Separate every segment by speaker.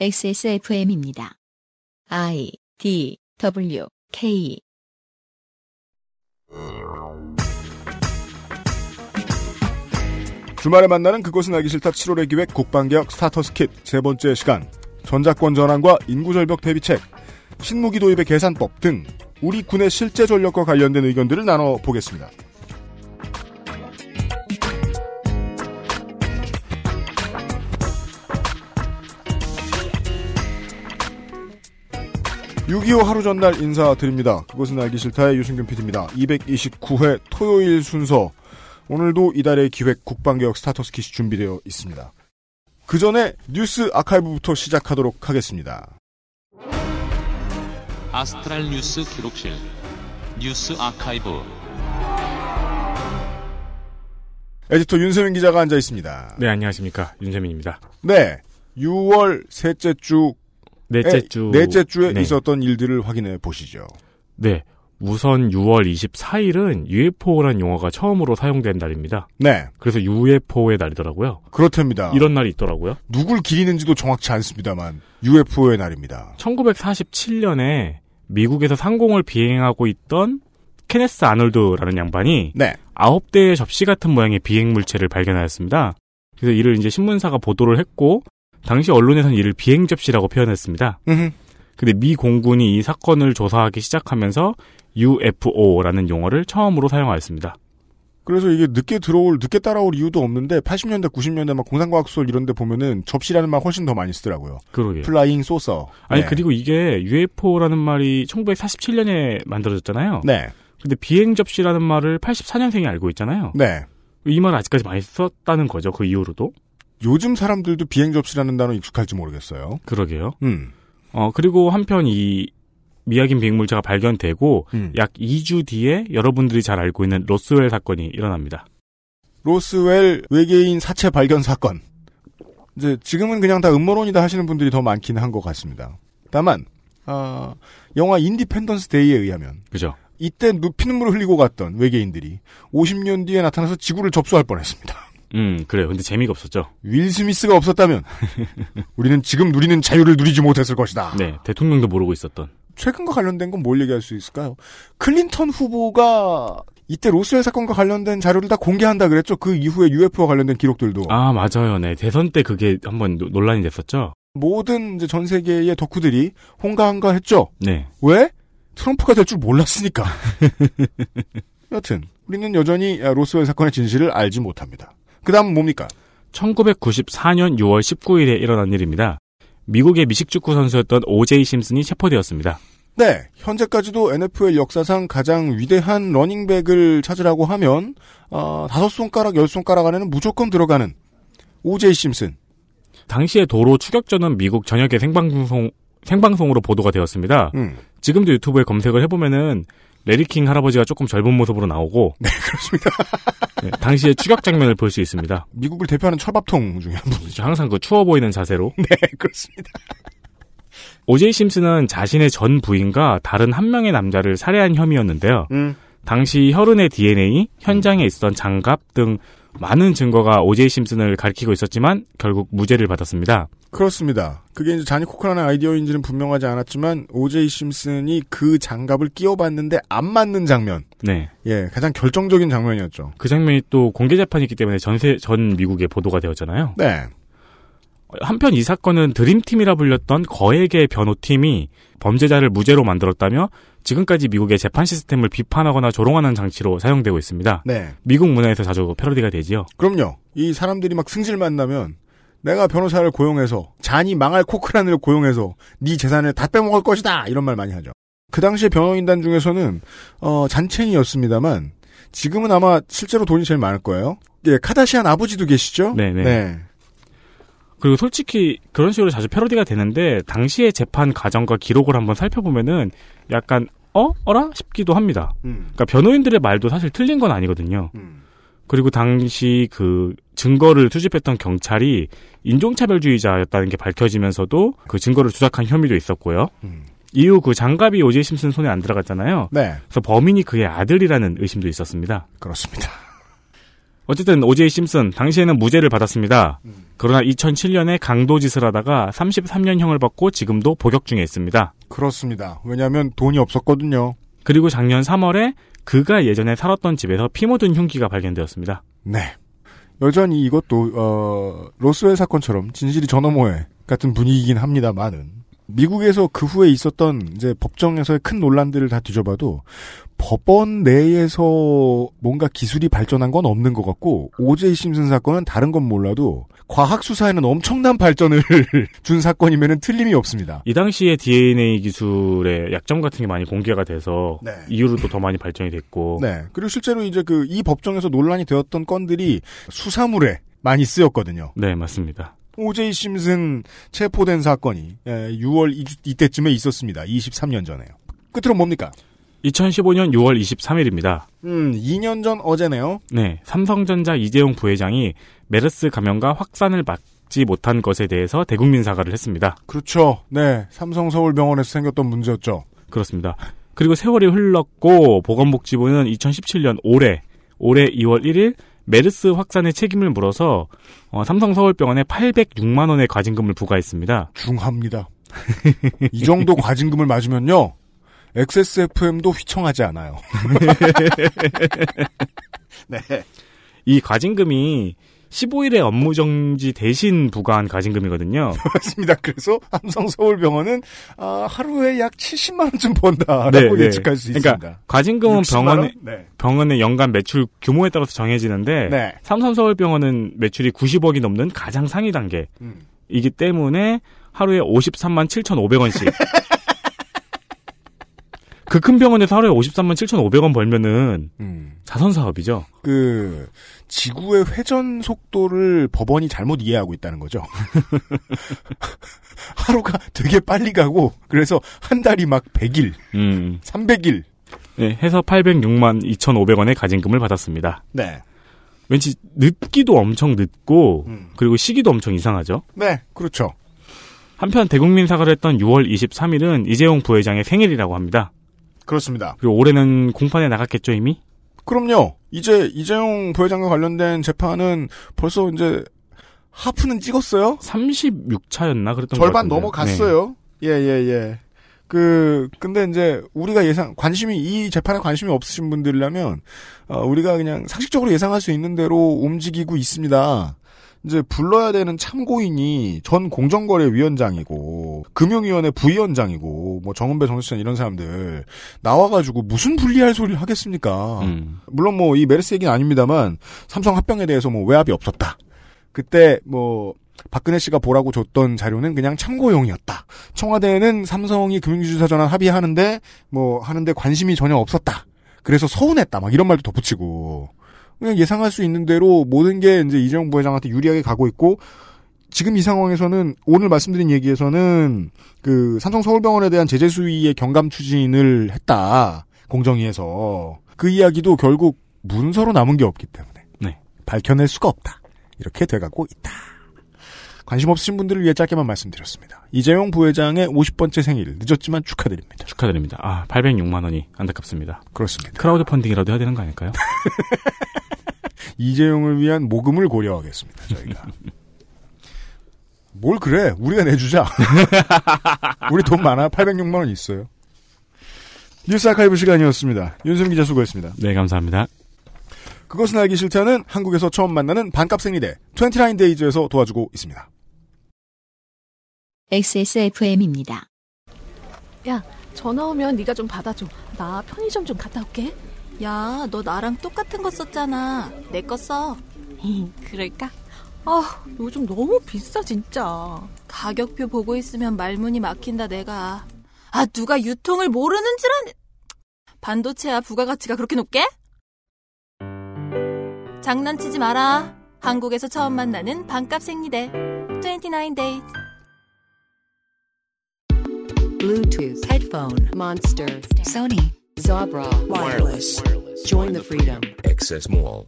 Speaker 1: XSFM입니다. I D W K
Speaker 2: 주말에 만나는 그것은 알기 싫다 7월의 기획 국방개혁 스타터스 킷 세 번째 시간 전작권 전환과 인구절벽 대비책 신무기 도입의 계산법 등 우리 군의 실제 전력과 관련된 의견들을 나눠보겠습니다. (6.25) 하루 전날 인사드립니다. 그것은 알기 싫다의 유승균 PD입니다. 229회 토요일 순서 오늘도 이달의 기획 국방개혁 스타터스 킷이 준비되어 있습니다. 그 전에 뉴스 아카이브부터 시작하도록 하겠습니다.
Speaker 3: astral 뉴스 기록실 뉴스 아카이브
Speaker 2: 에디터 윤세민 기자가 앉아 있습니다.
Speaker 4: 네, 안녕하십니까. 윤세민입니다.
Speaker 2: 네. 6월 셋째 주,
Speaker 4: 넷째
Speaker 2: 에,
Speaker 4: 주.
Speaker 2: 넷째 주에
Speaker 4: 네.
Speaker 2: 있었던 일들을 확인해 보시죠.
Speaker 4: 네. 우선 6월 24일은 UFO라는 용어가 처음으로 사용된 날입니다.
Speaker 2: 네.
Speaker 4: 그래서 UFO의 날이더라고요.
Speaker 2: 그렇답니다.
Speaker 4: 이런 날이 있더라고요.
Speaker 2: 누굴 기리는지도 정확치 않습니다만 UFO의 날입니다.
Speaker 4: 1947년에 미국에서 상공을 비행하고 있던 케네스 아놀드라는 양반이
Speaker 2: 네.
Speaker 4: 아홉 대의 접시 같은 모양의 비행 물체를 발견하였습니다. 그래서 이를 이제 신문사가 보도를 했고 당시 언론에서는 이를 비행 접시라고 표현했습니다.
Speaker 2: 음흠.
Speaker 4: 근데 미 공군이 이 사건을 조사하기 시작하면서 UFO라는 용어를 처음으로 사용하였습니다.
Speaker 2: 그래서 이게 늦게 들어올, 늦게 따라올 이유도 없는데 80년대, 90년대 막 공상과학 소설 이런 데 보면은 접시라는 말 훨씬 더 많이 쓰더라고요.
Speaker 4: 그러게요.
Speaker 2: flying saucer.
Speaker 4: 아니
Speaker 2: 네.
Speaker 4: 그리고 이게 UFO라는 말이 1947년에 만들어졌잖아요.
Speaker 2: 네.
Speaker 4: 근데 비행 접시라는 말을 84년생이 알고 있잖아요.
Speaker 2: 네.
Speaker 4: 이 말을 아직까지 많이 썼다는 거죠. 그 이후로도.
Speaker 2: 요즘 사람들도 비행 접시라는 단어 익숙할지 모르겠어요.
Speaker 4: 그러게요.
Speaker 2: 음.
Speaker 4: 어 그리고 한편 이 미확인 비행물체가 발견되고
Speaker 2: 음.
Speaker 4: 약 2주 뒤에 여러분들이 잘 알고 있는 로스웰 사건이 일어납니다.
Speaker 2: 로스웰 외계인 사체 발견 사건. 이제 지금은 그냥 다 음모론이다 하시는 분들이 더 많긴 한 것 같습니다. 다만 아, 영화 인디펜던스 데이에 의하면
Speaker 4: 그죠?
Speaker 2: 이때 누- 피눈물을 흘리고 갔던 외계인들이 50년 뒤에 나타나서 지구를 접수할 뻔했습니다.
Speaker 4: 음 그래요. 근데 재미가 없었죠.
Speaker 2: 윌 스미스가 없었다면 우리는 지금 누리는 자유를 누리지 못했을 것이다.
Speaker 4: 네 대통령도 모르고 있었던.
Speaker 2: 최근과 관련된 건 뭘 얘기할 수 있을까요? 클린턴 후보가 이때 로스웰 사건과 관련된 자료를 다 공개한다 그랬죠. 그 이후에 UFO와 관련된 기록들도
Speaker 4: 아 맞아요. 네 대선 때 그게 한번 노- 논란이 됐었죠.
Speaker 2: 모든 이제 전 세계의 덕후들이 홍가한가 했죠.
Speaker 4: 네.
Speaker 2: 왜? 트럼프가 될 줄 몰랐으니까. 여튼 우리는 여전히 로스웰 사건의 진실을 알지 못합니다. 그 다음 뭡니까?
Speaker 4: 1994년 6월 19일에 일어난 일입니다. 미국의 미식축구 선수였던 오제이 심슨이 체포되었습니다.
Speaker 2: 네, 현재까지도 NFL 역사상 가장 위대한 러닝백을 찾으라고 하면 어, 다섯 손가락, 열 손가락 안에는 무조건 들어가는 오제이 심슨.
Speaker 4: 당시의 도로 추격전은 미국 전역의 생방송 생방송으로 보도가 되었습니다.
Speaker 2: 음,
Speaker 4: 지금도 유튜브에 검색을 해보면은 레리킹 할아버지가 조금 젊은 모습으로 나오고
Speaker 2: 네 그렇습니다.
Speaker 4: 네, 당시의 추격 장면을 볼 수 있습니다.
Speaker 2: 미국을 대표하는 철밥통 중에 한 분.
Speaker 4: 항상 그 추워 보이는 자세로
Speaker 2: 네 그렇습니다.
Speaker 4: 오제이 심슨은 자신의 전 부인과 다른 한 명의 남자를 살해한 혐의였는데요.
Speaker 2: 음,
Speaker 4: 당시 혈흔의 DNA, 현장에 있었던 장갑 등 많은 증거가 오제이 심슨을 가리키고 있었지만 결국 무죄를 받았습니다.
Speaker 2: 그렇습니다. 그게 이제 자니 코크라는 아이디어인지는 분명하지 않았지만 오제이 심슨이 그 장갑을 끼워봤는데 안 맞는 장면.
Speaker 4: 네.
Speaker 2: 예, 가장 결정적인 장면이었죠.
Speaker 4: 그 장면이 또 공개 재판이 있기 때문에 전세, 전 미국에 보도가 되었잖아요.
Speaker 2: 네.
Speaker 4: 한편 이 사건은 드림팀이라 불렸던 거액의 변호팀이 범죄자를 무죄로 만들었다며 지금까지 미국의 재판 시스템을 비판하거나 조롱하는 장치로 사용되고 있습니다.
Speaker 2: 네.
Speaker 4: 미국 문화에서 자주 패러디가 되지요.
Speaker 2: 그럼요. 이 사람들이 막 승질 만나면 내가 변호사를 고용해서 잔이 망할 코크란을 고용해서 네 재산을 다 빼먹을 것이다 이런 말 많이 하죠. 그 당시에 변호인단 중에서는 어, 잔챙이였습니다만 지금은 아마 실제로 돈이 제일 많을 거예요. 예, 카다시안 아버지도 계시죠?
Speaker 4: 네네.
Speaker 2: 네.
Speaker 4: 그리고 솔직히 그런 식으로 자주 패러디가 되는데 당시의 재판 과정과 기록을 한번 살펴보면은 약간 어? 어라? 싶기도 합니다.
Speaker 2: 음,
Speaker 4: 그러니까 변호인들의 말도 사실 틀린 건 아니거든요.
Speaker 2: 음.
Speaker 4: 그리고 당시 그 증거를 수집했던 경찰이 인종차별주의자였다는 게 밝혀지면서도 그 증거를 조작한 혐의도 있었고요.
Speaker 2: 음.
Speaker 4: 이후 그 장갑이 오제 심슨 손에 안 들어갔잖아요.
Speaker 2: 네,
Speaker 4: 그래서 범인이 그의 아들이라는 의심도 있었습니다.
Speaker 2: 그렇습니다.
Speaker 4: 어쨌든 오제이 심슨 당시에는 무죄를 받았습니다.
Speaker 2: 음.
Speaker 4: 그러나 2007년에 강도짓을 하다가 33년형을 받고 지금도 복역 중에 있습니다.
Speaker 2: 그렇습니다. 왜냐하면 돈이 없었거든요.
Speaker 4: 그리고 작년 3월에 그가 예전에 살았던 집에서 피 묻은 흉기가 발견되었습니다.
Speaker 2: 네. 여전히 이것도 어, 로스웰 사건처럼 진실이 전어모해 같은 분위기이긴 합니다만은 미국에서 그 후에 있었던 이제 법정에서의 큰 논란들을 다 뒤져봐도 법원 내에서 뭔가 기술이 발전한 건 없는 것 같고 오제이 심슨 사건은 다른 건 몰라도 과학 수사에는 엄청난 발전을 준 사건이면은 틀림이 없습니다.
Speaker 4: 이 당시에 DNA 기술의 약점 같은 게 많이 공개가 돼서
Speaker 2: 네.
Speaker 4: 이후로 또 더 많이 발전이 됐고
Speaker 2: 네. 그리고 실제로 이제 그 이 법정에서 논란이 되었던 건들이 수사물에 많이 쓰였거든요.
Speaker 4: 네, 맞습니다.
Speaker 2: 오제이 심슨 체포된 사건이 예, 6월 이, 이때쯤에 있었습니다. 23년 전에요. 끝으로 뭡니까?
Speaker 4: 2015년 6월 23일입니다.
Speaker 2: 음, 2년 전 어제네요.
Speaker 4: 네, 삼성전자 이재용 부회장이 메르스 감염과 확산을 막지 못한 것에 대해서 대국민 사과를 했습니다.
Speaker 2: 그렇죠. 네, 삼성 서울병원에서 생겼던 문제였죠.
Speaker 4: 그렇습니다. 그리고 세월이 흘렀고 보건복지부는 2017년 올해 올해 2월 1일 메르스 확산의 책임을 물어서 어, 삼성 서울병원에 806만 원의 과징금을 부과했습니다.
Speaker 2: 중합니다. 이 정도 과징금을 맞으면요. XSFM도 휘청하지 않아요. 네.
Speaker 4: 이 과징금이 15일의 업무 정지 대신 부과한 과징금이거든요.
Speaker 2: 맞습니다. 그래서 삼성 서울병원은 아, 하루에 약 70만 원쯤 번다라고
Speaker 4: 네,
Speaker 2: 예측할
Speaker 4: 네.
Speaker 2: 수
Speaker 4: 그러니까
Speaker 2: 있습니다.
Speaker 4: 과징금은
Speaker 2: 60만 원?
Speaker 4: 병원의
Speaker 2: 네.
Speaker 4: 병원의 연간 매출 규모에 따라서 정해지는데
Speaker 2: 네.
Speaker 4: 삼성 서울병원은 매출이 90억이 넘는 가장 상위 단계이기
Speaker 2: 음.
Speaker 4: 때문에 하루에 53만 7,500원씩 그 큰 병원에서 하루에 53만 7,500원 벌면은
Speaker 2: 음.
Speaker 4: 자선 사업이죠.
Speaker 2: 그 지구의 회전 속도를 법원이 잘못 이해하고 있다는 거죠. 하루가 되게 빨리 가고 그래서 한 달이 막 100일,
Speaker 4: 음.
Speaker 2: 300일.
Speaker 4: 네, 해서 806만 2,500원의 가징금을 받았습니다.
Speaker 2: 네.
Speaker 4: 왠지 늦기도 엄청 늦고
Speaker 2: 음.
Speaker 4: 그리고 시기도 엄청 이상하죠.
Speaker 2: 네, 그렇죠.
Speaker 4: 한편 대국민 사과를 했던 6월 23일은 이재용 부회장의 생일이라고 합니다.
Speaker 2: 그렇습니다.
Speaker 4: 그리고 올해는 공판에 나갔겠죠 이미?
Speaker 2: 그럼요. 이제 이재용 부회장과 관련된 재판은 벌써 이제 하프는 찍었어요.
Speaker 4: 36차였나 그랬던 것
Speaker 2: 절반. 넘어갔어요. 예, 예, 예. 그, 근데 이제 우리가 예상, 관심이, 이 재판에 관심이 없으신 분들이라면, 어, 우리가 그냥 상식적으로 예상할 수 있는 대로 움직이고 있습니다. 이제 불러야 되는 참고인이 전 공정거래위원장이고, 금융위원회 부위원장이고, 뭐 정은배 정수찬 이런 사람들, 나와가지고 무슨 불리할 소리를 하겠습니까?
Speaker 4: 네. 음.
Speaker 2: 물론 뭐 이 메르스 얘기는 아닙니다만 삼성 합병에 대해서 뭐 외압이 없었다. 그때 뭐 박근혜 씨가 보라고 줬던 자료는 그냥 참고용이었다. 청와대는 삼성이 금융기준사 전환 합의하는데 뭐 하는데 관심이 전혀 없었다. 그래서 서운했다. 막 이런 말도 덧붙이고 그냥 예상할 수 있는 대로 모든 게 이제 이재용 부회장한테 유리하게 가고 있고 지금 이 상황에서는 오늘 말씀드린 얘기에서는 그 삼성 서울병원에 대한 제재 수위의 경감 추진을 했다. 공정위에서 그 이야기도 결국 문서로 남은 게 없기 때문에
Speaker 4: 네.
Speaker 2: 밝혀낼 수가 없다. 이렇게 돼가고 있다. 관심 없으신 분들을 위해 짧게만 말씀드렸습니다. 이재용 부회장의 50번째 생일 늦었지만 축하드립니다.
Speaker 4: 축하드립니다. 아 806만 원이 안타깝습니다.
Speaker 2: 그렇습니다.
Speaker 4: 크라우드 펀딩이라도 해야 되는 거 아닐까요?
Speaker 2: 이재용을 위한 모금을 고려하겠습니다. 저희가. 뭘 그래? 우리가 내주자. 우리 돈 많아. 806만 원 있어요. 뉴스 아카이브 시간이었습니다. 윤수민 기자 수고했습니다.
Speaker 4: 네 감사합니다.
Speaker 2: 그것은 알기 싫다는 한국에서 처음 만나는 반값 생리대 29데이즈에서 도와주고 있습니다.
Speaker 1: XSFM입니다.
Speaker 5: 야, 전화 오면 네가 좀 받아줘. 나 편의점 좀 갔다 올게.
Speaker 6: 야, 너 나랑 똑같은 거 썼잖아. 내 거 써.
Speaker 5: 그럴까? 아, 요즘 너무 비싸 진짜.
Speaker 6: 가격표 보고 있으면 말문이 막힌다 내가. 아, 누가 유통을 모르는 줄 아는. 반도체야 부가가치가 그렇게 높게? 장난치지 마라. 한국에서 처음 만나는 반값 생리대. 29days.
Speaker 7: Bluetooth, headphone, Monster, Sony, Zabra, wireless. Join the freedom.
Speaker 8: XS Mall.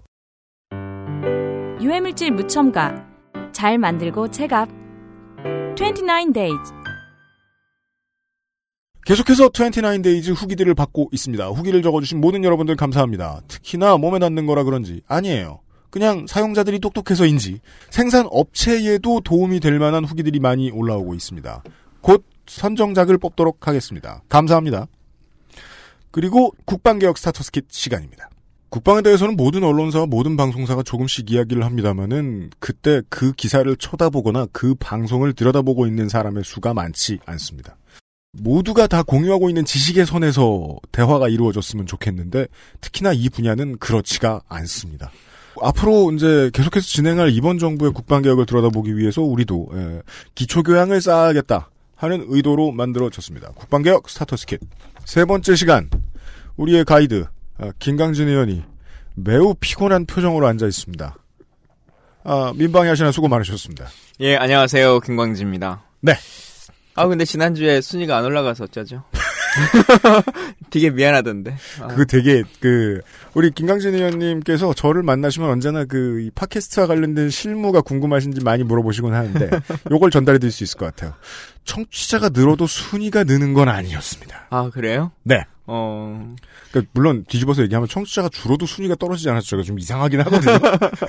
Speaker 9: 유해물질 무첨가 잘 만들고 제값 29days
Speaker 2: 계속해서 29데이즈 후기들을 받고 있습니다. 후기를 적어주신 모든 여러분들 감사합니다. 특히나 몸에 닿는 거라 그런지 아니에요. 그냥 사용자들이 똑똑해서인지 생산 업체에도 도움이 될 만한 후기들이 많이 올라오고 있습니다. 곧 선정작을 뽑도록 하겠습니다. 감사합니다. 그리고 국방개혁 starter's kit 시간입니다. 국방에 대해서는 모든 언론사와 모든 방송사가 조금씩 이야기를 합니다만은 그때 그 기사를 쳐다보거나 그 방송을 들여다보고 있는 사람의 수가 많지 않습니다. 모두가 다 공유하고 있는 지식의 선에서 대화가 이루어졌으면 좋겠는데 특히나 이 분야는 그렇지가 않습니다. 앞으로 이제 계속해서 진행할 이번 정부의 국방개혁을 들여다보기 위해서 우리도 예, 기초교양을 쌓아야겠다 하는 의도로 만들어졌습니다. 국방개혁 starter's kit. 세 번째 시간 우리의 가이드 아, 김광진 의원이 매우 피곤한 표정으로 앉아 있습니다. 아, 민방위 하시느라 수고 많으셨습니다.
Speaker 8: 예, 안녕하세요. 김광진입니다.
Speaker 2: 네.
Speaker 8: 아, 근데 지난주에 순위가 안 올라가서 어쩌죠? 되게 미안하던데. 아,
Speaker 2: 그거 되게 그 우리 김광진 의원님께서 저를 만나시면 언제나 그이 팟캐스트와 관련된 실무가 궁금하신지 많이 물어보시곤 하는데 요걸 전달해 드릴 수 있을 것 같아요. 청취자가 늘어도 순위가 느는 건 아니었습니다.
Speaker 8: 아, 그래요?
Speaker 2: 네.
Speaker 8: 어,
Speaker 2: 그러니까 물론 뒤집어서 얘기하면 청취자가 줄어도 순위가 떨어지지 않았죠. 좀 이상하긴 하거든요.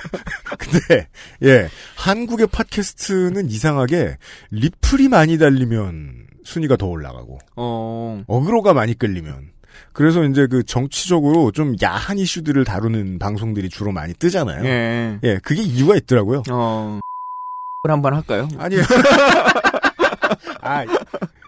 Speaker 2: 근데 예 한국의 팟캐스트는 이상하게 리플이 많이 달리면 순위가 더 올라가고
Speaker 8: 어,
Speaker 2: 어그로가 많이 끌리면 그래서 이제 그 정치적으로 좀 야한 이슈들을 다루는 방송들이 주로 많이 뜨잖아요.
Speaker 8: 예,
Speaker 2: 예, 그게 이유가 있더라고요.
Speaker 8: 어, 을 한번 할까요?
Speaker 2: 아니요. 아,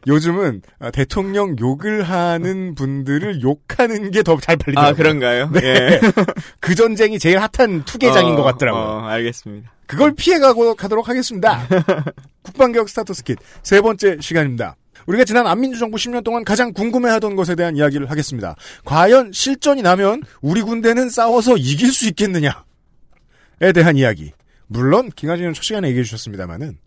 Speaker 2: 요즘은 아, 대통령 욕을 하는 분들을 욕하는 게 더 잘 팔리더라고요.
Speaker 8: 아, 그런가요?
Speaker 2: 네.
Speaker 8: 예.
Speaker 2: 그 전쟁이 제일 핫한 투계장인
Speaker 8: 어,
Speaker 2: 것 같더라고요.
Speaker 8: 어, 알겠습니다.
Speaker 2: 그걸 피해가고 가도록 하겠습니다. 국방개혁 starter's kit 세 번째 시간입니다. 우리가 지난 반민주 정부 10년 동안 가장 궁금해하던 것에 대한 이야기를 하겠습니다. 과연 실전이 나면 우리 군대는 싸워서 이길 수 있겠느냐에 대한 이야기. 물론 김하진은 첫 시간에 얘기해 주셨습니다만은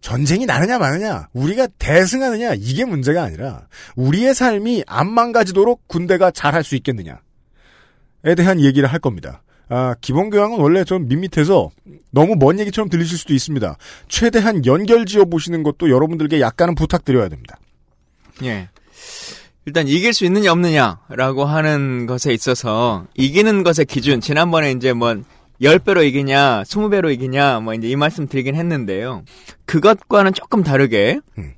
Speaker 2: 전쟁이 나느냐 마느냐 우리가 대승하느냐 이게 문제가 아니라 우리의 삶이 안 망가지도록 군대가 잘할 수 있겠느냐에 대한 얘기를 할 겁니다. 아, 기본 교양은 원래 좀 밋밋해서 너무 먼 얘기처럼 들리실 수도 있습니다. 최대한 연결 지어 보시는 것도 여러분들께 약간은 부탁드려야 됩니다.
Speaker 8: 예. 일단 이길 수 있느냐 없느냐라고 하는 것에 있어서 이기는 것의 기준 지난번에 이제 뭐 10배로 이기냐 20배로 이기냐 뭐 이제 이 말씀 드리긴 했는데요. 그것과는 조금 다르게
Speaker 2: 음.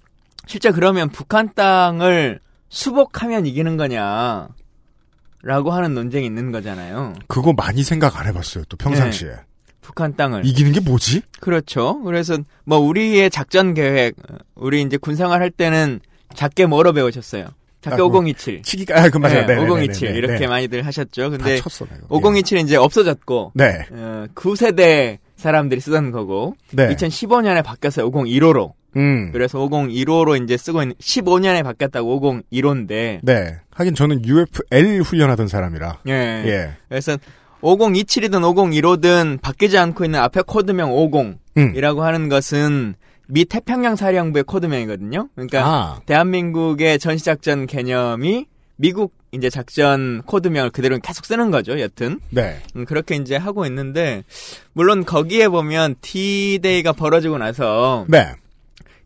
Speaker 8: 실제 그러면 북한 땅을 수복하면 이기는 거냐 라고 하는 논쟁이 있는 거잖아요.
Speaker 2: 그거 많이 생각 안 해봤어요. 또 평상시에
Speaker 8: 북한 땅을
Speaker 2: 이기는 게 뭐지?
Speaker 8: 그렇죠. 그래서 뭐 우리의 작전 계획, 우리 이제 군생활 할 때는 작게 뭐로 배우셨어요? 작게
Speaker 2: 아, 뭐,
Speaker 8: 5027.
Speaker 2: 치기가 아, 그 맞아요. 네,
Speaker 8: 5027 이렇게 많이들 하셨죠. 근데
Speaker 2: 다 쳤어, 내가.
Speaker 8: 5027은 이제 없어졌고
Speaker 2: 네,
Speaker 8: 어, 9세대 사람들이 쓰던 거고
Speaker 2: 네.
Speaker 8: 2015년에 바뀌었어요. 5015로.
Speaker 2: 음,
Speaker 8: 그래서 5015로 이제 쓰고 있는 15년에 바뀌었다고 5015인데
Speaker 2: 네. 하긴 저는 UFL 훈련하던 사람이라.
Speaker 8: 예.
Speaker 2: 예.
Speaker 8: 그래서 5027이든 5015든 바뀌지 않고 있는 앞에 코드명 50이라고
Speaker 2: 음.
Speaker 8: 하는 것은 미 태평양 사령부의 코드명이거든요. 그러니까
Speaker 2: 아,
Speaker 8: 대한민국의 전시작전 개념이 미국 이제 작전 코드명을 그대로 계속 쓰는 거죠. 여튼
Speaker 2: 네.
Speaker 8: 음, 그렇게 이제 하고 있는데 물론 거기에 보면 D-Day가 벌어지고 나서
Speaker 2: 네.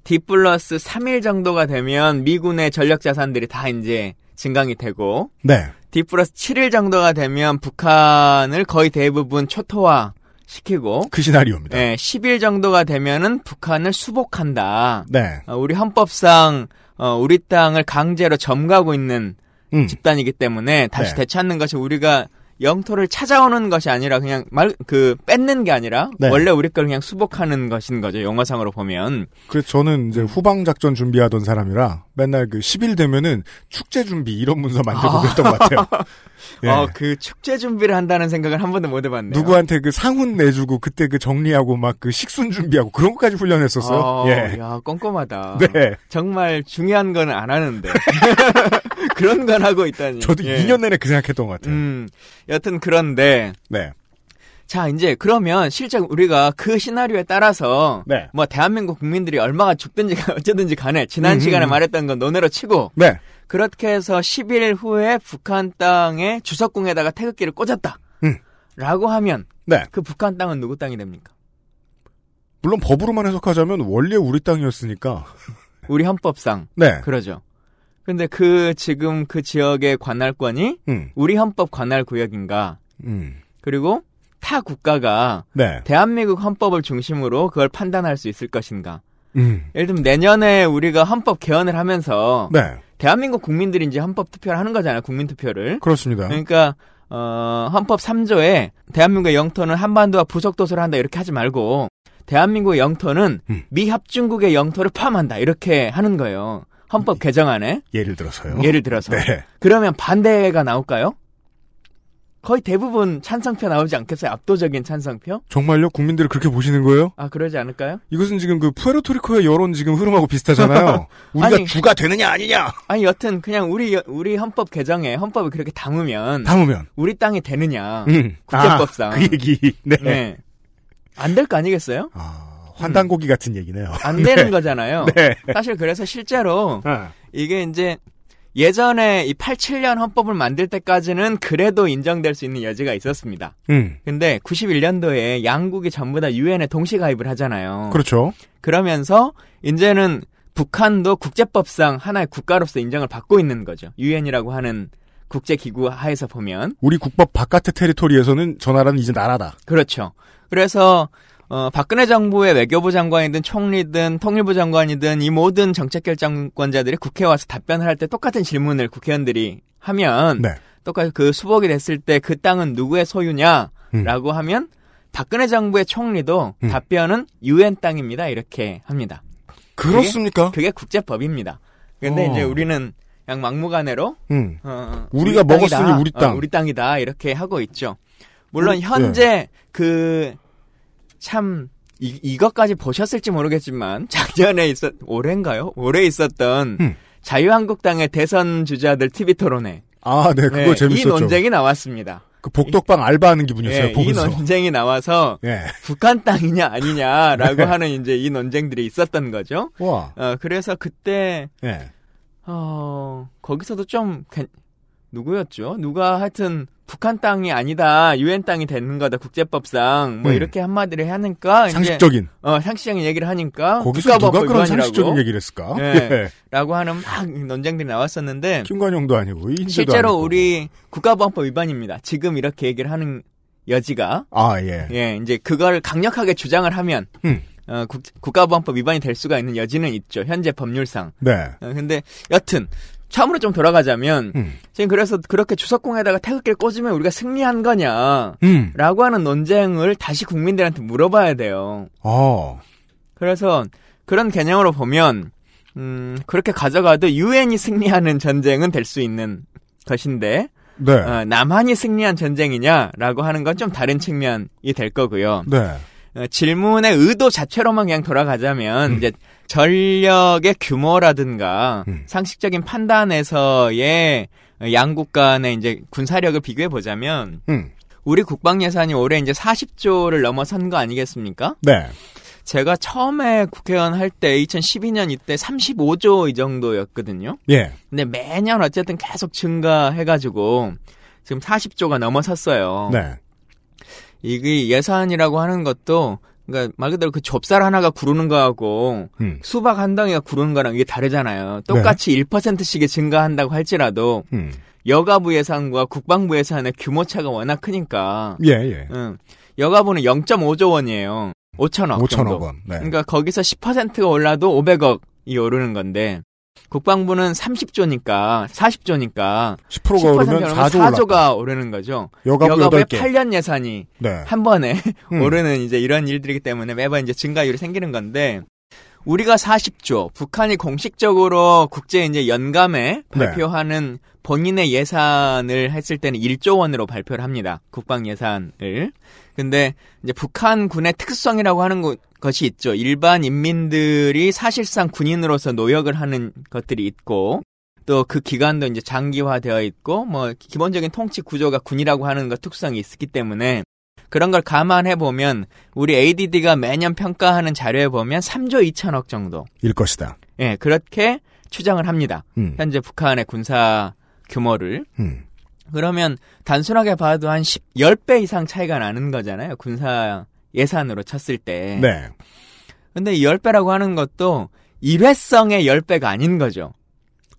Speaker 8: D 플러스 3일 정도가 되면 미군의 전력 자산들이 다 이제 증강이 되고
Speaker 2: 네.
Speaker 8: D 플러스 7일 정도가 되면 북한을 거의 대부분 초토화 시키고
Speaker 2: 그 시나리오입니다.
Speaker 8: 예, 10일 정도가 되면은 북한을 수복한다.
Speaker 2: 네.
Speaker 8: 어, 우리 헌법상 어, 우리 땅을 강제로 점가고 있는
Speaker 2: 음.
Speaker 8: 집단이기 때문에 다시
Speaker 2: 네.
Speaker 8: 되찾는 것이 우리가 영토를 찾아오는 것이 아니라 그냥 말 그 뺏는 게 아니라
Speaker 2: 네.
Speaker 8: 원래 우리 걸 그냥 수복하는 것인 거죠. 용어상으로 보면.
Speaker 2: 그래서 저는 이제 후방 작전 준비하던 사람이라 맨날 그 10일 되면은 축제 준비 이런 문서 만들고 그랬던 것 같아요. 예.
Speaker 8: 어, 그 축제 준비를 한다는 생각을 한 번도 못 해봤네요.
Speaker 2: 누구한테 그 상훈 내주고 그때 그 정리하고 막 그 식순 준비하고 그런 것까지 훈련했었어요.
Speaker 8: 어,
Speaker 2: 예.
Speaker 8: 야, 꼼꼼하다.
Speaker 2: 네.
Speaker 8: 정말 중요한 거는 안 하는데. 그런 건 하고 있다니.
Speaker 2: 저도
Speaker 8: 예.
Speaker 2: 2년 내내 그 생각했던 것 같아요.
Speaker 8: 음, 여튼 그런데,
Speaker 2: 네.
Speaker 8: 자, 이제 그러면 실제 우리가 그 시나리오에 따라서,
Speaker 2: 네.
Speaker 8: 뭐 대한민국 국민들이 얼마가 죽든지 어쩌든지 간에 지난
Speaker 2: 음,
Speaker 8: 시간에
Speaker 2: 음.
Speaker 8: 말했던 건 논외로 치고,
Speaker 2: 네.
Speaker 8: 그렇게 해서 10일 후에 북한 땅에 주석궁에다가 태극기를 꽂았다.
Speaker 2: 음.
Speaker 8: 라고 하면,
Speaker 2: 네.
Speaker 8: 그 북한 땅은 누구 땅이 됩니까?
Speaker 2: 물론 법으로만 해석하자면 원래 우리 땅이었으니까.
Speaker 8: 우리 헌법상.
Speaker 2: 네.
Speaker 8: 그러죠. 근데 그 지금 그 지역의 관할권이
Speaker 2: 음.
Speaker 8: 우리 헌법 관할 구역인가?
Speaker 2: 음.
Speaker 8: 그리고 타 국가가
Speaker 2: 네.
Speaker 8: 대한민국 헌법을 중심으로 그걸 판단할 수 있을 것인가?
Speaker 2: 음.
Speaker 8: 예를 들면 내년에 우리가 헌법 개헌을 하면서
Speaker 2: 네.
Speaker 8: 대한민국 국민들이 이제 헌법 투표를 하는 거잖아요. 국민 투표를.
Speaker 2: 그렇습니다.
Speaker 8: 그러니까 어, 헌법 3조에 대한민국의 영토는 한반도와 부속도서를 한다 이렇게 하지 말고 대한민국의 영토는
Speaker 2: 음.
Speaker 8: 미합중국의 영토를 포함한다 이렇게 하는 거예요. 헌법 개정안에
Speaker 2: 예를 들어서요.
Speaker 8: 예를 들어서
Speaker 2: 네.
Speaker 8: 그러면 반대가 나올까요? 거의 대부분 찬성표 나오지 않겠어요? 압도적인 찬성표?
Speaker 2: 정말요? 국민들을 그렇게 보시는 거예요?
Speaker 8: 아 그러지 않을까요?
Speaker 2: 이것은 지금 그 푸에르토리코의 여론 지금 흐름하고 비슷하잖아요. 우리가
Speaker 8: 아니.
Speaker 2: 주가 되느냐 아니냐
Speaker 8: 아니 여튼 그냥 우리 우리 헌법 개정에 헌법을 그렇게 담으면
Speaker 2: 담으면.
Speaker 8: 우리 땅이 되느냐?
Speaker 2: 음.
Speaker 8: 국제법상.
Speaker 2: 아, 그 얘기. 네.
Speaker 8: 네. 안 될 거 아니겠어요?
Speaker 2: 아, 환단고기 같은 얘기네요.
Speaker 8: 안 되는
Speaker 2: 네.
Speaker 8: 거잖아요.
Speaker 2: 네.
Speaker 8: 사실 그래서 실제로
Speaker 2: 아,
Speaker 8: 이게 이제 예전에 이 87년 헌법을 만들 때까지는 그래도 인정될 수 있는 여지가 있었습니다.
Speaker 2: 음.
Speaker 8: 근데 91년도에 양국이 전부 다 유엔에 동시 가입을 하잖아요.
Speaker 2: 그렇죠.
Speaker 8: 그러면서 이제는 북한도 국제법상 하나의 국가로서 인정을 받고 있는 거죠. 유엔이라고 하는 국제 기구 하에서 보면
Speaker 2: 우리 국법 바깥의 테리토리에서는 저 나라는 이제 나라다.
Speaker 8: 그렇죠. 그래서 어, 박근혜 정부의 외교부 장관이든 총리든 통일부 장관이든 이 모든 정책결정권자들이 국회에 와서 답변을 할 때 똑같은 질문을 국회의원들이 하면
Speaker 2: 네.
Speaker 8: 똑같이 그 수복이 됐을 때 그 땅은 누구의 소유냐라고
Speaker 2: 음.
Speaker 8: 하면 박근혜 정부의 총리도
Speaker 2: 음.
Speaker 8: 답변은 유엔 땅입니다 이렇게 합니다.
Speaker 2: 그렇습니까?
Speaker 8: 그게 국제법입니다. 근데
Speaker 2: 어.
Speaker 8: 이제 우리는 그냥 막무가내로
Speaker 2: 음.
Speaker 8: 어,
Speaker 2: 우리가
Speaker 8: 우리 땅이다.
Speaker 2: 먹었으니 우리 땅.
Speaker 8: 어, 우리 땅이다 이렇게 하고 있죠. 물론
Speaker 2: 우리-
Speaker 8: 현재 그 참 이, 이것까지 보셨을지 모르겠지만 작년에 있었 올해인가요? 올해 있었던
Speaker 2: 음.
Speaker 8: 자유한국당의 대선 주자들 TV 토론회
Speaker 2: 아, 네, 그거
Speaker 8: 네, 이
Speaker 2: 재밌었죠.
Speaker 8: 논쟁이 나왔습니다.
Speaker 2: 그 복덕방 알바하는 기분이었어요.
Speaker 8: 예, 이
Speaker 2: 보면서.
Speaker 8: 논쟁이 나와서
Speaker 2: 예.
Speaker 8: 북한 땅이냐 아니냐라고
Speaker 2: 네.
Speaker 8: 하는 이제 이 논쟁들이 있었던 거죠.
Speaker 2: 와.
Speaker 8: 어, 그래서 그때
Speaker 2: 예.
Speaker 8: 어, 거기서도 좀, 괜- 누구였죠? 누가 하여튼, 북한 땅이 아니다, 유엔 땅이 되는 거다, 국제법상, 뭐,
Speaker 2: 음.
Speaker 8: 이렇게 한마디를 하니까, 이제,
Speaker 2: 상식적인.
Speaker 8: 어, 상식적인 얘기를 하니까,
Speaker 2: 거기서 누가
Speaker 8: 국가법
Speaker 2: 그런 상식적인 얘기를 했을까?
Speaker 8: 네.
Speaker 2: 예.
Speaker 8: 라고 하는 막 논쟁들이 나왔었는데,
Speaker 2: 김관영도 아니고
Speaker 8: 실제로
Speaker 2: 아니고.
Speaker 8: 우리 국가보안법 위반입니다. 지금 이렇게 얘기를 하는 여지가,
Speaker 2: 아 예.
Speaker 8: 예, 이제 그걸 강력하게 주장을 하면,
Speaker 2: 음.
Speaker 8: 어, 국, 국가보안법 위반이 될 수가 있는 여지는 있죠. 현재 법률상.
Speaker 2: 네.
Speaker 8: 어, 근데 여튼 처음으로 좀 돌아가자면
Speaker 2: 음.
Speaker 8: 지금 그래서 그렇게 주석공에다가 태극기를 꽂으면 우리가 승리한 거냐
Speaker 2: 음.
Speaker 8: 라고 하는 논쟁을 다시 국민들한테 물어봐야 돼요.
Speaker 2: 어.
Speaker 8: 그래서 그런 개념으로 보면 음, 그렇게 가져가도 유엔이 승리하는 전쟁은 될 수 있는 것인데
Speaker 2: 네.
Speaker 8: 어, 남한이 승리한 전쟁이냐라고 하는 건 좀 다른 측면이 될 거고요.
Speaker 2: 네.
Speaker 8: 어, 질문의 의도 자체로만 그냥 돌아가자면
Speaker 2: 음.
Speaker 8: 이제 전력의 규모라든가
Speaker 2: 음.
Speaker 8: 상식적인 판단에서의 양국 간의 이제 군사력을 비교해 보자면
Speaker 2: 음.
Speaker 8: 우리 국방 예산이 올해 이제 40조를 넘어선 거 아니겠습니까?
Speaker 2: 네.
Speaker 8: 제가 처음에 국회의원 할 때 2012년 이때 35조 이 정도였거든요.
Speaker 2: 예.
Speaker 8: 근데 매년 어쨌든 계속 증가해가지고 지금 40조가 넘어섰어요.
Speaker 2: 네.
Speaker 8: 이게 예산이라고 하는 것도 그러니까 말 그대로 그 좁쌀 하나가 구르는 거하고
Speaker 2: 음.
Speaker 8: 수박 한 덩이가 구르는 거랑 이게 다르잖아요. 똑같이 1%씩이 증가한다고 할지라도
Speaker 2: 음.
Speaker 8: 여가부 예산과 국방부 예산의 규모 차가 워낙 크니까
Speaker 2: 예, 예.
Speaker 8: 응. 여가부는 0.5조 원이에요. 5천억
Speaker 2: 5천억
Speaker 8: 정도.
Speaker 2: 원. 네.
Speaker 8: 그러니까 거기서 10%가 올라도 500억이 오르는 건데 국방부는 30조니까 40조니까
Speaker 2: 10%가 오르면 4조 올랐다.
Speaker 8: 4조가 오르는 거죠.
Speaker 2: 여가부
Speaker 8: 여가부의
Speaker 2: 8개.
Speaker 8: 8년 예산이
Speaker 2: 네.
Speaker 8: 한 번에
Speaker 2: 음.
Speaker 8: 오르는 이제 이런 일들이기 때문에 매번 이제 증가율이 생기는 건데 우리가 40조, 북한이 공식적으로 국제 이제 연감에
Speaker 2: 네.
Speaker 8: 발표하는 본인의 예산을 했을 때는 1조 원으로 발표를 합니다. 국방 예산을. 근데 이제 북한군의 특성이라고 하는 것- 것이 있죠. 일반 인민들이 사실상 군인으로서 노역을 하는 것들이 있고 또 그 기간도 이제 장기화되어 있고 뭐 기본적인 통치 구조가 군이라고 하는 것 특성이 있기 때문에 그런 걸 감안해 보면 우리 ADD가 매년 평가하는 자료에 보면 3조 2천억 정도.
Speaker 2: 일 것이다.
Speaker 8: 예, 그렇게 추정을 합니다.
Speaker 2: 음.
Speaker 8: 현재 북한의 군사 규모를.
Speaker 2: 음.
Speaker 8: 그러면 단순하게 봐도 한 10, 10배 이상 차이가 나는 거잖아요. 군사 예산으로 쳤을 때.
Speaker 2: 네.
Speaker 8: 근데 이 10배라고 하는 것도 일회성의 10배가 아닌 거죠.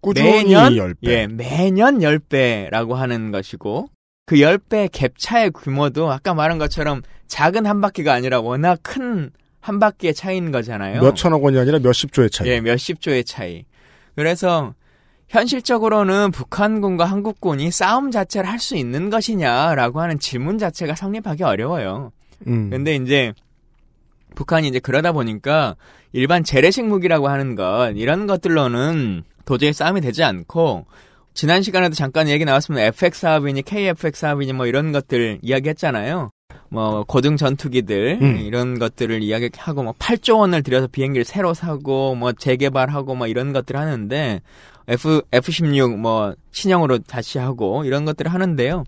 Speaker 2: 꾸준히
Speaker 8: 매년
Speaker 2: 10배.
Speaker 8: 예, 매년 10배라고 하는 것이고 그 10배 갭 차의 규모도 아까 말한 것처럼 작은 한 바퀴가 아니라 워낙 큰 한 바퀴의 차이인 거잖아요.
Speaker 2: 몇 천억 원이 아니라 몇십 조의 차이.
Speaker 8: 예, 몇십 조의 차이. 그래서 현실적으로는 북한군과 한국군이 싸움 자체를 할 수 있는 것이냐라고 하는 질문 자체가 성립하기 어려워요.
Speaker 2: 음.
Speaker 8: 근데 이제 북한이 이제 그러다 보니까 일반 재래식 무기라고 하는 것 이런 것들로는 도저히 싸움이 되지 않고 지난 시간에도 잠깐 얘기 나왔으면 FX 사업이니 KFX 사업이니 뭐 이런 것들 이야기했잖아요. 뭐 고등 전투기들
Speaker 2: 음.
Speaker 8: 이런 것들을 이야기하고 뭐 8조 원을 들여서 비행기를 새로 사고 뭐 재개발하고 뭐 이런 것들 하는데 F F16 뭐 신형으로 다시 하고 이런 것들을 하는데요.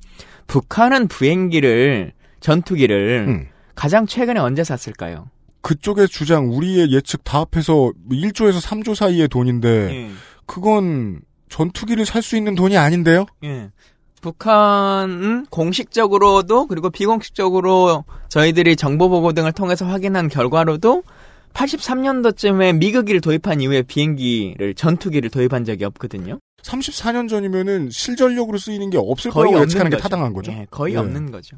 Speaker 8: 북한은 비행기를 전투기를
Speaker 2: 음.
Speaker 8: 가장 최근에 언제 샀을까요?
Speaker 2: 그쪽의 주장, 우리의 예측 다 합해서 1조에서 3조 사이의 돈인데,
Speaker 8: 예.
Speaker 2: 그건 전투기를 살 수 있는 돈이 아닌데요?
Speaker 8: 예. 북한은 공식적으로도 그리고 비공식적으로 저희들이 정보 보고 등을 통해서 확인한 결과로도 83년도쯤에 미국기를 도입한 이후에 비행기를 전투기를 도입한 적이 없거든요.
Speaker 2: 34년 전이면은 실전력으로 쓰이는 게 없을 거라고 예측하는 게
Speaker 8: 거죠.
Speaker 2: 타당한 거죠.
Speaker 8: 예, 거의
Speaker 2: 예.
Speaker 8: 없는 거죠.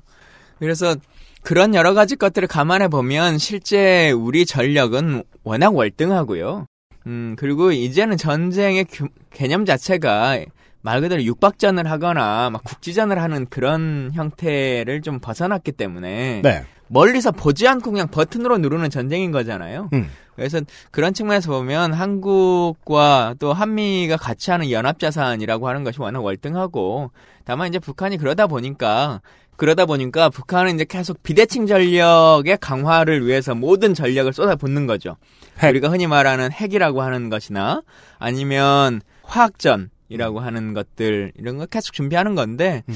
Speaker 8: 그래서 그런 여러 가지 것들을 감안해 보면 실제 우리 전력은 워낙 월등하고요. 음, 그리고 이제는 전쟁의 규- 개념 자체가 말 그대로 육박전을 하거나 막 국지전을 하는 그런 형태를 좀 벗어났기 때문에
Speaker 2: 네.
Speaker 8: 멀리서 보지 않고 그냥 버튼으로 누르는 전쟁인 거잖아요.
Speaker 2: 음.
Speaker 8: 그래서 그런 측면에서 보면 한국과 또 한미가 같이 하는 연합자산이라고 하는 것이 워낙 월등하고 다만 이제 북한이 그러다 보니까 그러다 보니까 북한은 이제 계속 비대칭 전력의 강화를 위해서 모든 전력을 쏟아붓는 거죠.
Speaker 2: 핵.
Speaker 8: 우리가 흔히 말하는 핵이라고 하는 것이나 아니면 화학전이라고 하는 것들 이런 거 계속 준비하는 건데
Speaker 2: 음.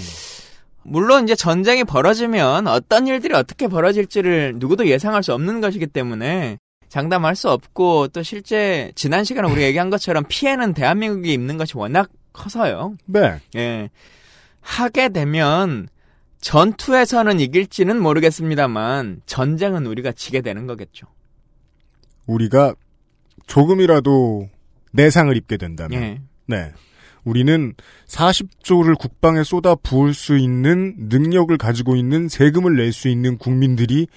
Speaker 8: 물론 이제 전쟁이 벌어지면 어떤 일들이 어떻게 벌어질지를 누구도 예상할 수 없는 것이기 때문에 장담할 수 없고 또 실제 지난 시간에 우리가 얘기한 것처럼 피해는 대한민국이 입는 것이 워낙 커서요.
Speaker 2: 네.
Speaker 8: 예. 하게 되면 전투에서는 이길지는 모르겠습니다만 전쟁은 우리가 지게 되는 거겠죠.
Speaker 2: 우리가 조금이라도 내상을 입게 된다면,
Speaker 8: 예.
Speaker 2: 네. 우리는 40조를 국방에 쏟아 부을 수 있는 능력을 가지고 있는 세금을 낼 수 있는 국민들이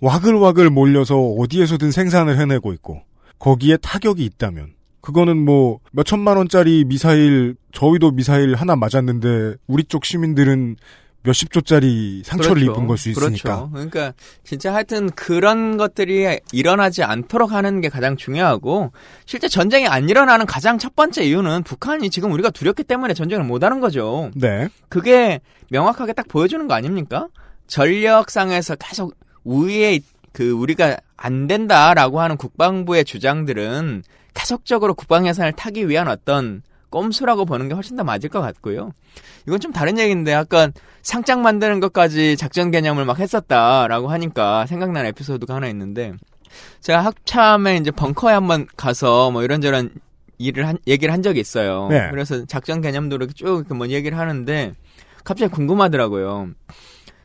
Speaker 2: 와글와글 몰려서 어디에서든 생산을 해내고 있고, 거기에 타격이 있다면, 그거는 뭐, 몇 천만 원짜리 미사일, 저희도 미사일 하나 맞았는데, 우리 쪽 시민들은 몇십 조짜리 상처를
Speaker 8: 그렇죠.
Speaker 2: 입은 걸 수 있으니까.
Speaker 8: 그렇죠. 그러니까 진짜 하여튼 그런 것들이 일어나지 않도록 하는 게 가장 중요하고 실제 전쟁이 안 일어나는 가장 첫 번째 이유는 북한이 지금 우리가 두렵기 때문에 전쟁을 못 하는 거죠.
Speaker 2: 네.
Speaker 8: 그게 명확하게 딱 보여주는 거 아닙니까? 전력상에서 계속 우위에 그 우리가 안 된다라고 하는 국방부의 주장들은 계속적으로 국방 예산을 타기 위한 어떤 꼼수라고 보는 게 훨씬 더 맞을 것 같고요. 이건 좀 다른 얘기인데 아까 상장 만드는 것까지 작전 개념을 막 했었다라고 하니까 생각나는 에피소드가 하나 있는데 제가 학참에 이제 벙커에 한번 가서 뭐 이런저런 일을 한, 얘기를 한 적이 있어요.
Speaker 2: 네.
Speaker 8: 그래서 작전 개념도 이렇게 쭉 이렇게 뭐 얘기를 하는데 갑자기 궁금하더라고요.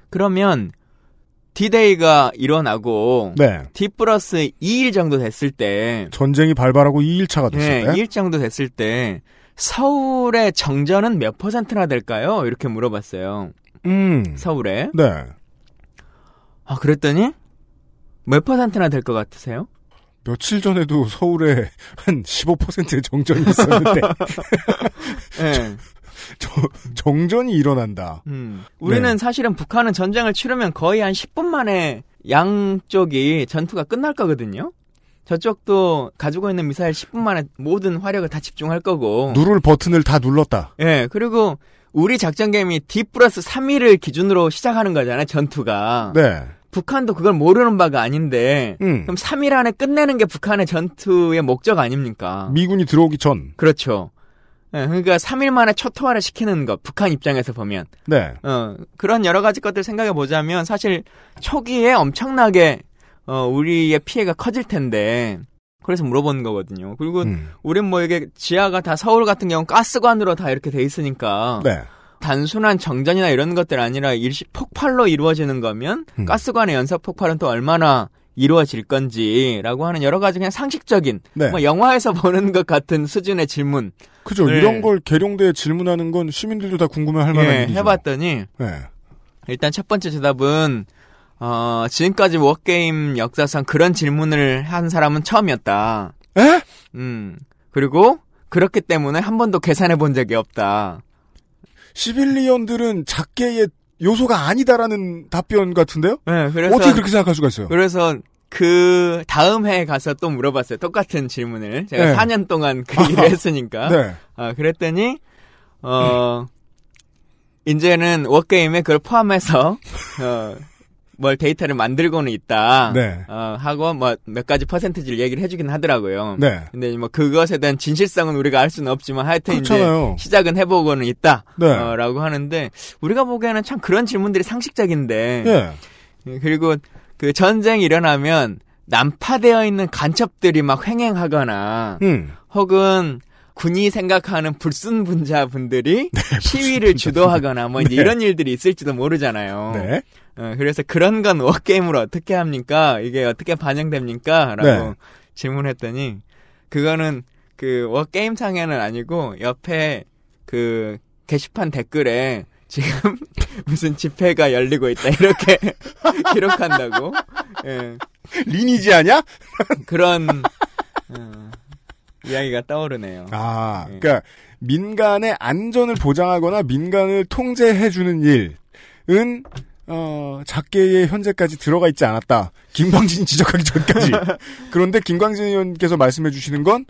Speaker 8: 그러면 디데이가 일어나고
Speaker 2: 네.
Speaker 8: D 플러스 2일 정도 됐을 때
Speaker 2: 전쟁이 발발하고 2일차가 됐을
Speaker 8: 네,
Speaker 2: 때.
Speaker 8: 2일 정도 됐을 때 서울의 정전은 몇 퍼센트나 될까요? 이렇게 물어봤어요.
Speaker 2: 음.
Speaker 8: 서울에.
Speaker 2: 네.
Speaker 8: 아, 그랬더니 몇 퍼센트나 될 것 같으세요?
Speaker 2: 며칠 전에도 서울에 한 15%의 정전이 있었는데
Speaker 8: 네.
Speaker 2: 저, 정전이 일어난다.
Speaker 8: 음. 우리는
Speaker 2: 네.
Speaker 8: 사실은 북한은 전쟁을 치르면 거의 한 10분 만에 양쪽이 전투가 끝날 거거든요. 저쪽도 가지고 있는 미사일 10분 만에 모든 화력을 다 집중할 거고.
Speaker 2: 누를 버튼을 다 눌렀다.
Speaker 8: 예, 그리고 우리 작전 개념이 D 플러스 3일을 기준으로 시작하는 거잖아요, 전투가.
Speaker 2: 네.
Speaker 8: 북한도 그걸 모르는 바가 아닌데,
Speaker 2: 음.
Speaker 8: 그럼 3일 안에 끝내는 게 북한의 전투의 목적 아닙니까?
Speaker 2: 미군이 들어오기 전.
Speaker 8: 그렇죠. 예, 그러니까 3일 만에 초토화를 시키는 것, 북한 입장에서 보면.
Speaker 2: 네.
Speaker 8: 어, 그런 여러 가지 것들 생각해 보자면 사실 초기에 엄청나게 어, 우리의 피해가 커질 텐데 그래서 물어보는 거거든요. 그리고
Speaker 2: 음.
Speaker 8: 우린 뭐 이게 지하가 다 서울 같은 경우 는 가스관으로 다 이렇게 돼 있으니까
Speaker 2: 네.
Speaker 8: 단순한 정전이나 이런 것들 아니라 일시 폭발로 이루어지는 거면
Speaker 2: 음.
Speaker 8: 가스관의 연쇄 폭발은 또 얼마나 이루어질 건지라고 하는 여러 가지 그냥 상식적인
Speaker 2: 네.
Speaker 8: 뭐 영화에서 보는 것 같은 수준의 질문
Speaker 2: 그죠.
Speaker 8: 네.
Speaker 2: 이런 걸 계룡대에 질문하는 건 시민들도 다 궁금해할 만한
Speaker 8: 예,
Speaker 2: 일이죠.
Speaker 8: 해봤더니
Speaker 2: 네.
Speaker 8: 일단 첫 번째 대답은 어, 지금까지 워게임 역사상 그런 질문을 한 사람은 처음이었다.
Speaker 2: 에?
Speaker 8: 음. 그리고 그렇기 때문에 한 번도 계산해 본 적이 없다.
Speaker 2: 시빌리언들은 작게의 요소가 아니다라는 답변 같은데요?
Speaker 8: 네, 그래서
Speaker 2: 어떻게 그렇게 생각할 수가 있어요?
Speaker 8: 그래서 그 다음 해에 가서 또 물어봤어요. 똑같은 질문을. 제가
Speaker 2: 네.
Speaker 8: 4년 동안 그 일을 했으니까.
Speaker 2: 네.
Speaker 8: 아, 그랬더니 어 이제는 워게임에 그걸 포함해서 어, 뭘 데이터를 만들고는 있다.
Speaker 2: 네.
Speaker 8: 어, 하고 뭐 몇 가지 퍼센트지를 얘기를 해주긴 하더라고요.
Speaker 2: 네.
Speaker 8: 근데 뭐 그것에 대한 진실성은 우리가 알 수는 없지만 하여튼
Speaker 2: 그렇잖아요.
Speaker 8: 이제 시작은 해보고는 있다.
Speaker 2: 네.
Speaker 8: 어, 라고 하는데 우리가 보기에는 참 그런 질문들이 상식적인데
Speaker 2: 예.
Speaker 8: 예, 그리고 그 전쟁이 일어나면 난파되어 있는 간첩들이 막 횡행하거나
Speaker 2: 음.
Speaker 8: 혹은 군이 생각하는 불순 분자분들이 시위를 주도하거나 뭐 이제
Speaker 2: 네.
Speaker 8: 이런 일들이 있을지도 모르잖아요.
Speaker 2: 네.
Speaker 8: 어, 그래서 그런 건 워게임으로 어떻게 합니까? 이게 어떻게 반영됩니까? 라고
Speaker 2: 네.
Speaker 8: 질문했더니 그거는 그 워게임 상에는 아니고 옆에 그 게시판 댓글에 지금 무슨 집회가 열리고 있다 이렇게 기록한다고 예,
Speaker 2: 리니지 아냐?
Speaker 8: 그런 어, 이야기가 떠오르네요.
Speaker 2: 아,
Speaker 8: 네.
Speaker 2: 그러니까 민간의 안전을 보장하거나 민간을 통제해 주는 일은 어, 작게에 현재까지 들어가 있지 않았다. 김광진이 지적하기 전까지. 그런데 김광진 의원께서 말씀해 주시는 건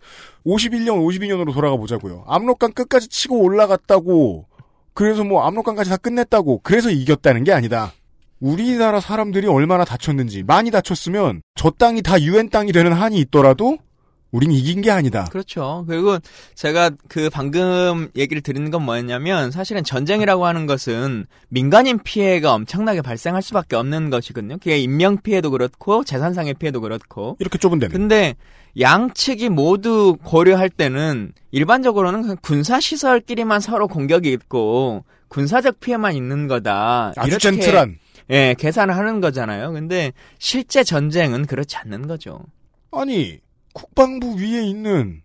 Speaker 2: 51년, 52년으로 돌아가 보자고요. 압록강 끝까지 치고 올라갔다고, 그래서 뭐 압록강까지 다 끝냈다고, 그래서 이겼다는 게 아니다. 우리나라 사람들이 얼마나 다쳤는지, 많이 다쳤으면 저 땅이 다 유엔 땅이 되는 한이 있더라도 우린 이긴 게 아니다.
Speaker 8: 그렇죠. 그리고 제가 그 방금 얘기를 드리는 건 뭐였냐면 사실은 전쟁이라고 하는 것은 민간인 피해가 엄청나게 발생할 수밖에 없는 것이거든요. 그게 인명 피해도 그렇고 재산상의 피해도 그렇고.
Speaker 2: 이렇게 좁은 데는.
Speaker 8: 근데 양측이 모두 고려할 때는 일반적으로는 군사 시설끼리만 서로 공격이 있고 군사적 피해만 있는 거다.
Speaker 2: 아주
Speaker 8: 이렇게
Speaker 2: 젠틀한.
Speaker 8: 예, 계산을 하는 거잖아요. 근데 실제 전쟁은 그렇지 않는 거죠.
Speaker 2: 아니 국방부 위에 있는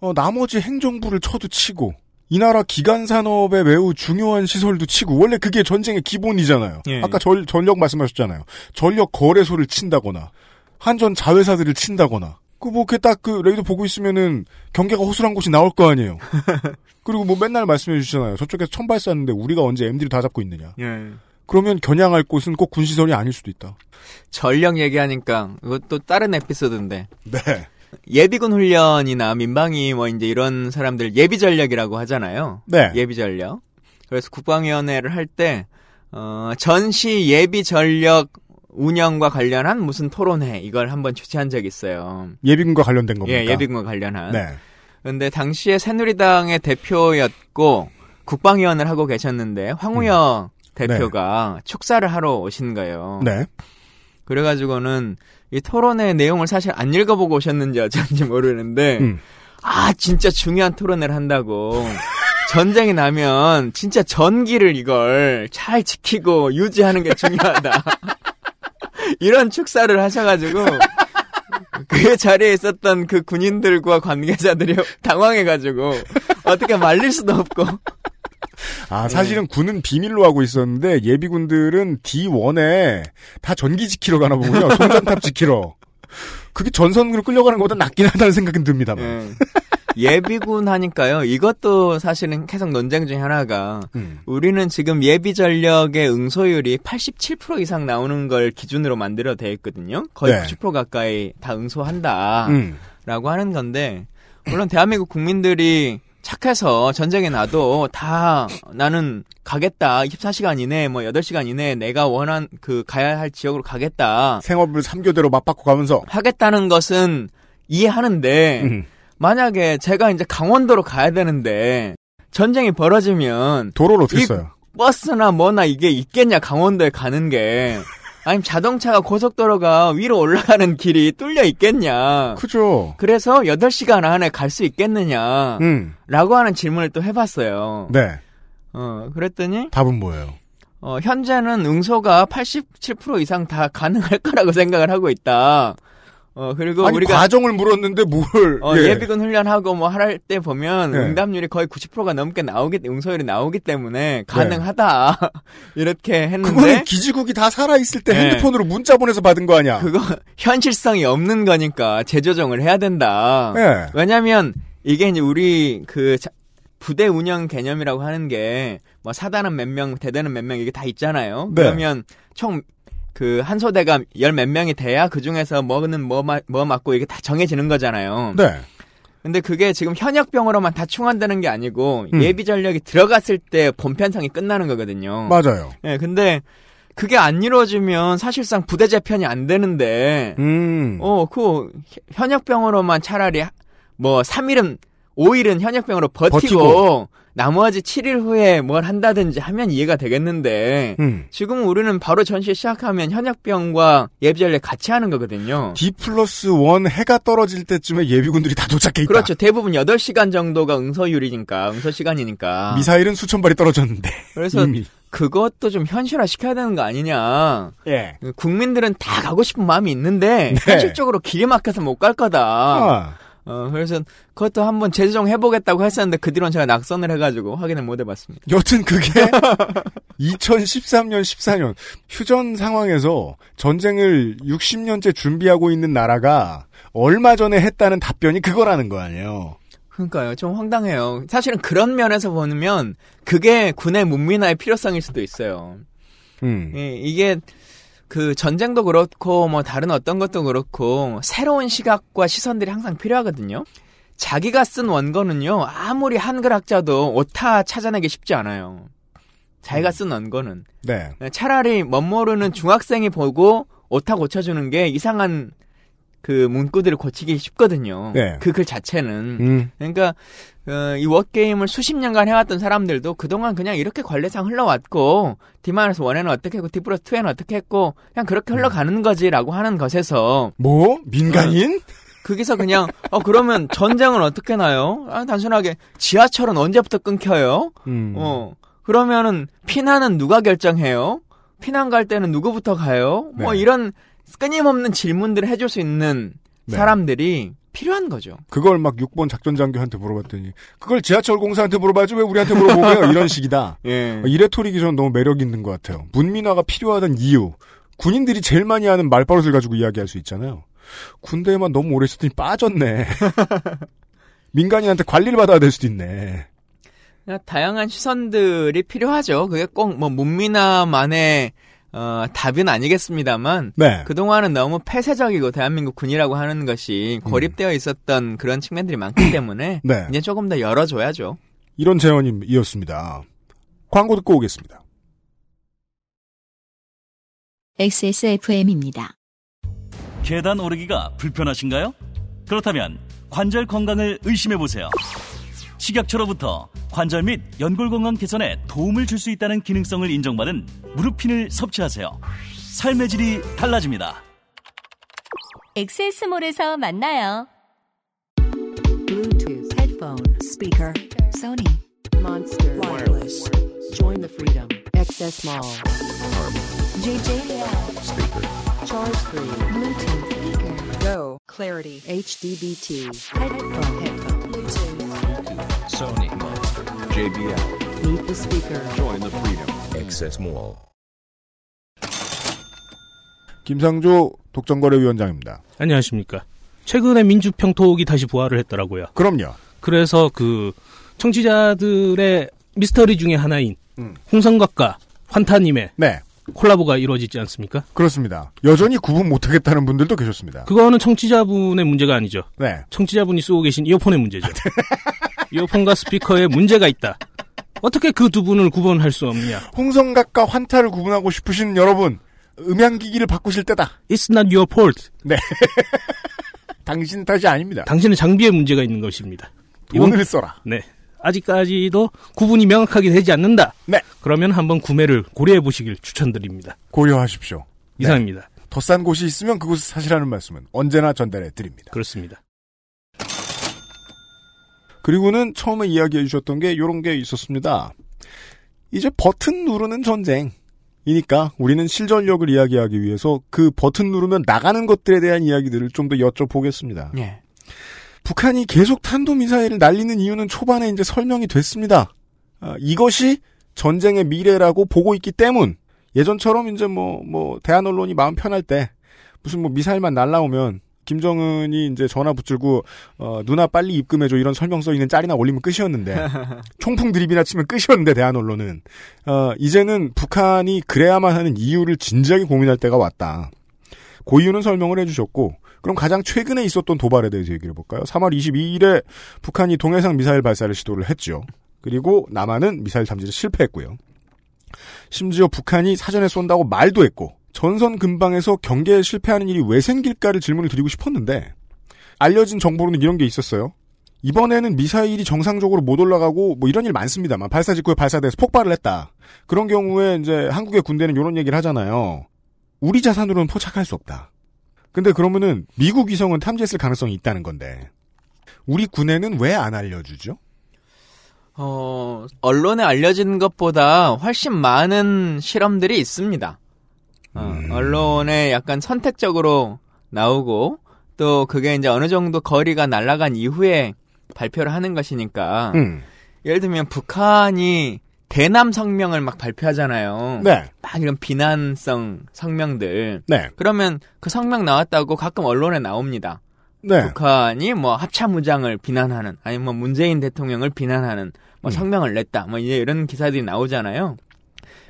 Speaker 2: 어, 나머지 행정부를 쳐도 치고 이 나라 기간 산업에 매우 중요한 시설도 치고 원래 그게 전쟁의 기본이잖아요.
Speaker 8: 예.
Speaker 2: 아까 전, 전력 말씀하셨잖아요. 전력 거래소를 친다거나 한전 자회사들을 친다거나 그뭐그딱그 레이더 보고 있으면은 경계가 허술한 곳이 나올 거 아니에요. 그리고 뭐 맨날 말씀해 주시잖아요. 저쪽에서 천발 쐈는데 우리가 언제 MD를 다 잡고 있느냐.
Speaker 8: 예.
Speaker 2: 그러면 겨냥할 곳은 꼭 군시설이 아닐 수도 있다.
Speaker 8: 전력 얘기하니까 이것도 다른 에피소드인데
Speaker 2: 네.
Speaker 8: 예비군 훈련이나 민방위 뭐 이제 이런 사람들 예비 전력이라고 하잖아요.
Speaker 2: 네.
Speaker 8: 예비 전력. 그래서 국방위원회를 할 때 어, 전시 예비 전력 운영과 관련한 무슨 토론회 이걸 한번 주최한 적이 있어요.
Speaker 2: 예비군과 관련된 겁니까?
Speaker 8: 예, 예비군과 관련한.
Speaker 2: 네.
Speaker 8: 근데 당시에 새누리당의 대표였고 국방위원을 하고 계셨는데 황우여 대표가 축사를 하러 오신 거예요.
Speaker 2: 네.
Speaker 8: 그래가지고는 이 토론회 내용을 사실 안 읽어보고 오셨는지 어쩐지 모르는데
Speaker 2: 음.
Speaker 8: 아 진짜 중요한 토론회를 한다고 전쟁이 나면 진짜 전기를 이걸 잘 지키고 유지하는 게 중요하다 이런 축사를 하셔가지고 그 자리에 있었던 그 군인들과 관계자들이 당황해가지고 어떻게 말릴 수도 없고
Speaker 2: 아, 사실은 군은 비밀로 하고 있었는데 예비군들은 D1에 다 전기 지키러 가나 보군요. 송전탑 지키러. 그게 전선으로 끌려가는 것보다 낫긴 하다는 생각은 듭니다만.
Speaker 8: 예. 예비군 하니까요. 이것도 사실은 계속 논쟁 중에 하나가
Speaker 2: 음.
Speaker 8: 우리는 지금 예비 전력의 응소율이 87% 이상 나오는 걸 기준으로 만들어 돼 있거든요. 거의
Speaker 2: 네.
Speaker 8: 90% 가까이 다 응소한다라고
Speaker 2: 음.
Speaker 8: 하는 건데 물론 대한민국 국민들이 착해서 전쟁에 나도 다 나는 가겠다. 24시간 이내에 뭐 8시간 이내에 내가 원한 그 가야 할 지역으로 가겠다.
Speaker 2: 생업을 3교대로 맞바꿔 가면서.
Speaker 8: 하겠다는 것은 이해하는데
Speaker 2: 음.
Speaker 8: 만약에 제가 이제 강원도로 가야 되는데 전쟁이 벌어지면
Speaker 2: 도로를 어떻게
Speaker 8: 이-
Speaker 2: 써요?
Speaker 8: 버스나 뭐나 이게 있겠냐 강원도에 가는 게 아니면 자동차가 고속도로가 위로 올라가는 길이 뚫려 있겠냐
Speaker 2: 그죠.
Speaker 8: 그래서 8시간 안에 갈 수 있겠느냐
Speaker 2: 음.
Speaker 8: 라고 하는 질문을 또 해봤어요
Speaker 2: 네.
Speaker 8: 어 그랬더니
Speaker 2: 답은 뭐예요?
Speaker 8: 어, 현재는 응소가 87% 이상 다 가능할 거라고 생각을 하고 있다. 어, 그리고
Speaker 2: 아니
Speaker 8: 우리가
Speaker 2: 과정을 물었는데 뭘
Speaker 8: 어,
Speaker 2: 예.
Speaker 8: 예. 비군 훈련하고 뭐 할 때 보면
Speaker 2: 예.
Speaker 8: 응답률이 거의 90%가 넘게 나오기 응소율이 나오기 때문에 가능하다 이렇게 했는데
Speaker 2: 그거는 기지국이 다 살아 있을 때
Speaker 8: 네.
Speaker 2: 핸드폰으로 문자 보내서 받은 거 아니야?
Speaker 8: 그거 현실성이 없는 거니까 재조정을 해야 된다.
Speaker 2: 예.
Speaker 8: 왜냐면 이게 이제 우리 그 자- 부대 운영 개념이라고 하는 게 뭐 사단은 몇 명, 대대는 몇 명 이게 다 있잖아요.
Speaker 2: 네.
Speaker 8: 그러면 총 그 한 소대가 열 몇 명이 돼야 그 중에서 뭐는 뭐, 마- 뭐 맞고 이게 다 정해지는 거잖아요.
Speaker 2: 네.
Speaker 8: 근데 그게 지금 현역병으로만 다 충원되는 게 아니고
Speaker 2: 음.
Speaker 8: 예비 전력이 들어갔을 때 본편성이 끝나는 거거든요.
Speaker 2: 맞아요.
Speaker 8: 예, 근데 그게 안 이루어지면 사실상 부대 재편이 안 되는데
Speaker 2: 음.
Speaker 8: 어, 그 현역병으로만 차라리 뭐 3일은 5일은 현역병으로 버티고,
Speaker 2: 버티고.
Speaker 8: 나머지 7일 후에 뭘 한다든지 하면 이해가 되겠는데
Speaker 2: 음.
Speaker 8: 지금 우리는 바로 전시 시작하면 현역병과 예비전력 같이 하는 거거든요.
Speaker 2: D 플러스 원 해가 떨어질 때쯤에 예비군들이 다 도착해 있다.
Speaker 8: 그렇죠. 대부분 8시간 정도가 응서율이니까, 응서 시간이니까.
Speaker 2: 미사일은 수천 발이 떨어졌는데.
Speaker 8: 그래서
Speaker 2: 이미.
Speaker 8: 그것도 좀 현실화 시켜야 되는 거 아니냐.
Speaker 2: 예.
Speaker 8: 국민들은 다 가고 싶은 마음이 있는데,
Speaker 2: 네.
Speaker 8: 현실적으로 길이 막혀서 못 갈 거다.
Speaker 2: 아.
Speaker 8: 어, 그래서 그것도 한번 재조정 해 보겠다고 했었는데, 그 뒤로는 제가 낙선을 해가지고 확인을 못 해봤습니다.
Speaker 2: 여튼 그게 2013년, 14년 휴전 상황에서 전쟁을 60년째 준비하고 있는 나라가 얼마 전에 했다는 답변이 그거라는 거 아니에요.
Speaker 8: 그러니까요. 좀 황당해요. 사실은 그런 면에서 보면, 그게 군의 문민화의 필요성일 수도 있어요.
Speaker 2: 음.
Speaker 8: 예, 이게 그 전쟁도 그렇고 뭐 다른 어떤 것도 그렇고 새로운 시각과 시선들이 항상 필요하거든요. 자기가 쓴 원고는요 아무리 한글 학자도 오타 찾아내기 쉽지 않아요. 자기가 쓴 원고는
Speaker 2: 네.
Speaker 8: 차라리 멋 모르는 중학생이 보고 오타 고쳐주는 게 이상한 그 문구들을 고치기 쉽거든요.
Speaker 2: 네.
Speaker 8: 그글 자체는.
Speaker 2: 음.
Speaker 8: 그러니까 어, 이 워게임을 수십 년간 해왔던 사람들도 그동안 그냥 이렇게 관례상 흘러왔고 D-1에서 어떻게 했고 D 플러스 2에는 어떻게 했고 그냥 그렇게 흘러가는 거지라고 하는 것에서
Speaker 2: 뭐? 민간인?
Speaker 8: 거기서 그냥 어 그러면 전쟁은 어떻게 나요? 아, 단순하게 지하철은 언제부터 끊겨요?
Speaker 2: 음.
Speaker 8: 어 그러면은 피난은 누가 결정해요? 피난 갈 때는 누구부터 가요? 뭐
Speaker 2: 네.
Speaker 8: 이런 끊임없는 질문들을 해줄 수 있는
Speaker 2: 네.
Speaker 8: 사람들이 필요한 거죠.
Speaker 2: 그걸 막 6번 작전 장교한테 물어봤더니 그걸 지하철 공사한테 물어봐지 왜 우리한테 물어보고요? 이런 식이다.
Speaker 8: 예.
Speaker 2: 이 레토릭이 저는 너무 매력 있는 것 같아요. 문민화가 필요하던 이유. 군인들이 제일 많이 하는 말버릇을 가지고 이야기할 수 있잖아요. 군대에만 너무 오래 있었더니 빠졌네. 민간인한테 관리를 받아야 될 수도 있네.
Speaker 8: 다양한 시선들이 필요하죠. 그게 꼭 뭐 문민화만의 어, 답은 아니겠습니다만
Speaker 2: 네.
Speaker 8: 그동안은 너무 폐쇄적이고 대한민국 군이라고 하는 것이 고립되어 있었던 그런 측면들이 많기 때문에
Speaker 2: 네.
Speaker 8: 이제 조금 더 열어줘야죠.
Speaker 2: 이런 제언이었습니다. 광고 듣고 오겠습니다.
Speaker 1: XSFM입니다.
Speaker 10: 계단 오르기가 불편하신가요? 그렇다면 관절 건강을 의심해 보세요. 식약처로부터 관절 및 연골 건강 개선에 도움을 줄 수 있다는 기능성을 인정받은 무릎핀을 섭취하세요. 삶의 질이 달라집니다.
Speaker 9: 엑세스몰에서 만나요.
Speaker 7: Bluetooth, headphone, speaker, Sony, Monster, Wireless. Join the freedom. Access Mall. JJL. Speaker. Charge 3. Bluetooth speaker. Go. Clarity. HDBT. Headphone. Headphone.
Speaker 11: Sony Monster. JBL.
Speaker 7: Meet the speaker.
Speaker 11: Join the freedom. Access Mall.
Speaker 2: 김상조 독점거래위원장입니다.
Speaker 12: 안녕하십니까. 최근에 민주평톡이 다시 부활을 했더라고요.
Speaker 2: 그럼요.
Speaker 12: 그래서 그 청취자들의 미스터리 중에 하나인
Speaker 2: 음.
Speaker 12: 홍성각과 환타님의
Speaker 2: 네.
Speaker 12: 콜라보가 이루어지지 않습니까?
Speaker 2: 그렇습니다. 여전히 구분 못하겠다는 분들도 계셨습니다.
Speaker 12: 그거는 청취자분의 문제가 아니죠.
Speaker 2: 네.
Speaker 12: 청취자분이 쓰고 계신 이어폰의 문제죠. 이어폰과 스피커에 문제가 있다. 어떻게 그 두 분을 구분할 수 없냐?
Speaker 2: 홍성각과 환타를 구분하고 싶으신 여러분, 음향기기를 바꾸실 때다.
Speaker 12: It's not your fault.
Speaker 2: 네. 당신 탓이 아닙니다.
Speaker 12: 당신의 장비에 문제가 있는 것입니다.
Speaker 2: 돈을 써라.
Speaker 12: 네. 아직까지도 구분이 명확하게 되지 않는다.
Speaker 2: 네.
Speaker 12: 그러면 한번 구매를 고려해 보시길 추천드립니다.
Speaker 2: 고려하십시오.
Speaker 12: 이상입니다.
Speaker 2: 더싼 곳이 있으면 그곳을 사시라는 말씀은 언제나 전달해 드립니다.
Speaker 12: 그렇습니다.
Speaker 2: 그리고는 처음에 이야기해 주셨던 게 이런 게 있었습니다. 이제 버튼 누르는 전쟁. 이니까 우리는 실전력을 이야기하기 위해서 그 버튼 누르면 나가는 것들에 대한 이야기들을 좀 더 여쭤보겠습니다.
Speaker 8: 예.
Speaker 2: 북한이 계속 탄도미사일을 날리는 이유는 초반에 이제 설명이 됐습니다. 아, 이것이 전쟁의 미래라고 보고 있기 때문 예전처럼 이제 뭐, 뭐, 대한 언론이 마음 편할 때 무슨 뭐 미사일만 날라오면 김정은이 이제 전화 붙들고 어, 누나 빨리 입금해줘 이런 설명 써 있는 짤이나 올리면 끝이었는데 총풍 드립이나 치면 끝이었는데 대한 언론은 어, 이제는 북한이 그래야만 하는 이유를 진지하게 고민할 때가 왔다. 그 이유는 설명을 해주셨고 그럼 가장 최근에 있었던 도발에 대해서 얘기를 해볼까요? 3월 22일에 북한이 동해상 미사일 발사를 시도를 했죠. 그리고 남한은 미사일 탐지를 실패했고요. 심지어 북한이 사전에 쏜다고 말도 했고 전선 근방에서 경계에 실패하는 일이 왜 생길까를 질문을 드리고 싶었는데 알려진 정보로는 이런 게 있었어요. 이번에는 미사일이 정상적으로 못 올라가고 뭐 이런 일 많습니다만 발사 직후에 발사돼서 폭발을 했다. 그런 경우에 이제 한국의 군대는 이런 얘기를 하잖아요. 우리 자산으로는 포착할 수 없다. 근데 그러면은 미국 위성은 탐지했을 가능성이 있다는 건데 우리 군에는 왜 안 알려주죠?
Speaker 8: 어, 언론에 알려진 것보다 훨씬 많은 실험들이 있습니다. 어, 언론에 약간 선택적으로 나오고 또 그게 이제 어느 정도 거리가 날아간 이후에 발표를 하는 것이니까
Speaker 2: 음.
Speaker 8: 예를 들면 북한이 대남 성명을 막 발표하잖아요.
Speaker 2: 네.
Speaker 8: 막 이런 비난성 성명들.
Speaker 2: 네.
Speaker 8: 그러면 그 성명 나왔다고 가끔 언론에 나옵니다.
Speaker 2: 네.
Speaker 8: 북한이 뭐 합참의장을 비난하는 아니면 뭐 문재인 대통령을 비난하는 뭐
Speaker 2: 음.
Speaker 8: 성명을 냈다. 뭐 이제 이런 기사들이 나오잖아요.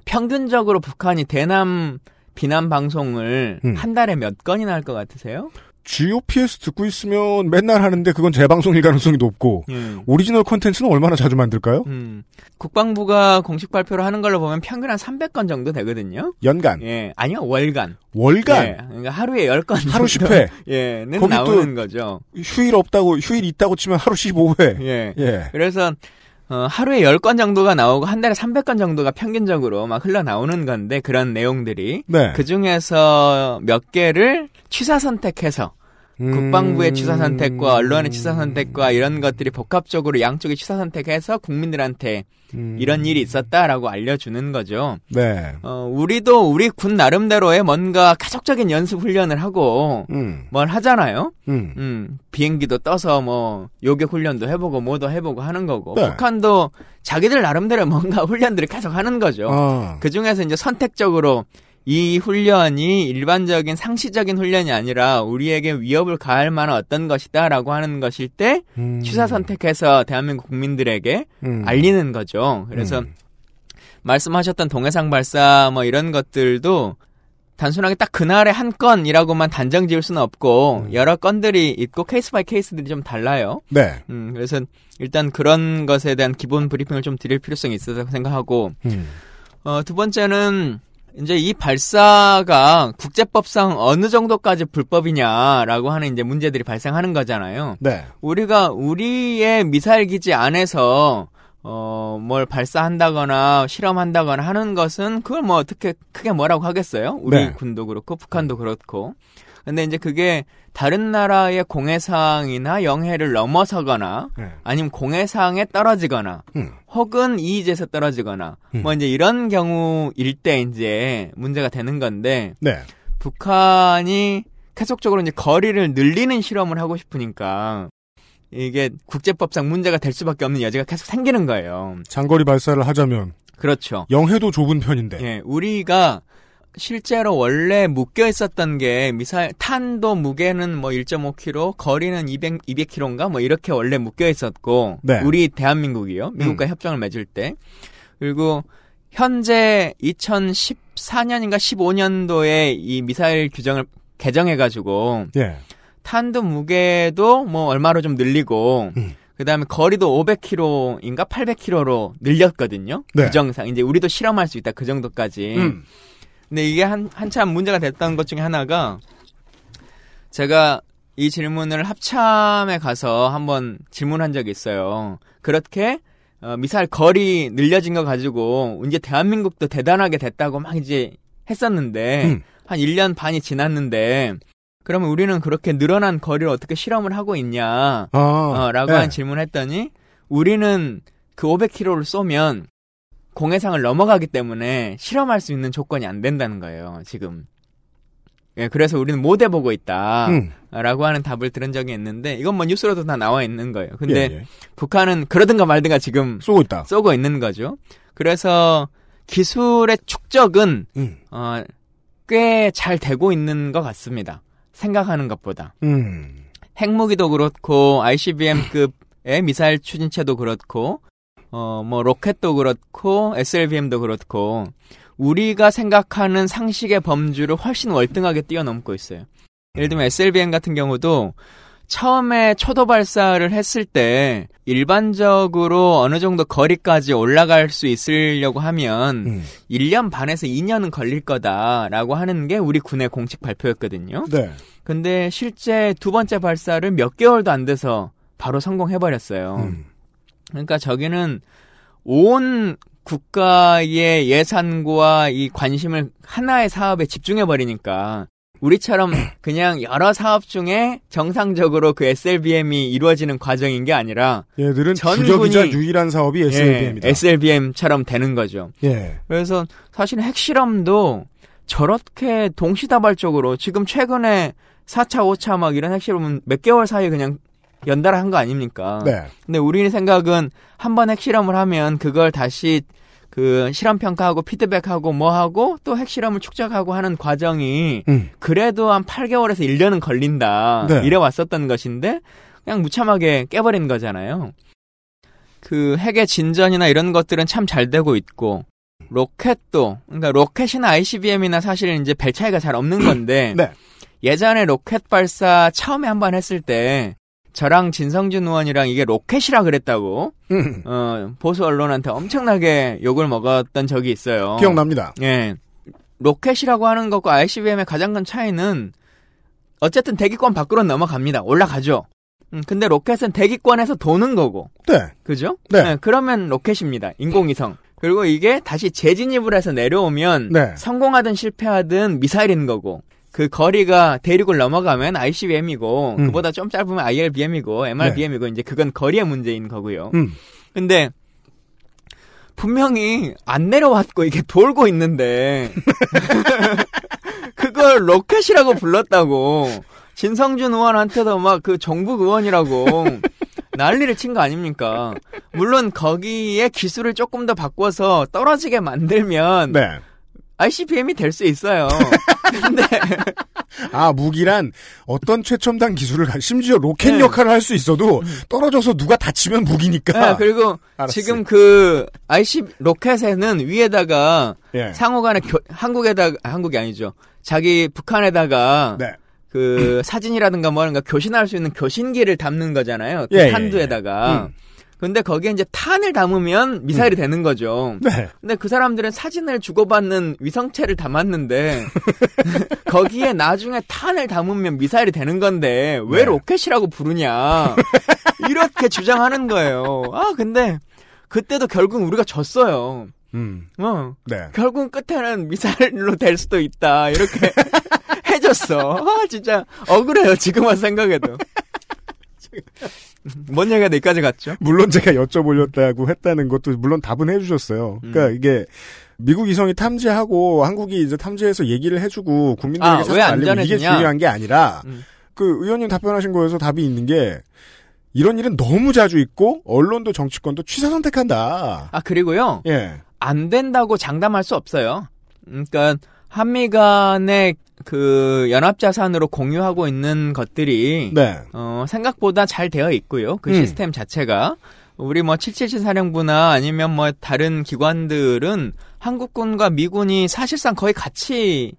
Speaker 8: 평균적으로 북한이 대남 비난 방송을
Speaker 2: 음.
Speaker 8: 한 달에 몇 건이나 할 것 같으세요?
Speaker 2: GOP서 듣고 있으면 맨날 하는데 그건 재방송일 가능성이 높고
Speaker 8: 음.
Speaker 2: 오리지널 콘텐츠는 얼마나 자주 만들까요?
Speaker 8: 음. 국방부가 공식 발표를 하는 걸로 보면 평균 한 300건 정도 되거든요.
Speaker 2: 연간,
Speaker 8: 예, 아니요 월간.
Speaker 2: 월간,
Speaker 8: 예, 그러니까 하루에 10건
Speaker 2: 하루
Speaker 8: 정도,
Speaker 2: 10회.
Speaker 8: 예는
Speaker 2: 거기 또
Speaker 8: 나오는 거죠.
Speaker 2: 휴일 없다고 휴일 있다고 치면 하루 15회.
Speaker 8: 예.
Speaker 2: 예.
Speaker 8: 그래서 어, 하루에 10건 정도가 나오고 한 달에 300건 정도가 평균적으로 막 흘러나오는 건데 그런 내용들이
Speaker 2: 네.
Speaker 8: 그 중에서 몇 개를 취사 선택해서
Speaker 2: 음.
Speaker 8: 국방부의 취사 선택과 언론의 취사 선택과 이런 것들이 복합적으로 양쪽의 취사 선택해서 국민들한테
Speaker 2: 음.
Speaker 8: 이런 일이 있었다라고 알려주는 거죠.
Speaker 2: 네.
Speaker 8: 어, 우리도 우리 군 나름대로의 뭔가 가족적인 연습 훈련을 하고
Speaker 2: 음.
Speaker 8: 뭘 하잖아요.
Speaker 2: 음.
Speaker 8: 음, 비행기도 떠서 뭐 요격 훈련도 해보고 뭐도 해보고 하는 거고
Speaker 2: 네.
Speaker 8: 북한도 자기들 나름대로 뭔가 훈련들을 계속 하는 거죠.
Speaker 2: 아.
Speaker 8: 그 중에서 이제 선택적으로 이 훈련이 일반적인 상시적인 훈련이 아니라 우리에게 위협을 가할 만한 어떤 것이다라고 하는 것일 때
Speaker 2: 음.
Speaker 8: 취사 선택해서 대한민국 국민들에게
Speaker 2: 음.
Speaker 8: 알리는 거죠. 그래서
Speaker 2: 음.
Speaker 8: 말씀하셨던 동해상 발사 뭐 이런 것들도 단순하게 딱 그날의 한 건이라고만 단정 지을 수는 없고
Speaker 2: 음.
Speaker 8: 여러 건들이 있고 case by case들이 좀 달라요.
Speaker 2: 네.
Speaker 8: 음, 그래서 일단 그런 것에 대한 기본 브리핑을 좀 드릴 필요성이 있어서 생각하고
Speaker 2: 음.
Speaker 8: 어, 두 번째는 이제 이 발사가 국제법상 어느 정도까지 불법이냐라고 하는 이제 문제들이 발생하는 거잖아요.
Speaker 2: 네.
Speaker 8: 우리가 우리의 미사일 기지 안에서 어, 뭘 발사한다거나 실험한다거나 하는 것은 그걸 뭐 어떻게 크게 뭐라고 하겠어요? 우리
Speaker 2: 네.
Speaker 8: 군도 그렇고 북한도 그렇고. 근데 이제 그게 다른 나라의 공해상이나 영해를 넘어서거나
Speaker 2: 네.
Speaker 8: 아니면 공해상에 떨어지거나
Speaker 2: 음.
Speaker 8: 혹은 이의제에서 떨어지거나
Speaker 2: 음.
Speaker 8: 뭐 이제 이런 경우일 때 이제 문제가 되는 건데
Speaker 2: 네.
Speaker 8: 북한이 계속적으로 이제 거리를 늘리는 실험을 하고 싶으니까 이게 국제법상 문제가 될 수밖에 없는 여지가 계속 생기는 거예요.
Speaker 2: 장거리 발사를 하자면
Speaker 8: 그렇죠.
Speaker 2: 영해도 좁은 편인데.
Speaker 8: 예, 우리가 실제로 원래 묶여 있었던 게 미사일 탄도 무게는 뭐 1.5kg, 거리는 200 200km인가 뭐 이렇게 원래 묶여 있었고
Speaker 2: 네.
Speaker 8: 우리 대한민국이요. 미국과 협정을 맺을 때. 그리고 현재 2014년인가 15년도에 이 미사일 규정을 개정해 가지고
Speaker 2: 예.
Speaker 8: 탄도 무게도 뭐 얼마로 좀 늘리고
Speaker 2: 음.
Speaker 8: 그다음에 거리도 500km인가 800km로 늘렸거든요.
Speaker 2: 네.
Speaker 8: 규정상 이제 우리도 실험할 수 있다 그 정도까지.
Speaker 2: 음.
Speaker 8: 근데 이게 한 한참 문제가 됐던 것 중에 하나가 제가 이 질문을 합참에 가서 한번 질문한 적이 있어요. 그렇게 어, 미사일 거리 늘려진 거 가지고 이제 대한민국도 대단하게 됐다고 막 이제 했었는데
Speaker 2: 음.
Speaker 8: 한 1년 반이 지났는데 그러면 우리는 그렇게 늘어난 거리를 어떻게 실험을 하고 있냐
Speaker 2: 아.
Speaker 8: 어, 라고
Speaker 2: 네.
Speaker 8: 한 질문을 했더니 우리는 그 500km를 쏘면 공해상을 넘어가기 때문에 실험할 수 있는 조건이 안 된다는 거예요, 지금. 예, 그래서 우리는 못 해보고 있다.
Speaker 2: 음.
Speaker 8: 라고 하는 답을 들은 적이 있는데, 이건 뭐 뉴스로도 다 나와 있는 거예요. 근데
Speaker 2: 예, 예.
Speaker 8: 북한은 그러든가 말든가 지금
Speaker 2: 쏘고 있다.
Speaker 8: 쏘고 있는 거죠. 그래서 기술의 축적은,
Speaker 2: 음.
Speaker 8: 어, 꽤 잘 되고 있는 것 같습니다. 생각하는 것보다.
Speaker 2: 음.
Speaker 8: 핵무기도 그렇고 ICBM급의 미사일 추진체도 그렇고 어 뭐 로켓도 그렇고 SLBM도 그렇고 우리가 생각하는 상식의 범주를 훨씬 월등하게 뛰어넘고 있어요. 예를 들면 SLBM 같은 경우도 처음에 초도 발사를 했을 때 일반적으로 어느 정도 거리까지 올라갈 수 있으려고 하면
Speaker 2: 음.
Speaker 8: 1년 반에서 2년은 걸릴 거다라고 하는 게 우리 군의 공식 발표였거든요.
Speaker 2: 네.
Speaker 8: 근데 실제 두 번째 발사를 몇 개월도 안 돼서 바로 성공해버렸어요.
Speaker 2: 음.
Speaker 8: 그러니까 저기는 온 국가의 예산과 이 관심을 하나의 사업에 집중해 버리니까 우리처럼 그냥 여러 사업 중에 정상적으로 그 SLBM이 이루어지는 과정인 게 아니라
Speaker 2: 얘들은
Speaker 8: 전
Speaker 2: 주적이자
Speaker 8: 군이-
Speaker 2: 유일한 사업이 SLBM이다.
Speaker 8: 예, SLBM처럼 되는 거죠.
Speaker 2: 예.
Speaker 8: 그래서 사실 핵실험도 저렇게 동시다발적으로 지금 최근에 4차, 5차 막 이런 핵실험은 몇 개월 사이에 그냥 연달아 한 거 아닙니까?
Speaker 2: 네.
Speaker 8: 근데 우리 생각은 한 번 핵실험을 하면 그걸 다시 그 실험 평가하고 피드백하고 뭐 하고 또 핵실험을 축적하고 하는 과정이
Speaker 2: 음.
Speaker 8: 그래도 한 8개월에서 1년은 걸린다.
Speaker 2: 네.
Speaker 8: 이래 왔었던 것인데 그냥 무참하게 깨버린 거잖아요. 그 핵의 진전이나 이런 것들은 참 잘 되고 있고 로켓도 그러니까 로켓이나 ICBM이나 사실은 이제 별 차이가 잘 없는 건데
Speaker 2: 네.
Speaker 8: 예전에 로켓 발사 처음에 한 번 했을 때 저랑 진성준 의원이랑 이게 로켓이라 그랬다고
Speaker 2: 음.
Speaker 8: 어, 보수 언론한테 엄청나게 욕을 먹었던 적이 있어요.
Speaker 2: 기억납니다.
Speaker 8: 예. 로켓이라고 하는 것과 ICBM의 가장 큰 차이는 어쨌든 대기권 밖으로 넘어갑니다. 올라가죠. 음, 근데 로켓은 대기권에서 도는 거고.
Speaker 2: 네.
Speaker 8: 그죠?
Speaker 2: 네.
Speaker 8: 그러면 로켓입니다. 인공위성. 그리고 이게 다시 재진입을 해서 내려오면
Speaker 2: 네.
Speaker 8: 성공하든 실패하든 미사일인 거고. 그 거리가 대륙을 넘어가면 ICBM이고
Speaker 2: 음.
Speaker 8: 그보다 좀 짧으면 IRBM이고 MRBM이고 이제 그건 거리의 문제인 거고요.
Speaker 2: 음.
Speaker 8: 근데 분명히 안 내려왔고 이게 돌고 있는데 그걸 로켓이라고 불렀다고 진성준 의원한테도 막 그 정북 의원이라고 난리를 친 거 아닙니까? 물론 거기에 기술을 조금 더 바꿔서 떨어지게 만들면
Speaker 2: 네.
Speaker 8: ICBM이 될 수 있어요. 근데
Speaker 2: 아, 무기란 어떤 최첨단 기술을, 가- 심지어 로켓
Speaker 8: 네.
Speaker 2: 역할을 할 수 있어도 떨어져서 누가 다치면 무기니까.
Speaker 8: 네, 그리고
Speaker 2: 알았어요.
Speaker 8: 지금 그 IC 로켓에는 위에다가
Speaker 2: 예.
Speaker 8: 상호간에 교- 한국에다가 아, 한국이 아니죠. 자기 북한에다가
Speaker 2: 네.
Speaker 8: 그 사진이라든가 뭐라든가 교신할 수 있는 교신기를 담는 거잖아요. 그
Speaker 2: 예, 예,
Speaker 8: 탄두에다가.
Speaker 2: 음.
Speaker 8: 근데 거기에 이제 탄을 담으면 미사일이 되는 거죠.
Speaker 2: 네.
Speaker 8: 근데 그 사람들은 사진을 주고받는 위성체를 담았는데 거기에 나중에 탄을 담으면 미사일이 되는 건데 왜
Speaker 2: 네.
Speaker 8: 로켓이라고 부르냐 이렇게 주장하는 거예요. 아 근데 그때도 결국 우리가 졌어요.
Speaker 2: 음.
Speaker 8: 어
Speaker 2: 네.
Speaker 8: 결국 끝에는 미사일로 될 수도 있다 이렇게 해줬어. 아 진짜 억울해요 지금 와서 생각해도. 뭔 얘기가 여기까지 갔죠?
Speaker 2: 물론 제가 여쭤보려다고 했다는 것도 물론 답은 해주셨어요.
Speaker 8: 음.
Speaker 2: 그러니까 이게 미국 이성이 탐지하고 한국이 이제 탐지해서 얘기를 해주고 국민들에게
Speaker 8: 아,
Speaker 2: 사실
Speaker 8: 왜
Speaker 2: 알리고 이게? 중요한 게 아니라
Speaker 8: 음.
Speaker 2: 그 의원님 답변하신 거에서 답이 있는 게 이런 일은 너무 자주 있고 언론도 정치권도 취사 선택한다.
Speaker 8: 아 그리고요.
Speaker 2: 예.
Speaker 8: 안 된다고 장담할 수 없어요. 그러니까 한미 간의 그 연합 자산으로 공유하고 있는 것들이
Speaker 2: 네.
Speaker 8: 어, 생각보다 잘 되어 있고요. 그
Speaker 2: 음.
Speaker 8: 시스템 자체가 우리 뭐 777 사령부나 아니면 뭐 다른 기관들은 한국군과 미군이 사실상 거의 같이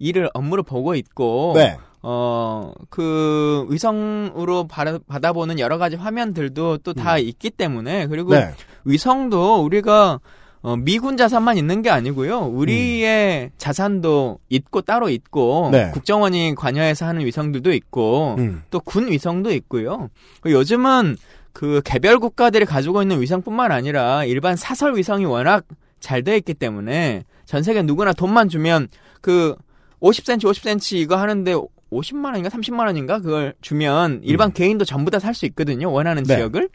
Speaker 8: 일을 업무를 보고 있고
Speaker 2: 네.
Speaker 8: 어, 그 위성으로 받아, 받아보는 여러 가지 화면들도 또다 있기 때문에 그리고
Speaker 2: 음. 네.
Speaker 8: 위성도 우리가 어, 미군 자산만 있는 게 아니고요. 우리의 자산도 있고 따로 있고
Speaker 2: 음. 네.
Speaker 8: 국정원이 관여해서 하는 위성들도 있고
Speaker 2: 음.
Speaker 8: 또군 위성도 있고요. 그 요즘은 그 개별 국가들이 가지고 있는 위성뿐만 아니라 일반 사설 위성이 워낙 잘 돼 있기 때문에 전 세계 누구나 돈만 주면 그 50cm, 50cm 이거 하는데 50만 원인가 30만 원인가 그걸 주면 일반 개인도 전부 다 살 수 있거든요. 원하는
Speaker 2: 네.
Speaker 8: 지역을.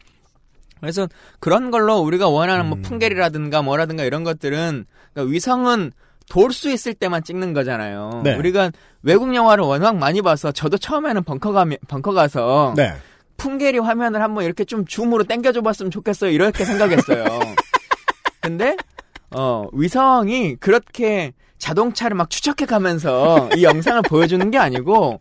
Speaker 8: 그래서 그런 걸로 우리가 원하는 뭐 풍계리라든가 뭐라든가 이런 것들은 그러니까 위성은 돌 수 있을 때만 찍는 거잖아요.
Speaker 2: 네.
Speaker 8: 우리가 외국 영화를 워낙 많이 봐서 저도 처음에는 벙커 가 벙커 가서
Speaker 2: 네.
Speaker 8: 풍계리 화면을 한번 이렇게 좀 줌으로 당겨줘 봤으면 좋겠어요. 이렇게 생각했어요. 근데 어 위성이 그렇게 자동차를 막 추적해 가면서 이 영상을 보여주는 게 아니고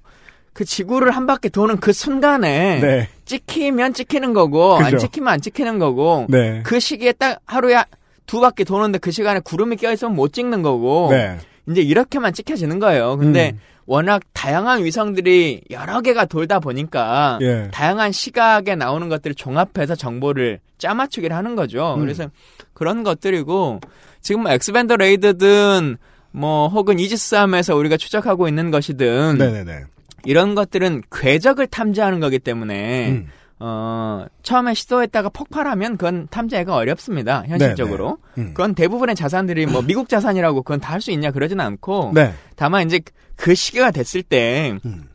Speaker 8: 그 지구를 한 바퀴 도는 그 순간에
Speaker 2: 네.
Speaker 8: 찍히면 찍히는 거고
Speaker 2: 그죠.
Speaker 8: 안 찍히면 안 찍히는 거고
Speaker 2: 네.
Speaker 8: 그 시기에 딱 하루에 두 바퀴 도는데 그 시간에 구름이 껴 있으면 못 찍는 거고
Speaker 2: 네.
Speaker 8: 이제 이렇게만 찍혀지는 거예요. 근데
Speaker 2: 음.
Speaker 8: 워낙 다양한 위성들이 여러 개가 돌다 보니까
Speaker 2: 예.
Speaker 8: 다양한 시각에 나오는 것들을 종합해서 정보를 짜맞추기를 하는 거죠.
Speaker 2: 음.
Speaker 8: 그래서 그런 것들이고 지금 뭐 X-band 레이더든 뭐 혹은 이지스함에서 우리가 추적하고 있는 것이든
Speaker 2: 네네네.
Speaker 8: 이런 것들은 궤적을 탐지하는 거기 때문에
Speaker 2: 음.
Speaker 8: 어 처음에 시도했다가 폭발하면 그건 탐지하기가 어렵습니다 현실적으로
Speaker 2: 네, 네. 음.
Speaker 8: 그건 대부분의 자산들이 뭐 미국 자산이라고 그건 다 할 수 있냐 그러지는 않고
Speaker 2: 네.
Speaker 8: 다만 이제 그 시기가 됐을 때
Speaker 2: 음.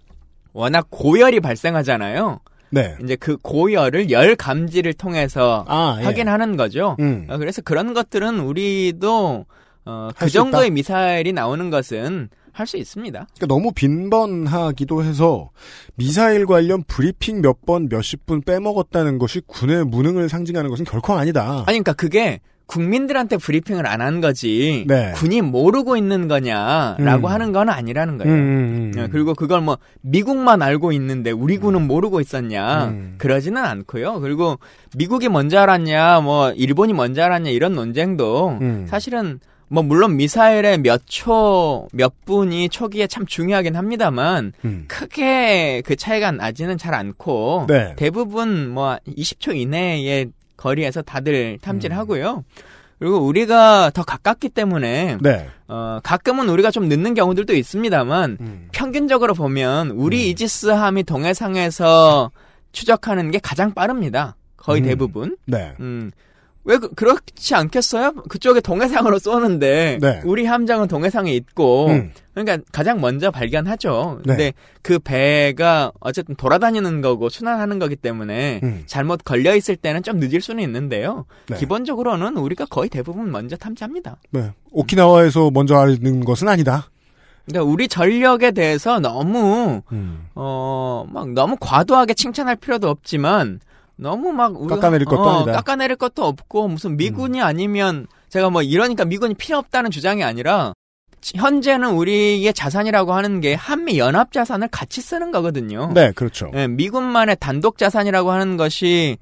Speaker 8: 워낙 고열이 발생하잖아요.
Speaker 2: 네.
Speaker 8: 이제 그 고열을 열 감지를 통해서
Speaker 2: 아, 예.
Speaker 8: 확인하는 거죠.
Speaker 2: 음.
Speaker 8: 어, 그래서 그런 것들은 우리도 어, 그 정도의? 미사일이 나오는 것은 할 수 있습니다.
Speaker 2: 그러니까 너무 빈번하기도 해서 미사일 관련 브리핑 몇 번 몇십 분 빼먹었다는 것이 군의 무능을 상징하는 것은 결코 아니다.
Speaker 8: 아니 그러니까 그게 국민들한테 브리핑을 안 한 거지
Speaker 2: 네.
Speaker 8: 군이 모르고 있는 거냐라고
Speaker 2: 음.
Speaker 8: 하는 건 아니라는 거예요.
Speaker 2: 음, 음, 음.
Speaker 8: 예, 그리고 그걸 뭐 미국만 알고 있는데 우리 군은 모르고 있었냐
Speaker 2: 음.
Speaker 8: 그러지는 않고요. 그리고 미국이 먼저 알았냐 뭐 일본이 먼저 알았냐 이런 논쟁도
Speaker 2: 음.
Speaker 8: 사실은 뭐 물론 미사일의 몇초몇 분이 초기에 참 중요하긴 합니다만
Speaker 2: 음.
Speaker 8: 크게 그 차이가 나지는 잘 않고
Speaker 2: 네.
Speaker 8: 대부분 뭐 20초 이내의 거리에서 다들 탐지를
Speaker 2: 음.
Speaker 8: 하고요. 그리고 우리가 더 가깝기 때문에
Speaker 2: 네.
Speaker 8: 어, 가끔은 우리가 좀 늦는 경우들도 있습니다만
Speaker 2: 음.
Speaker 8: 평균적으로 보면 우리 이지스함이 동해상에서 추적하는 게 가장 빠릅니다. 거의
Speaker 2: 음.
Speaker 8: 대부분.
Speaker 2: 네.
Speaker 8: 음. 왜 그, 그렇지 않겠어요? 그쪽에 동해상으로 쏘는데
Speaker 2: 네.
Speaker 8: 우리 함정은 동해상에 있고
Speaker 2: 음.
Speaker 8: 그러니까 가장 먼저 발견하죠.
Speaker 2: 네.
Speaker 8: 근데 그 배가 어쨌든 돌아다니는 거고 순환하는 거기 때문에
Speaker 2: 음.
Speaker 8: 잘못 걸려 있을 때는 좀 늦을 수는 있는데요.
Speaker 2: 네.
Speaker 8: 기본적으로는 우리가 거의 대부분 먼저 탐지합니다.
Speaker 2: 네. 오키나와에서 먼저 아는 것은 아니다.
Speaker 8: 그러니까 우리 전력에 대해서 너무
Speaker 2: 음.
Speaker 8: 어막 너무 과도하게 칭찬할 필요도 없지만 너무 막 우리가-
Speaker 2: 깎아내릴 것도
Speaker 8: 어,
Speaker 2: 아니다. 음.
Speaker 8: 깎아내릴 것도 없고 무슨 미군이 아니면 제가 뭐 이러니까 미군이 필요 없다는 주장이 아니라 현재는 우리의 자산이라고 하는 게 한미 연합 자산을 같이 쓰는 거거든요.
Speaker 2: 네, 그렇죠.
Speaker 8: 예, 미군만의 단독 자산이라고 하는 것이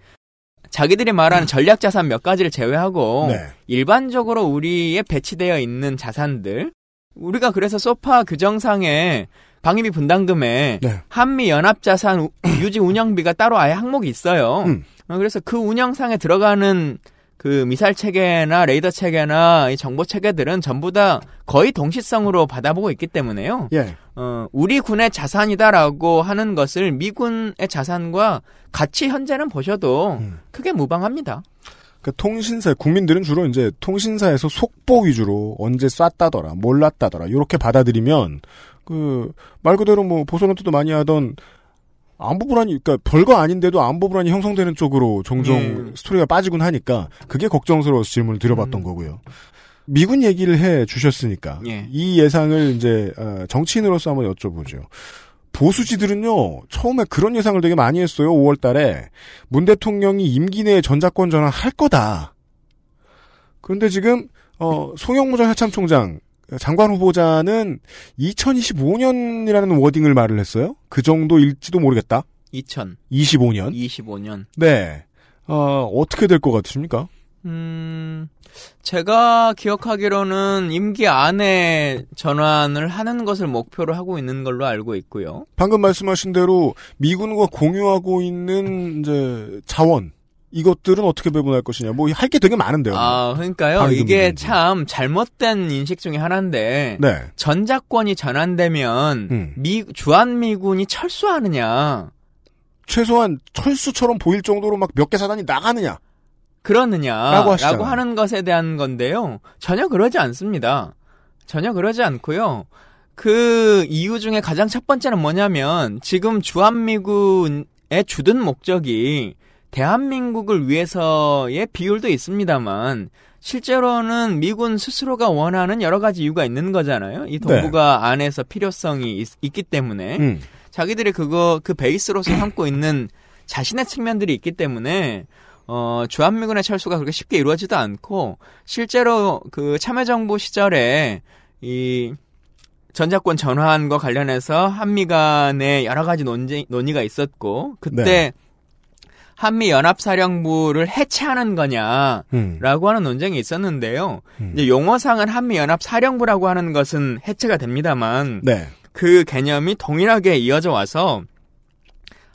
Speaker 8: 자기들이 말하는 전략 자산 몇 가지를 제외하고
Speaker 2: 네.
Speaker 8: 일반적으로 우리에 배치되어 있는 자산들 우리가 그래서 소파 규정상에 방위비 분담금에
Speaker 2: 네.
Speaker 8: 한미 연합 자산 우- 유지 운영비가 따로 아예 항목이 있어요.
Speaker 2: 음.
Speaker 8: 어, 그래서 그 운영상에 들어가는 그 미사일 체계나 레이더 체계나 이 정보 체계들은 전부 다 거의 동시성으로 받아보고 있기 때문에요.
Speaker 2: 예.
Speaker 8: 어, 우리 군의 자산이다라고 하는 것을 미군의 자산과 같이 현재는 보셔도
Speaker 2: 음.
Speaker 8: 크게 무방합니다.
Speaker 2: 그 통신사 국민들은 주로 이제 통신사에서 속보 위주로 언제 쐈다더라, 몰랐다더라 이렇게 받아들이면 그 말 그대로 뭐 보선언도도 많이 하던 안보 불안이 그러니까 별거 아닌데도 안보 불안이 형성되는 쪽으로 종종
Speaker 8: 네.
Speaker 2: 스토리가 빠지곤 하니까 그게 걱정스러워서 질문을 드려봤던
Speaker 8: 음.
Speaker 2: 거고요. 미군 얘기를 해 주셨으니까
Speaker 8: 예.
Speaker 2: 이 예상을 이제 어, 정치인으로서 한번 여쭤보죠. 보수지들은요 처음에 그런 예상을 되게 많이 했어요. 5월달에 문 대통령이 임기 내에 전작권 전환할 거다. 그런데 지금 어, 송영무 전 해참총장 장관 후보자는 2025년이라는 워딩을 말을 했어요. 그 정도일지도 모르겠다.
Speaker 8: 2025년.
Speaker 2: 25년.
Speaker 8: 25년.
Speaker 2: 네. 어, 어떻게 될 것 같으십니까?
Speaker 8: 음, 제가 기억하기로는 임기 안에 전환을 하는 것을 목표로 하고 있는 걸로 알고 있고요.
Speaker 2: 방금 말씀하신 대로 미군과 공유하고 있는 이제 자원 이것들은 어떻게 배분할 것이냐. 뭐 할 게 되게 많은데요.
Speaker 8: 아, 그러니까요. 이게. 참 잘못된 인식 중에 하나인데
Speaker 2: 네.
Speaker 8: 전작권이 전환되면
Speaker 2: 음.
Speaker 8: 미 주한 미군이 철수하느냐
Speaker 2: 최소한 철수처럼 보일 정도로 막 몇 개 사단이 나가느냐.
Speaker 8: 그러느냐라고
Speaker 2: 라고.
Speaker 8: 하는 것에 대한 건데요. 전혀 그러지 않습니다. 전혀 그러지 않고요. 그 이유 중에 가장 첫 번째는 뭐냐면 지금 주한미군의 주둔 목적이 대한민국을 위해서의 비율도 있습니다만 실제로는 미군 스스로가 원하는 여러 가지 이유가 있는 거잖아요. 이 동북아 안에서 필요성이 있, 기 때문에
Speaker 2: 음.
Speaker 8: 자기들이 그거 그 베이스로서 삼고 있는 자신의 측면들이 있기 때문에 어, 주한미군의 철수가 그렇게 쉽게 이루어지도 않고 실제로 그 참여정부 시절에 이 전자권 전환과 관련해서 한미 간에 여러 가지 논쟁, 논의가 있었고 그때
Speaker 2: 네.
Speaker 8: 한미 연합사령부를 해체하는 거냐라고
Speaker 2: 음.
Speaker 8: 하는 논쟁이 있었는데요. 이제 용어상은 한미 연합사령부라고 하는 것은 해체가 됩니다만
Speaker 2: 네.
Speaker 8: 그 개념이 동일하게 이어져 와서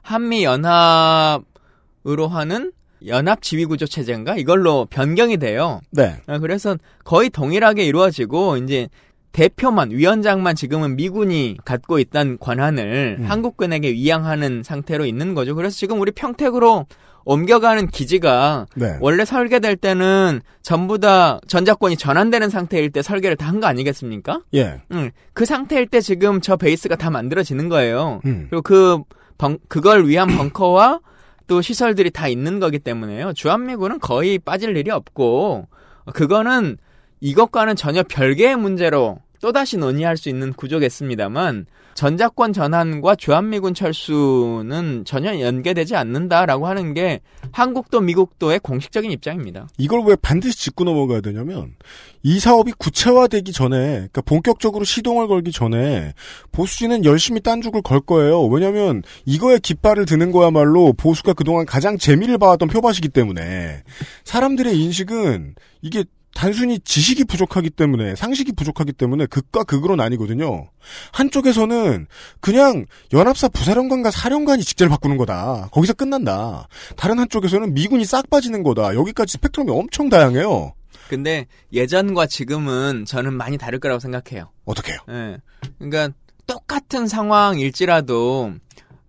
Speaker 8: 한미 연합으로 하는 연합 지휘 구조 체제인가 이걸로 변경이 돼요.
Speaker 2: 네.
Speaker 8: 아, 그래서 거의 동일하게 이루어지고 이제 대표만 위원장만 지금은 미군이 갖고 있던 권한을
Speaker 2: 음.
Speaker 8: 한국군에게 위양하는 상태로 있는 거죠. 그래서 지금 우리 평택으로 옮겨가는 기지가
Speaker 2: 네.
Speaker 8: 원래 설계될 때는 전부 다 전자권이 전환되는 상태일 때 설계를 다 한 거 아니겠습니까?
Speaker 2: 예.
Speaker 8: 응, 그 상태일 때 지금 저 베이스가 다 만들어지는 거예요.
Speaker 2: 음.
Speaker 8: 그리고 그 벙, 그걸 위한 벙커와 또 시설들이 다 있는 거기 때문에요. 주한미군은 거의 빠질 일이 없고 그거는 이것과는 전혀 별개의 문제로 또다시 논의할 수 있는 구조겠습니다만 전자권 전환과 주한미군 철수는 전혀 연계되지 않는다라고 하는 게 한국도 미국도의 공식적인 입장입니다.
Speaker 2: 이걸 왜 반드시 짚고 넘어가야 되냐면 이 사업이 구체화되기 전에 그러니까 본격적으로 시동을 걸기 전에 보수진은 열심히 딴죽을 걸 거예요. 왜냐하면 이거에 깃발을 드는 거야말로 보수가 그동안 가장 재미를 봐왔던 표밭이기 때문에 사람들의 인식은 이게 단순히 지식이 부족하기 때문에 상식이 부족하기 때문에 극과 극으로 나뉘거든요. 한쪽에서는 그냥 연합사 부사령관과 사령관이 직제를 바꾸는 거다. 거기서 끝난다. 다른 한쪽에서는 미군이 싹 빠지는 거다. 여기까지 스펙트럼이 엄청 다양해요.
Speaker 8: 근데 예전과 지금은 저는 많이 다를 거라고 생각해요.
Speaker 2: 어떻게요?
Speaker 8: 예. 그러니까 똑같은 상황일지라도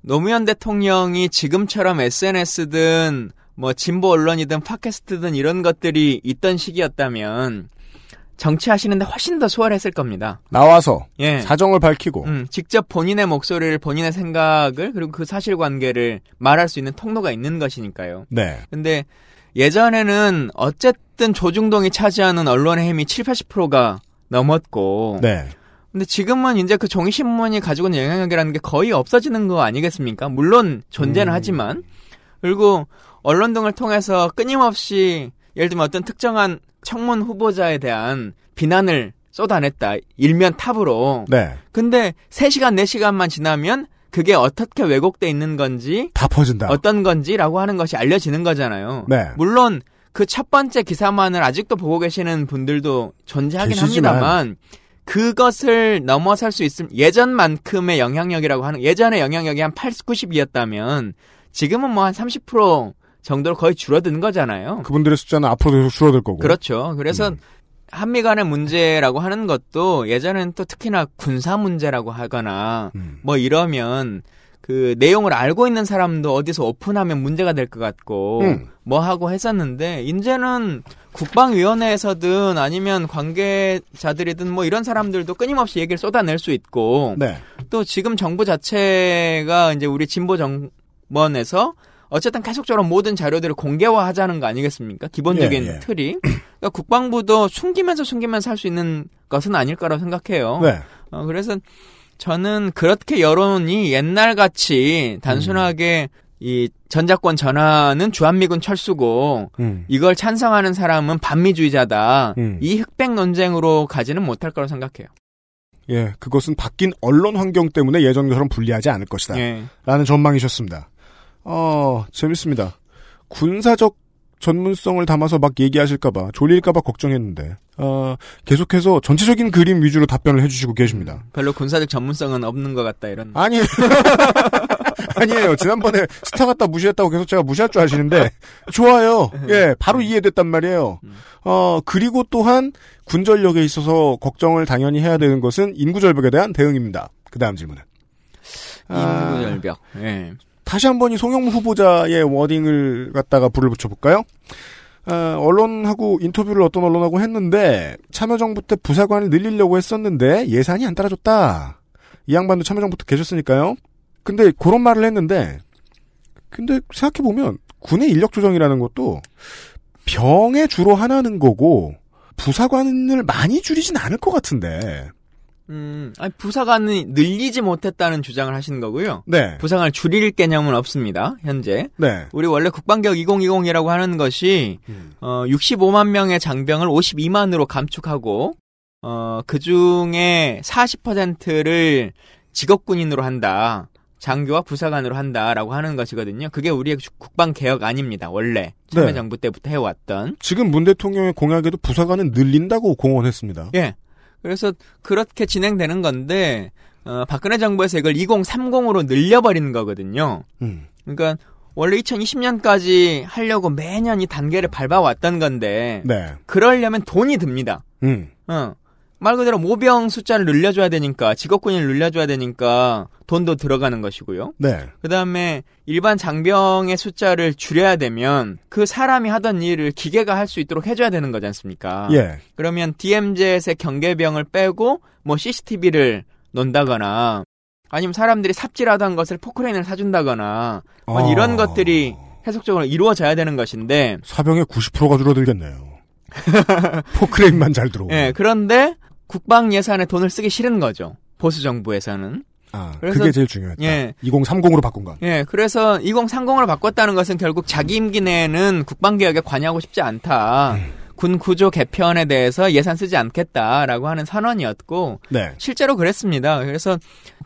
Speaker 8: 노무현 대통령이 지금처럼 SNS든 뭐 진보 언론이든 팟캐스트든 이런 것들이 있던 시기였다면 정치하시는데 훨씬 더 수월했을 겁니다.
Speaker 2: 나와서
Speaker 8: 예.
Speaker 2: 사정을 밝히고
Speaker 8: 음, 직접 본인의 목소리를 본인의 생각을 그리고 그 사실관계를 말할 수 있는 통로가 있는 것이니까요.
Speaker 2: 네.
Speaker 8: 근데 예전에는 어쨌든 조중동이 차지하는 언론의 힘이 7, 80%가 넘었고
Speaker 2: 네.
Speaker 8: 근데 지금은 이제 그 종이신문이 가지고 있는 영향력이라는 게 거의 없어지는 거 아니겠습니까? 물론 존재는
Speaker 2: 음.
Speaker 8: 하지만 그리고 언론 등을 통해서 끊임없이 예를 들면 어떤 특정한 청문 후보자에 대한 비난을 쏟아냈다. 일면 탑으로.
Speaker 2: 네.
Speaker 8: 근데 3시간, 4시간만 지나면 그게 어떻게 왜곡돼 있는 건지
Speaker 2: 다 퍼진다.
Speaker 8: 어떤 건지라고 하는 것이 알려지는 거잖아요.
Speaker 2: 네.
Speaker 8: 물론 그 첫 번째 기사만을 아직도 보고 계시는 분들도 존재하긴
Speaker 2: 계시지만.
Speaker 8: 합니다만 그것을 넘어설 수 있음 예전만큼의 영향력이라고 하는 예전의 영향력이 한 80, 90이었다면 지금은 뭐 한 30% 정도로 거의 줄어든 거잖아요.
Speaker 2: 그분들의 숫자는 앞으로도 계속 줄어들 거고.
Speaker 8: 그렇죠. 그래서
Speaker 2: 음.
Speaker 8: 한미 간의 문제라고 하는 것도 예전에는 또 특히나 군사 문제라고 하거나
Speaker 2: 음.
Speaker 8: 뭐 이러면 그 내용을 알고 있는 사람도 어디서 오픈하면 문제가 될 것 같고
Speaker 2: 음.
Speaker 8: 뭐 하고 했었는데 이제는 국방위원회에서든 아니면 관계자들이든 뭐 이런 사람들도 끊임없이 얘기를 쏟아낼 수 있고
Speaker 2: 네.
Speaker 8: 또 지금 정부 자체가 이제 우리 진보 정권에서 어쨌든 계속적으로 모든 자료들을 공개화하자는 거 아니겠습니까? 기본적인
Speaker 2: 예, 예.
Speaker 8: 틀이. 그러니까 국방부도 숨기면서 숨기면서 할 수 있는 것은 아닐 거라고 생각해요.
Speaker 2: 네.
Speaker 8: 어, 그래서 저는 그렇게 여론이 옛날 같이 단순하게 이 전자권 전환은 주한미군 철수고
Speaker 2: 음.
Speaker 8: 이걸 찬성하는 사람은 반미주의자다.
Speaker 2: 음.
Speaker 8: 이 흑백 논쟁으로 가지는 못할 거라고 생각해요.
Speaker 2: 예, 그것은 바뀐 언론 환경 때문에 예전처럼 불리하지 않을 것이다.
Speaker 8: 예.
Speaker 2: 라는 전망이셨습니다. 어, 재밌습니다. 군사적 전문성을 담아서 막 얘기하실까봐, 졸릴까봐 걱정했는데, 어, 계속해서 전체적인 그림 위주로 답변을 해주시고 계십니다.
Speaker 8: 별로 군사적 전문성은 없는 것 같다 이런.
Speaker 2: 아니, 아니에요. 지난번에 스타 갖다 무시했다고 계속 제가 무시할 줄 아시는데, 좋아요. 예, 바로 이해됐단 말이에요. 어, 그리고 또한 군전력에 있어서 걱정을 당연히 해야 되는 것은 인구 절벽에 대한 대응입니다. 그 다음 질문은. 아,
Speaker 8: 인구 절벽. 예.
Speaker 2: 다시 한 번 이 송영무 후보자의 워딩을 갖다가 불을 붙여볼까요? 어, 언론하고 인터뷰를 어떤 언론하고 했는데 참여정부 때 부사관을 늘리려고 했었는데 예산이 안 따라줬다. 이 양반도 참여정부 때 계셨으니까요. 근데 그런 말을 했는데 근데 생각해보면 군의 인력 조정이라는 것도 병에 주로 하나는 거고 부사관을 많이 줄이진 않을 것 같은데.
Speaker 8: 음, 아니, 부사관은 늘리지 못했다는 주장을 하시는 거고요.
Speaker 2: 네.
Speaker 8: 부사관을 줄일 개념은 없습니다. 현재.
Speaker 2: 네.
Speaker 8: 우리 원래 국방개혁 2020이라고 하는 것이 어, 65만 명의 장병을 52만으로 감축하고 어, 그 중에 40%를 직업군인으로 한다. 장교와 부사관으로 한다라고 하는 것이거든요. 그게 우리의 국방 개혁 아닙니다. 원래 참여정부 때부터 해왔던.
Speaker 2: 지금 문 대통령의 공약에도 부사관은 늘린다고 공언했습니다.
Speaker 8: 예. 그래서 그렇게 진행되는 건데 어, 박근혜 정부에서 이걸 2030으로 늘려버리는 거거든요.
Speaker 2: 음.
Speaker 8: 그러니까 원래 2020년까지 하려고 매년 이 단계를 밟아왔던 건데
Speaker 2: 네.
Speaker 8: 그러려면 돈이 듭니다.
Speaker 2: 음.
Speaker 8: 어. 말 그대로 모병 숫자를 늘려줘야 되니까 직업군인을 늘려줘야 되니까 돈도 들어가는 것이고요.
Speaker 2: 네.
Speaker 8: 그 다음에 일반 장병의 숫자를 줄여야 되면 그 사람이 하던 일을 기계가 할 수 있도록 해줘야 되는 거지 않습니까?
Speaker 2: 예.
Speaker 8: 그러면 DMZ의 경계병을 빼고 뭐 CCTV를 논다거나 아니면 사람들이 삽질하던 것을 포크레인을 사준다거나 뭐
Speaker 2: 아.
Speaker 8: 이런 것들이 해석적으로 이루어져야 되는 것인데
Speaker 2: 사병의 90%가 줄어들겠네요. 포크레인만 잘 들어오고.
Speaker 8: 예, 그런데 국방 예산에 돈을 쓰기 싫은 거죠. 보수 정부에서는.
Speaker 2: 아,
Speaker 8: 그래서-
Speaker 2: 그게 제일 중요했다.
Speaker 8: 예.
Speaker 2: 2030으로 바꾼 건.
Speaker 8: 예, 그래서 2030으로 바꿨다는 것은 결국 자기 임기 내에는 국방개혁에 관여하고 싶지 않다.
Speaker 2: 음.
Speaker 8: 군 구조 개편에 대해서 예산 쓰지 않겠다라고 하는 선언이었고
Speaker 2: 네.
Speaker 8: 실제로 그랬습니다. 그래서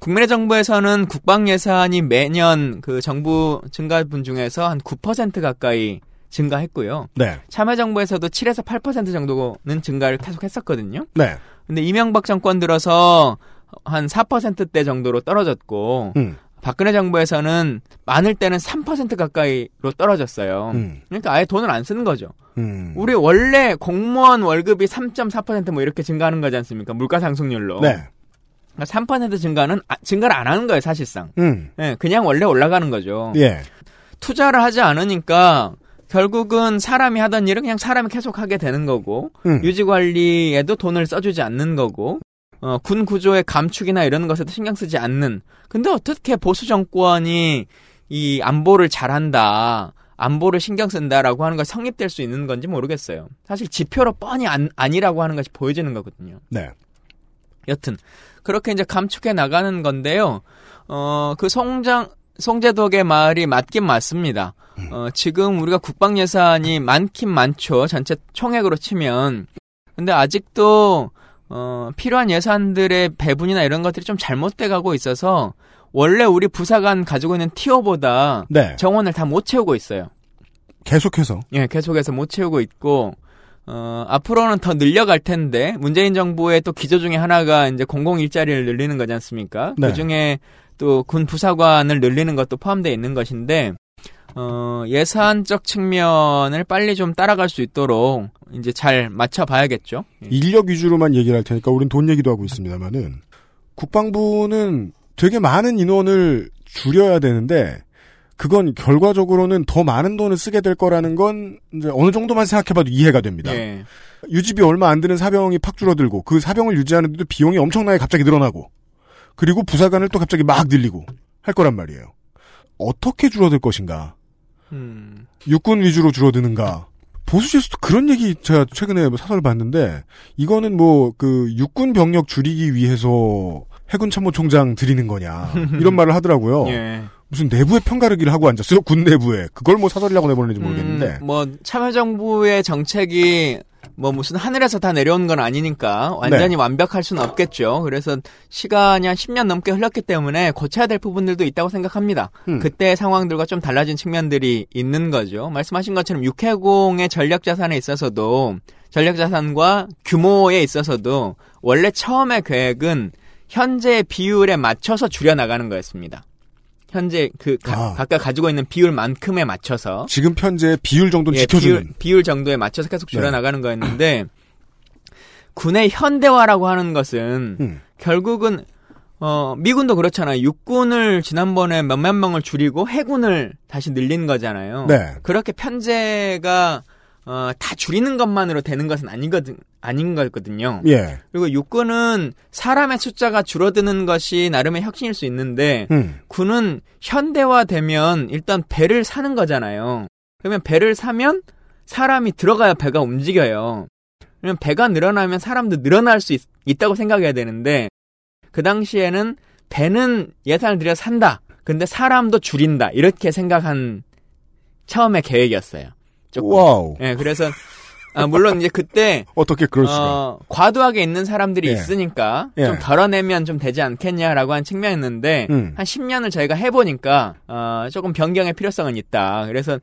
Speaker 8: 국민의 정부에서는 국방 예산이 매년 그 정부 증가분 중에서 한 9% 가까이 증가했고요.
Speaker 2: 네.
Speaker 8: 참여정부에서도 7에서 8% 정도는 증가를 계속 했었거든요.
Speaker 2: 네.
Speaker 8: 근데 이명박 정권 들어서 한 4%대 정도로 떨어졌고
Speaker 2: 음.
Speaker 8: 박근혜 정부에서는 많을 때는 3% 가까이로 떨어졌어요.
Speaker 2: 음.
Speaker 8: 그러니까 아예 돈을 안 쓰는 거죠.
Speaker 2: 음.
Speaker 8: 우리 원래 공무원 월급이 3.4%뭐 이렇게 증가하는 거지 않습니까? 물가 상승률로.
Speaker 2: 네.
Speaker 8: 그러니까 3% 증가는 아- 증가를 안 하는 거예요, 사실상.
Speaker 2: 음.
Speaker 8: 예, 그냥 원래 올라가는 거죠.
Speaker 2: 예.
Speaker 8: 투자를 하지 않으니까 결국은 사람이 하던 일은 그냥 사람이 계속 하게 되는 거고
Speaker 2: 음.
Speaker 8: 유지 관리에도 돈을 써주지 않는 거고 어, 군 구조의 감축이나 이런 것에도 신경 쓰지 않는. 근데 어떻게 보수 정권이 이 안보를 잘한다. 안보를 신경 쓴다라고 하는 거 성립될 수 있는 건지 모르겠어요. 사실 지표로 뻔히 안, 아니라고 하는 것이 보여지는 거거든요.
Speaker 2: 네.
Speaker 8: 여튼 그렇게 이제 감축해 나가는 건데요. 어, 그 송장 송재덕의 말이 맞긴 맞습니다. 어, 지금 우리가 국방 예산이 많긴 많죠. 전체 총액으로 치면. 근데 아직도 어, 필요한 예산들의 배분이나 이런 것들이 좀 잘못돼 가고 있어서 원래 우리 부사관 가지고 있는 티오보다
Speaker 2: 네.
Speaker 8: 정원을 다 못 채우고 있어요.
Speaker 2: 계속해서.
Speaker 8: 예, 계속해서 못 채우고 있고, 어, 앞으로는 더 늘려갈 텐데, 문재인 정부의 또 기조 중에 하나가 이제 공공 일자리를 늘리는 거지 않습니까?
Speaker 2: 네.
Speaker 8: 그 중에 또 군 부사관을 늘리는 것도 포함되어 있는 것인데, 어, 예산적 측면을 빨리 좀 따라갈 수 있도록 이제 잘 맞춰봐야겠죠. 예.
Speaker 2: 인력 위주로만 얘기를 할 테니까 우린 돈 얘기도 하고 있습니다만은 국방부는 되게 많은 인원을 줄여야 되는데 그건 결과적으로는 더 많은 돈을 쓰게 될 거라는 건 이제 어느 정도만 생각해봐도 이해가 됩니다.
Speaker 8: 예.
Speaker 2: 유지비 얼마 안 드는 사병이 팍 줄어들고 그 사병을 유지하는데도 비용이 엄청나게 갑자기 늘어나고 그리고 부사관을 또 갑자기 막 늘리고 할 거란 말이에요. 어떻게 줄어들 것인가?
Speaker 8: 음,
Speaker 2: 육군 위주로 줄어드는가? 보수지에서도 그런 얘기 제가 최근에 뭐 사설을 봤는데 이거는 뭐 그 육군 병력 줄이기 위해서 해군 참모총장 드리는 거냐 이런 말을 하더라고요.
Speaker 8: 예.
Speaker 2: 무슨 내부의 평가르기를 하고 앉았어요 군 내부에 그걸 뭐 사설이라고 내보내는지 모르겠는데
Speaker 8: 음, 뭐 참여정부의 정책이 뭐 무슨 하늘에서 다 내려온 건 아니니까 완전히
Speaker 2: 네.
Speaker 8: 완벽할 수는 없겠죠. 그래서 시간이 한 10년 넘게 흘렀기 때문에 고쳐야 될 부분들도 있다고 생각합니다.
Speaker 2: 음.
Speaker 8: 그때 상황들과 좀 달라진 측면들이 있는 거죠. 말씀하신 것처럼 육해공의 전략 자산에 있어서도 전략 자산과 규모에 있어서도 원래 처음의 계획은 현재 비율에 맞춰서 줄여 나가는 거였습니다. 현재 그 가-
Speaker 2: 아.
Speaker 8: 각각 가지고 있는 비율만큼에 맞춰서
Speaker 2: 지금 편제 비율 정도는
Speaker 8: 예,
Speaker 2: 지켜주는
Speaker 8: 비율, 비율 정도에 맞춰서 계속
Speaker 2: 네.
Speaker 8: 줄여나가는 거였는데 군의 현대화라고 하는 것은
Speaker 2: 음.
Speaker 8: 결국은 어 미군도 그렇잖아요. 육군을 지난번에 몇몇 명을 줄이고 해군을 다시 늘린 거잖아요.
Speaker 2: 네.
Speaker 8: 그렇게 편제가 어, 다 줄이는 것만으로 되는 것은 아니거든 아닌 거거든요.
Speaker 2: 예.
Speaker 8: 그리고 육군은 사람의 숫자가 줄어드는 것이 나름의 혁신일 수 있는데
Speaker 2: 음.
Speaker 8: 군은 현대화되면 일단 배를 사는 거잖아요. 그러면 배를 사면 사람이 들어가야 배가 움직여요. 그러면 배가 늘어나면 사람도 늘어날 수 있, 있다고 생각해야 되는데 그 당시에는 배는 예산을 들여 산다. 근데 사람도 줄인다. 이렇게 생각한 처음의 계획이었어요. 조금.
Speaker 2: wow.
Speaker 8: 예, 그래서 아, 물론 이제 그때
Speaker 2: 어떻게 그럴 수가.
Speaker 8: 어, 과도하게 있는 사람들이
Speaker 2: 예.
Speaker 8: 있으니까
Speaker 2: 예.
Speaker 8: 좀 덜어내면 좀 되지 않겠냐라고 한 측면이었는데
Speaker 2: 음.
Speaker 8: 한 10년을 저희가 해보니까 어, 조금 변경의 필요성은 있다. 그래서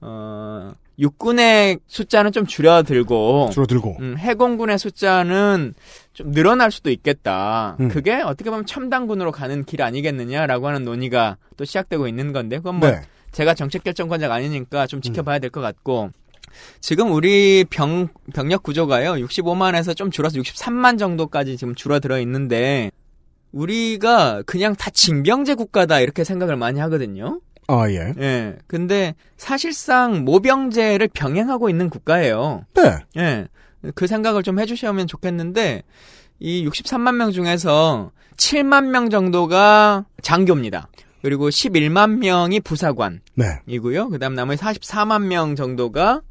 Speaker 8: 어, 육군의 숫자는 좀 줄여들고
Speaker 2: 줄어들고.
Speaker 8: 음, 해공군의 숫자는 좀 늘어날 수도 있겠다.
Speaker 2: 음.
Speaker 8: 그게 어떻게 보면 첨단군으로 가는 길 아니겠느냐라고 하는 논의가 또 시작되고 있는 건데 그건 뭐
Speaker 2: 네.
Speaker 8: 제가 정책 결정권자가 아니니까 좀 지켜봐야 될 것 같고 지금 우리 병 병력 구조가요 65만에서 좀 줄어서 63만 정도까지 지금 줄어들어 있는데 우리가 그냥 다 징병제 국가다 이렇게 생각을 많이 하거든요.
Speaker 2: 아, 예.
Speaker 8: 예. 근데 사실상 모병제를 병행하고 있는 국가예요.
Speaker 2: 네.
Speaker 8: 예. 그 생각을 좀 해주시면 좋겠는데, 이 63만 명 중에서 7만 명 정도가 장교입니다. 그리고 11만 명이 부사관이고요.
Speaker 2: 네.
Speaker 8: 그 다음 나머지 44만 명 정도가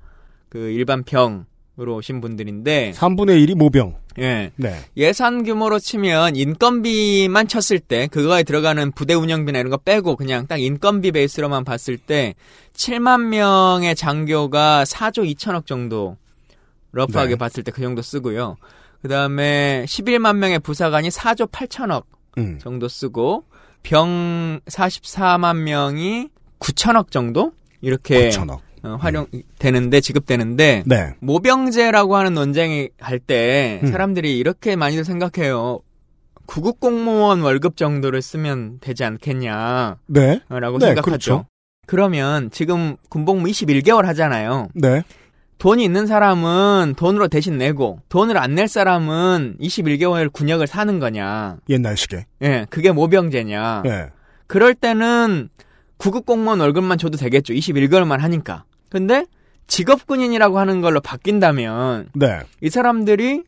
Speaker 8: 그 일반 병으로 오신 분들인데,
Speaker 2: 3분의 1이 모병.
Speaker 8: 예.
Speaker 2: 네.
Speaker 8: 예산 규모로 치면 인건비만 쳤을 때 그거에 들어가는 부대 운영비나 이런 거 빼고 그냥 딱 인건비 베이스로만 봤을 때 7만 명의 장교가 4조 2천억 정도 러프하게
Speaker 2: 네.
Speaker 8: 봤을 때 그 정도 쓰고요. 그다음에 11만 명의 부사관이 4조 8천억
Speaker 2: 음.
Speaker 8: 정도 쓰고 병 44만 명이 9천억 정도 이렇게
Speaker 2: 9천억.
Speaker 8: 어, 활용되는데 지급되는데
Speaker 2: 네.
Speaker 8: 모병제라고 하는 논쟁이 할때
Speaker 2: 음.
Speaker 8: 사람들이 이렇게 많이들 생각해요. 구급 공무원 월급 정도를 쓰면 되지 않겠냐라고
Speaker 2: 네. 네,
Speaker 8: 생각하죠.
Speaker 2: 그렇죠.
Speaker 8: 그러면 지금 군복무 21개월 하잖아요.
Speaker 2: 네.
Speaker 8: 돈이 있는 사람은 돈으로 대신 내고 돈을 안 낼 사람은 21개월 군역을 사는 거냐.
Speaker 2: 옛날식에.
Speaker 8: 예, 그게 모병제냐.
Speaker 2: 예.
Speaker 8: 그럴 때는 구급 공무원 월급만 줘도 되겠죠. 21개월만 하니까. 근데 직업군인이라고 하는 걸로 바뀐다면
Speaker 2: 네.
Speaker 8: 이 사람들이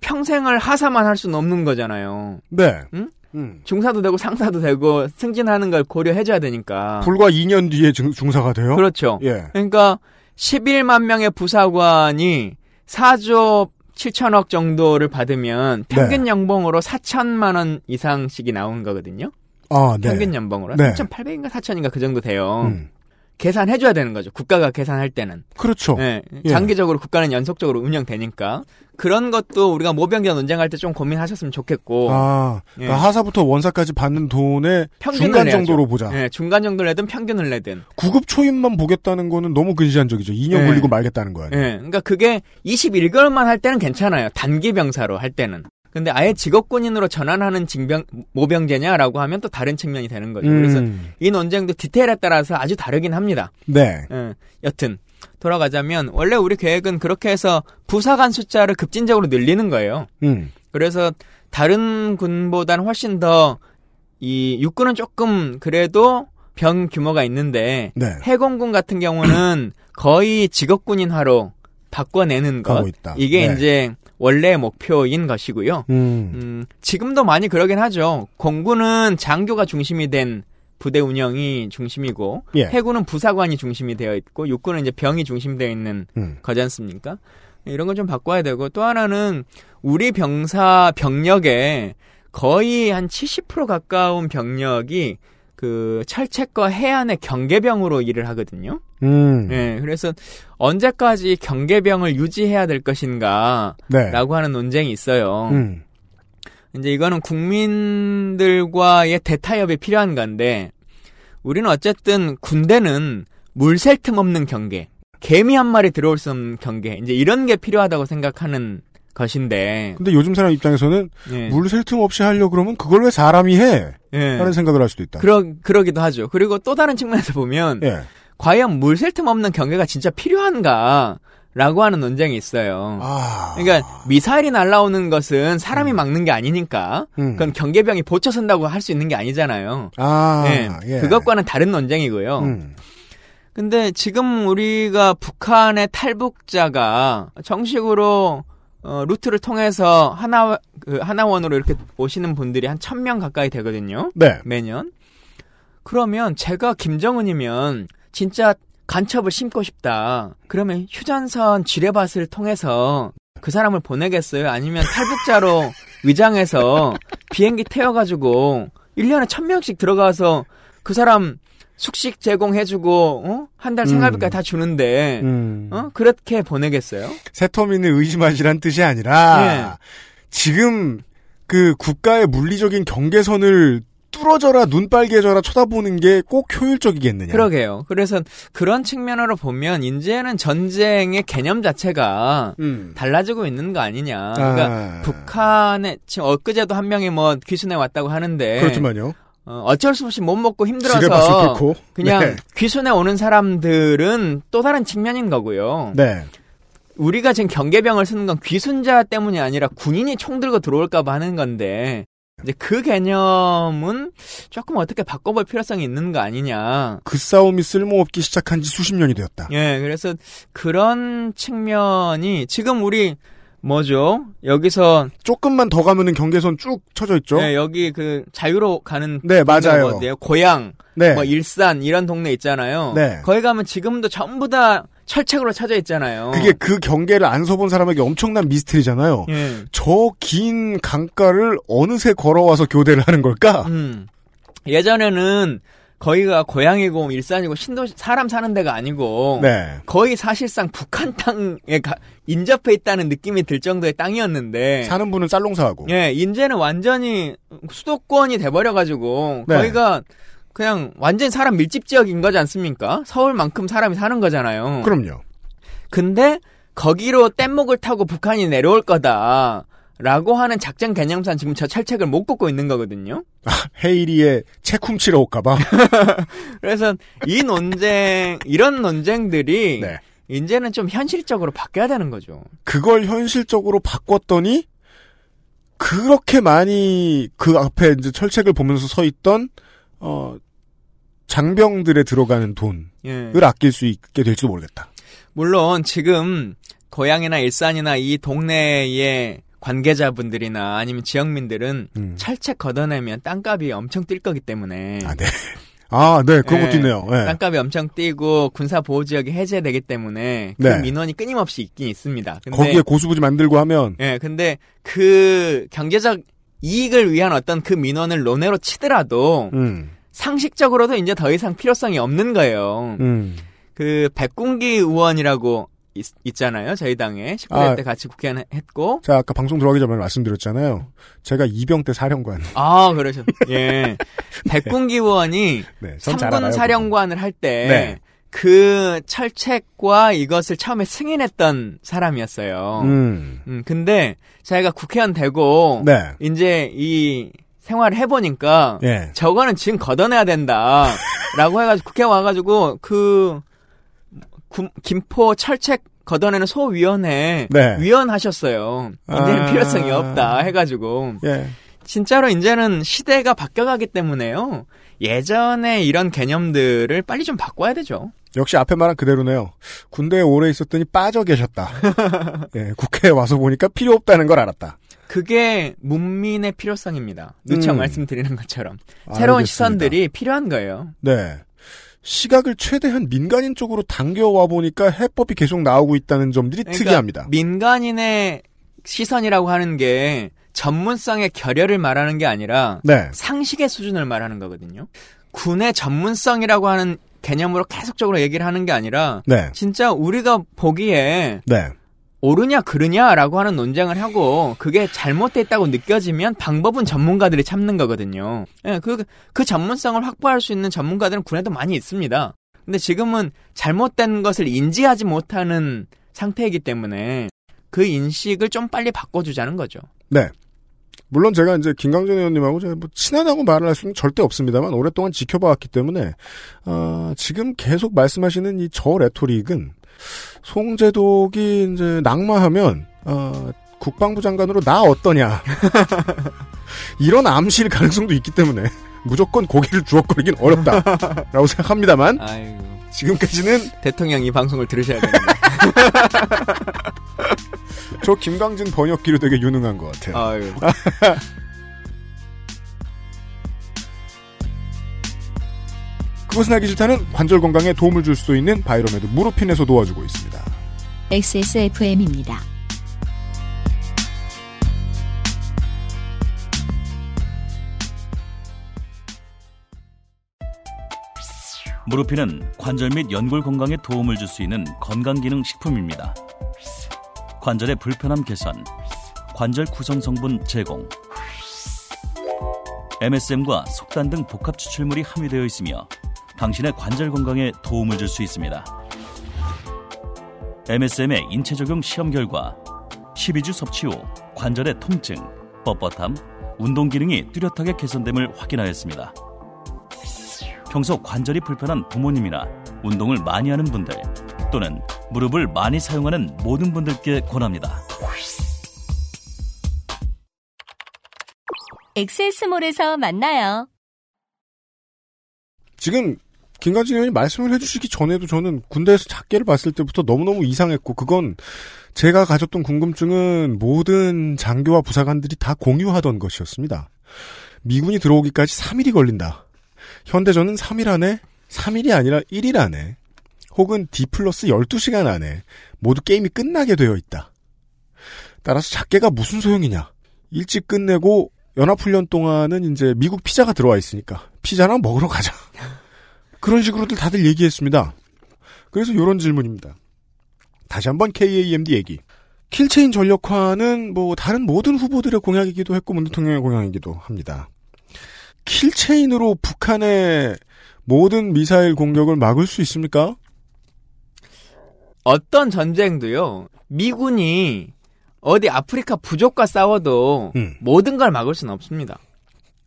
Speaker 8: 평생을 하사만 할 수는 없는 거잖아요.
Speaker 2: 네.
Speaker 8: 응?
Speaker 2: 음.
Speaker 8: 중사도 되고 상사도 되고 승진하는 걸 고려해줘야 되니까.
Speaker 2: 불과 2년 뒤에 중, 중사가 돼요?
Speaker 8: 그렇죠.
Speaker 2: 예.
Speaker 8: 그러니까 11만 명의 부사관이 4조 7천억 정도를 받으면 평균
Speaker 2: 네.
Speaker 8: 연봉으로 4천만 원 이상씩이 나오는 거거든요.
Speaker 2: 아, 네.
Speaker 8: 평균 연봉으로
Speaker 2: 네.
Speaker 8: 3,800인가 4천인가 그 정도 돼요.
Speaker 2: 음.
Speaker 8: 계산해줘야 되는 거죠. 국가가 계산할 때는.
Speaker 2: 그렇죠.
Speaker 8: 예,
Speaker 2: 예.
Speaker 8: 장기적으로 국가는 연속적으로 운영되니까 그런 것도 우리가 모병제 논쟁할 때 좀 고민하셨으면 좋겠고.
Speaker 2: 아, 그러니까
Speaker 8: 예.
Speaker 2: 하사부터 원사까지 받는 돈의 중간
Speaker 8: 내야죠.
Speaker 2: 정도로 보자.
Speaker 8: 예, 중간 정도를 내든 평균을 내든.
Speaker 2: 구급 초임만 보겠다는 거는 너무 근시안적이죠. 2년
Speaker 8: 예.
Speaker 2: 걸리고 말겠다는 거야.
Speaker 8: 예, 그러니까 그게 21개월만 할 때는 괜찮아요. 단기 병사로 할 때는. 근데 아예 직업군인으로 전환하는 징병 모병제냐라고 하면 또 다른 측면이 되는 거죠. 그래서
Speaker 2: 음.
Speaker 8: 이 논쟁도 디테일에 따라서 아주 다르긴 합니다.
Speaker 2: 네.
Speaker 8: 예, 여튼 돌아가자면 원래 우리 계획은 그렇게 해서 부사관 숫자를 급진적으로 늘리는 거예요.
Speaker 2: 음.
Speaker 8: 그래서 다른 군보다는 훨씬 더 이 육군은 조금 그래도 병 규모가 있는데
Speaker 2: 네.
Speaker 8: 해공군 같은 경우는 거의 직업군인화로 바꿔내는 것. 이게
Speaker 2: 네.
Speaker 8: 이제 원래 목표인 것이고요.
Speaker 2: 음.
Speaker 8: 음, 지금도 많이 그러긴 하죠. 공군은 장교가 중심이 된 부대 운영이 중심이고
Speaker 2: 예.
Speaker 8: 해군은 부사관이 중심이 되어 있고 육군은 이제 병이 중심되어 있는
Speaker 2: 음.
Speaker 8: 거지 않습니까? 이런 걸 좀 바꿔야 되고 또 하나는 우리 병사 병력의 거의 한 70% 가까운 병력이 그 철책과 해안의 경계병으로 일을 하거든요.
Speaker 2: 음.
Speaker 8: 예, 그래서 언제까지 경계병을 유지해야 될 것인가
Speaker 2: 네.
Speaker 8: 라고 하는 논쟁이 있어요.
Speaker 2: 음.
Speaker 8: 이제 이거는 국민들과의 대타협이 필요한 건데 우리는 어쨌든 군대는 물셀틈 없는 경계, 개미 한 마리 들어올 수 없는 경계, 이제 이런 게 필요하다고 생각하는 것인데.
Speaker 2: 근데 요즘 사람 입장에서는
Speaker 8: 예.
Speaker 2: 물셀 틈 없이 하려 그러면 그걸 왜 사람이 해?
Speaker 8: 예.
Speaker 2: 하는 생각을 할 수도 있다.
Speaker 8: 그러 그러기도 하죠. 그리고 또 다른 측면에서 보면
Speaker 2: 예.
Speaker 8: 과연 물셀 틈 없는 경계가 진짜 필요한가? 라고 하는 논쟁이 있어요.
Speaker 2: 아.
Speaker 8: 그러니까 미사일이 날라오는 것은 사람이 막는 게 아니니까
Speaker 2: 음.
Speaker 8: 그건 경계병이 보쳐 선다고 할 수 있는 게 아니잖아요.
Speaker 2: 아.
Speaker 8: 네,
Speaker 2: 예.
Speaker 8: 그것과는 다른 논쟁이고요.
Speaker 2: 음.
Speaker 8: 근데 지금 우리가 북한의 탈북자가 정식으로 어, 루트를 통해서 하나 그 하나원으로 이렇게 오시는 분들이 한 천 명 가까이 되거든요.
Speaker 2: 네.
Speaker 8: 매년. 그러면 제가 김정은이면 진짜 간첩을 심고 싶다. 그러면 휴전선 지뢰밭을 통해서 그 사람을 보내겠어요? 아니면 탈북자로 위장해서 비행기 태워가지고 1년에 1000명씩 들어가서 그 사람 숙식 제공해주고, 어? 한달 생활비까지
Speaker 2: 음.
Speaker 8: 다 주는데,
Speaker 2: 음.
Speaker 8: 어? 그렇게 보내겠어요?
Speaker 2: 새터민을 의심하시란 뜻이 아니라
Speaker 8: 예.
Speaker 2: 지금 그 국가의 물리적인 경계선을 뚫어져라 눈 빨개져라 쳐다보는 게 꼭 효율적이겠느냐.
Speaker 8: 그러게요. 그래서 그런 측면으로 보면 이제는 전쟁의 개념 자체가
Speaker 2: 음.
Speaker 8: 달라지고 있는 거 아니냐. 그러니까
Speaker 2: 아.
Speaker 8: 북한에 지금 엊그제도 한 명이 뭐 귀순해 왔다고 하는데
Speaker 2: 그렇지만요.
Speaker 8: 어, 어쩔 수 없이 못 먹고 힘들어서. 그냥
Speaker 2: 네.
Speaker 8: 귀순해 오는 사람들은 또 다른 측면인 거고요.
Speaker 2: 네.
Speaker 8: 우리가 지금 경계병을 쓰는 건 귀순자 때문이 아니라 군인이 총 들고 들어올까봐 하는 건데 이제 그 개념은 조금 어떻게 바꿔볼 필요성이 있는 거 아니냐.
Speaker 2: 그 싸움이 쓸모없기 시작한 지 수십 년이 되었다.
Speaker 8: 예, 그래서 그런 측면이 지금 우리 뭐죠? 여기서
Speaker 2: 조금만 더 가면은 경계선 쭉 쳐져 있죠.
Speaker 8: 네, 여기 그 자유로 가는
Speaker 2: 네, 맞아요.
Speaker 8: 어디예요? 고향,
Speaker 2: 네.
Speaker 8: 뭐 일산 이런 동네 있잖아요.
Speaker 2: 네.
Speaker 8: 거기 가면 지금도 전부 다 철책으로 쳐져 있잖아요.
Speaker 2: 그게 그 경계를 안 서본 사람에게 엄청난 미스터리잖아요.
Speaker 8: 예.
Speaker 2: 저긴 강가를 어느새 걸어와서 교대를 하는 걸까?
Speaker 8: 음. 예전에는 거기가 고향이고 일산이고 신도 사람 사는 데가 아니고
Speaker 2: 네.
Speaker 8: 거의 사실상 북한 땅에 가- 인접해 있다는 느낌이 들 정도의 땅이었는데
Speaker 2: 사는 분은 쌀농사하고.
Speaker 8: 예, 이제는 완전히 수도권이 돼버려가지고
Speaker 2: 네.
Speaker 8: 거기가 그냥 완전 사람 밀집 지역인 거지 않습니까? 서울만큼 사람이 사는 거잖아요.
Speaker 2: 그럼요.
Speaker 8: 근데 거기로 뗏목을 타고 북한이 내려올 거다. 라고 하는 작전 개념상 지금 저 철책을 못 걷고 있는 거거든요.
Speaker 2: 헤이리의 책 훔치러 올까봐.
Speaker 8: 그래서 이 논쟁, 이런 논쟁들이
Speaker 2: 네.
Speaker 8: 이제는 좀 현실적으로 바뀌어야 되는 거죠.
Speaker 2: 그걸 현실적으로 바꿨더니 그렇게 많이 그 앞에 이제 철책을 보면서 서 있던 어 장병들에 들어가는 돈을
Speaker 8: 예.
Speaker 2: 아낄 수 있게 될지도 모르겠다.
Speaker 8: 물론 지금 고향이나 일산이나 이 동네의 관계자분들이나 아니면 지역민들은
Speaker 2: 음.
Speaker 8: 철책 걷어내면 땅값이 엄청 뛸 거기 때문에
Speaker 2: 아, 네. 아, 네, 그런
Speaker 8: 예,
Speaker 2: 것도 있네요. 예.
Speaker 8: 땅값이 엄청 뛰고 군사 보호 지역이 해제되기 때문에 그
Speaker 2: 네.
Speaker 8: 민원이 끊임없이 있긴 있습니다. 근데
Speaker 2: 거기에 고수부지 만들고 하면
Speaker 8: 예, 근데 그 경제적 이익을 위한 어떤 그 민원을 논외로 치더라도
Speaker 2: 음,
Speaker 8: 상식적으로도 이제 더 이상 필요성이 없는 거예요.
Speaker 2: 음.
Speaker 8: 그 백군기 의원이라고 있, 잖아요 저희 당에 19대
Speaker 2: 아.
Speaker 8: 때 같이 국회의원 했고.
Speaker 2: 자, 아까 방송 들어가기 전에 말씀드렸잖아요. 제가 이병대 사령관.
Speaker 8: 아, 그러셨. 예. 백군기 의원이
Speaker 2: 네, 전잘 알아요,
Speaker 8: 3군 사령관을 할때
Speaker 2: 네.
Speaker 8: 그 철책과 이것을 처음에 승인했던 사람이었어요.
Speaker 2: 음.
Speaker 8: 음, 근데 자기가 국회의원 되고
Speaker 2: 네.
Speaker 8: 이제 이 생활을 해보니까
Speaker 2: 예.
Speaker 8: 저거는 지금 걷어내야 된다라고 해가지고 국회 와가지고 그 구- 김포 철책 걷어내는 소위원회
Speaker 2: 네.
Speaker 8: 위원하셨어요. 이제는
Speaker 2: 아.
Speaker 8: 필요성이 없다 해가지고
Speaker 2: 예.
Speaker 8: 진짜로 이제는 시대가 바뀌어가기 때문에요. 예전에 이런 개념들을 빨리 좀 바꿔야 되죠.
Speaker 2: 역시 앞에 말한 그대로네요. 군대에 오래 있었더니 빠져 계셨다. 예, 국회에 와서 보니까 필요 없다는 걸 알았다.
Speaker 8: 그게 문민의 필요성입니다. 누차
Speaker 2: 음.
Speaker 8: 말씀드리는 것처럼 새로운
Speaker 2: 알겠습니다.
Speaker 8: 시선들이 필요한 거예요.
Speaker 2: 네. 시각을 최대한 민간인 쪽으로 당겨와 보니까 해법이 계속 나오고 있다는 점들이
Speaker 8: 그러니까
Speaker 2: 특이합니다.
Speaker 8: 민간인의 시선이라고 하는 게 전문성의 결여를 말하는 게 아니라
Speaker 2: 네.
Speaker 8: 상식의 수준을 말하는 거거든요. 군의 전문성이라고 하는 개념으로 계속적으로 얘기를 하는 게 아니라
Speaker 2: 네.
Speaker 8: 진짜 우리가 보기에
Speaker 2: 네.
Speaker 8: 옳으냐 그르냐라고 하는 논쟁을 하고 그게 잘못됐다고 느껴지면 방법은 전문가들이 참는 거거든요. 예, 그, 그 전문성을 확보할 수 있는 전문가들은 군에도 많이 있습니다. 근데 지금은 잘못된 것을 인지하지 못하는 상태이기 때문에 그 인식을 좀 빨리 바꿔주자는 거죠.
Speaker 2: 네. 물론 제가 이제 김강전 의원님하고 제가 뭐 친하다고 말을 할 수는 절대 없습니다만 오랫동안 지켜봐왔기 때문에 어, 지금 계속 말씀하시는 이 저 레토릭은 송재독이 이제 낙마하면 어, 국방부 장관으로 나 어떠냐 이런 암시일 가능성도 있기 때문에 무조건 고개를 주걱거리긴 어렵다라고 생각합니다만
Speaker 8: 아이고.
Speaker 2: 지금까지는
Speaker 8: 대통령 이 방송을 들으셔야 됩니다.
Speaker 2: 저 김광진 번역기로 되게 유능한 것 같아요. 그것은 알기 싫다는 관절 건강에 도움을 줄 수도 있는 바이로메드 무릎핀에서 도와주고 있습니다.
Speaker 1: XSFM입니다.
Speaker 10: 무릎핀은 관절 및 연골 건강에 도움을 줄 수 있는 건강기능 식품입니다. 관절의 불편함 개선, 관절 구성 성분 제공, MSM과 속단 등 복합 추출물이 함유되어 있으며 당신의 관절 건강에 도움을 줄 수 있습니다. MSM의 인체 적용 시험 결과 12주 섭취 후 관절의 통증, 뻣뻣함, 운동 기능이 뚜렷하게 개선됨을 확인하였습니다. 평소 관절이 불편한 부모님이나 운동을 많이 하는 분들 또는 무릎을 많이 사용하는 모든 분들께 권합니다.
Speaker 9: 엑세스몰에서 만나요.
Speaker 2: 지금 김관진 의원이 말씀을 해주시기 전에도 저는 군대에서 작계를 봤을 때부터 너무너무 이상했고 그건 제가 가졌던 궁금증은 모든 장교와 부사관들이 다 공유하던 것이었습니다. 미군이 들어오기까지 3일이 걸린다. 현대전은 3일 안에 3일이 아니라 1일 안에 혹은 D plus 12시간 안에 모두 게임이 끝나게 되어 있다. 따라서 작계가 무슨 소용이냐. 일찍 끝내고 연합훈련 동안은 이제 미국 피자가 들어와 있으니까 피자나 먹으러 가자. 그런 식으로들 다들 얘기했습니다. 그래서 이런 질문입니다. 다시 한번 KAMD 얘기. kill chain 전력화는 뭐 다른 모든 후보들의 공약이기도 했고 문 대통령의 공약이기도 합니다. 킬체인으로 북한의 모든 미사일 공격을 막을 수 있습니까?
Speaker 8: 어떤 전쟁도요, 미군이 어디 아프리카 부족과 싸워도
Speaker 2: 음.
Speaker 8: 모든 걸 막을 수는 없습니다.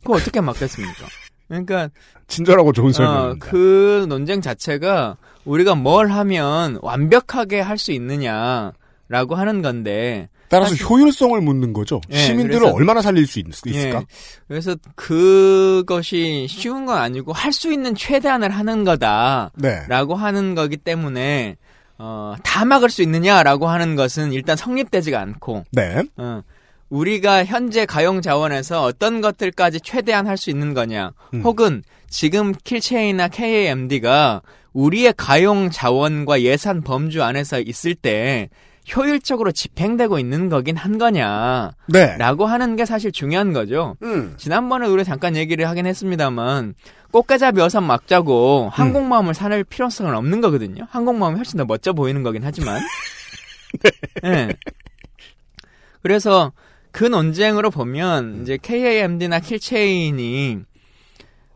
Speaker 8: 그거 어떻게 막겠습니까? 그러니까
Speaker 2: 친절하고 좋은
Speaker 8: 어,
Speaker 2: 설명입니다.
Speaker 8: 그 논쟁 자체가 우리가 뭘 하면 완벽하게 할 수 있느냐라고 하는 건데
Speaker 2: 따라서
Speaker 8: 사실-
Speaker 2: 효율성을 묻는 거죠.
Speaker 8: 예,
Speaker 2: 시민들을
Speaker 8: 그래서-
Speaker 2: 얼마나 살릴 수 있, 을까
Speaker 8: 예, 그래서 그것이 쉬운 건 아니고 할 수 있는 최대한을 하는 거다라고
Speaker 2: 네.
Speaker 8: 하는 거기 때문에 어, 다 막을 수 있느냐라고 하는 것은 일단 성립되지가 않고
Speaker 2: 네.
Speaker 8: 어, 우리가 현재 가용 자원에서 어떤 것들까지 최대한 할 수 있는 거냐,
Speaker 2: 음.
Speaker 8: 혹은 지금 킬체이나 KAMD가 우리의 가용 자원과 예산 범주 안에서 있을 때 효율적으로 집행되고 있는 거긴 한 거냐,
Speaker 2: 네.
Speaker 8: 라고 하는 게 사실 중요한 거죠.
Speaker 2: 음.
Speaker 8: 지난번에 우리 잠깐 얘기를 하긴 했습니다만, 꽃게잡이 어선 막자고 항공모함을 사낼 필요성은 없는 거거든요. 항공모함이 훨씬 더 멋져 보이는 거긴 하지만. 네. 그래서 그 논쟁으로 보면 이제 KAMD나 킬체인이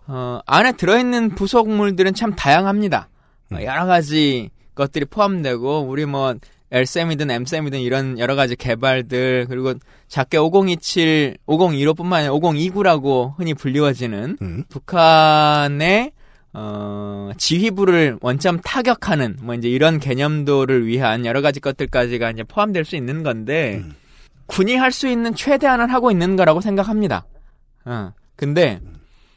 Speaker 8: 어, 안에 들어있는 부속물들은 참 다양합니다. 어, 여러 가지 것들이 포함되고 우리 뭐 LSM이든 MSM이든 이런 여러 가지 개발들 그리고 작게 5027, 5015뿐만 아니라 5029라고 흔히 불리워지는
Speaker 2: 음.
Speaker 8: 북한의 어, 지휘부를 원점 타격하는 뭐 이제 이런 개념도를 위한 여러 가지 것들까지가 이제 포함될 수 있는 건데
Speaker 2: 음.
Speaker 8: 군이 할 수 있는 최대한을 하고 있는 거라고 생각합니다. 어. 근데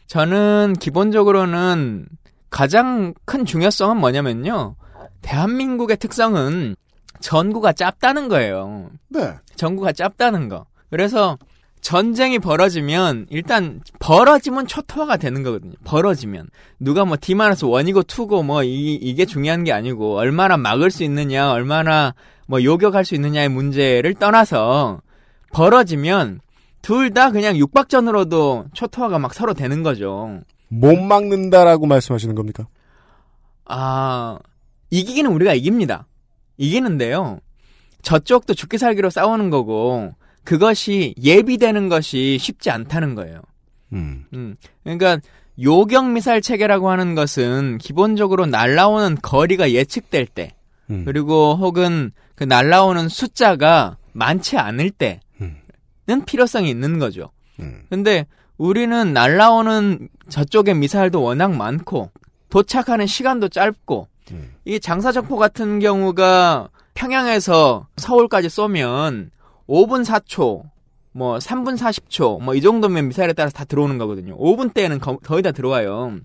Speaker 8: 저는 기본적으로는 가장 큰 중요성은 뭐냐면요. 대한민국의 특성은 전구가 짧다는 거예요.
Speaker 2: 네.
Speaker 8: 전구가 짧다는 거. 그래서 전쟁이 벌어지면 일단 벌어지면 초토화가 되는 거거든요. 벌어지면 누가 뭐 D-1이고 2고 뭐 이, 이게 중요한 게 아니고 얼마나 막을 수 있느냐, 얼마나 뭐 요격할 수 있느냐의 문제를 떠나서 벌어지면 둘 다 그냥 육박전으로도 초토화가 막 서로 되는 거죠.
Speaker 2: 못 막는다라고 말씀하시는 겁니까?
Speaker 8: 아, 이기기는 우리가 이깁니다. 이기는데요. 저쪽도 죽기 살기로 싸우는 거고, 그것이 예비되는 것이 쉽지 않다는 거예요.
Speaker 2: 음.
Speaker 8: 음. 그러니까, 요격 미사일 체계라고 하는 것은 기본적으로 날라오는 거리가 예측될 때,
Speaker 2: 음.
Speaker 8: 그리고 혹은 그 날라오는 숫자가 많지 않을 때는 필요성이 있는 거죠.
Speaker 2: 음.
Speaker 8: 근데 우리는 날라오는 저쪽의 미사일도 워낙 많고 도착하는 시간도 짧고
Speaker 2: 음.
Speaker 8: 이 장사정포 같은 경우가 평양에서 서울까지 쏘면 5분 4초 뭐 3분 40초 뭐 이 정도면 미사일에 따라서 다 들어오는 거거든요. 5분 때는 거- 거의 다 들어와요.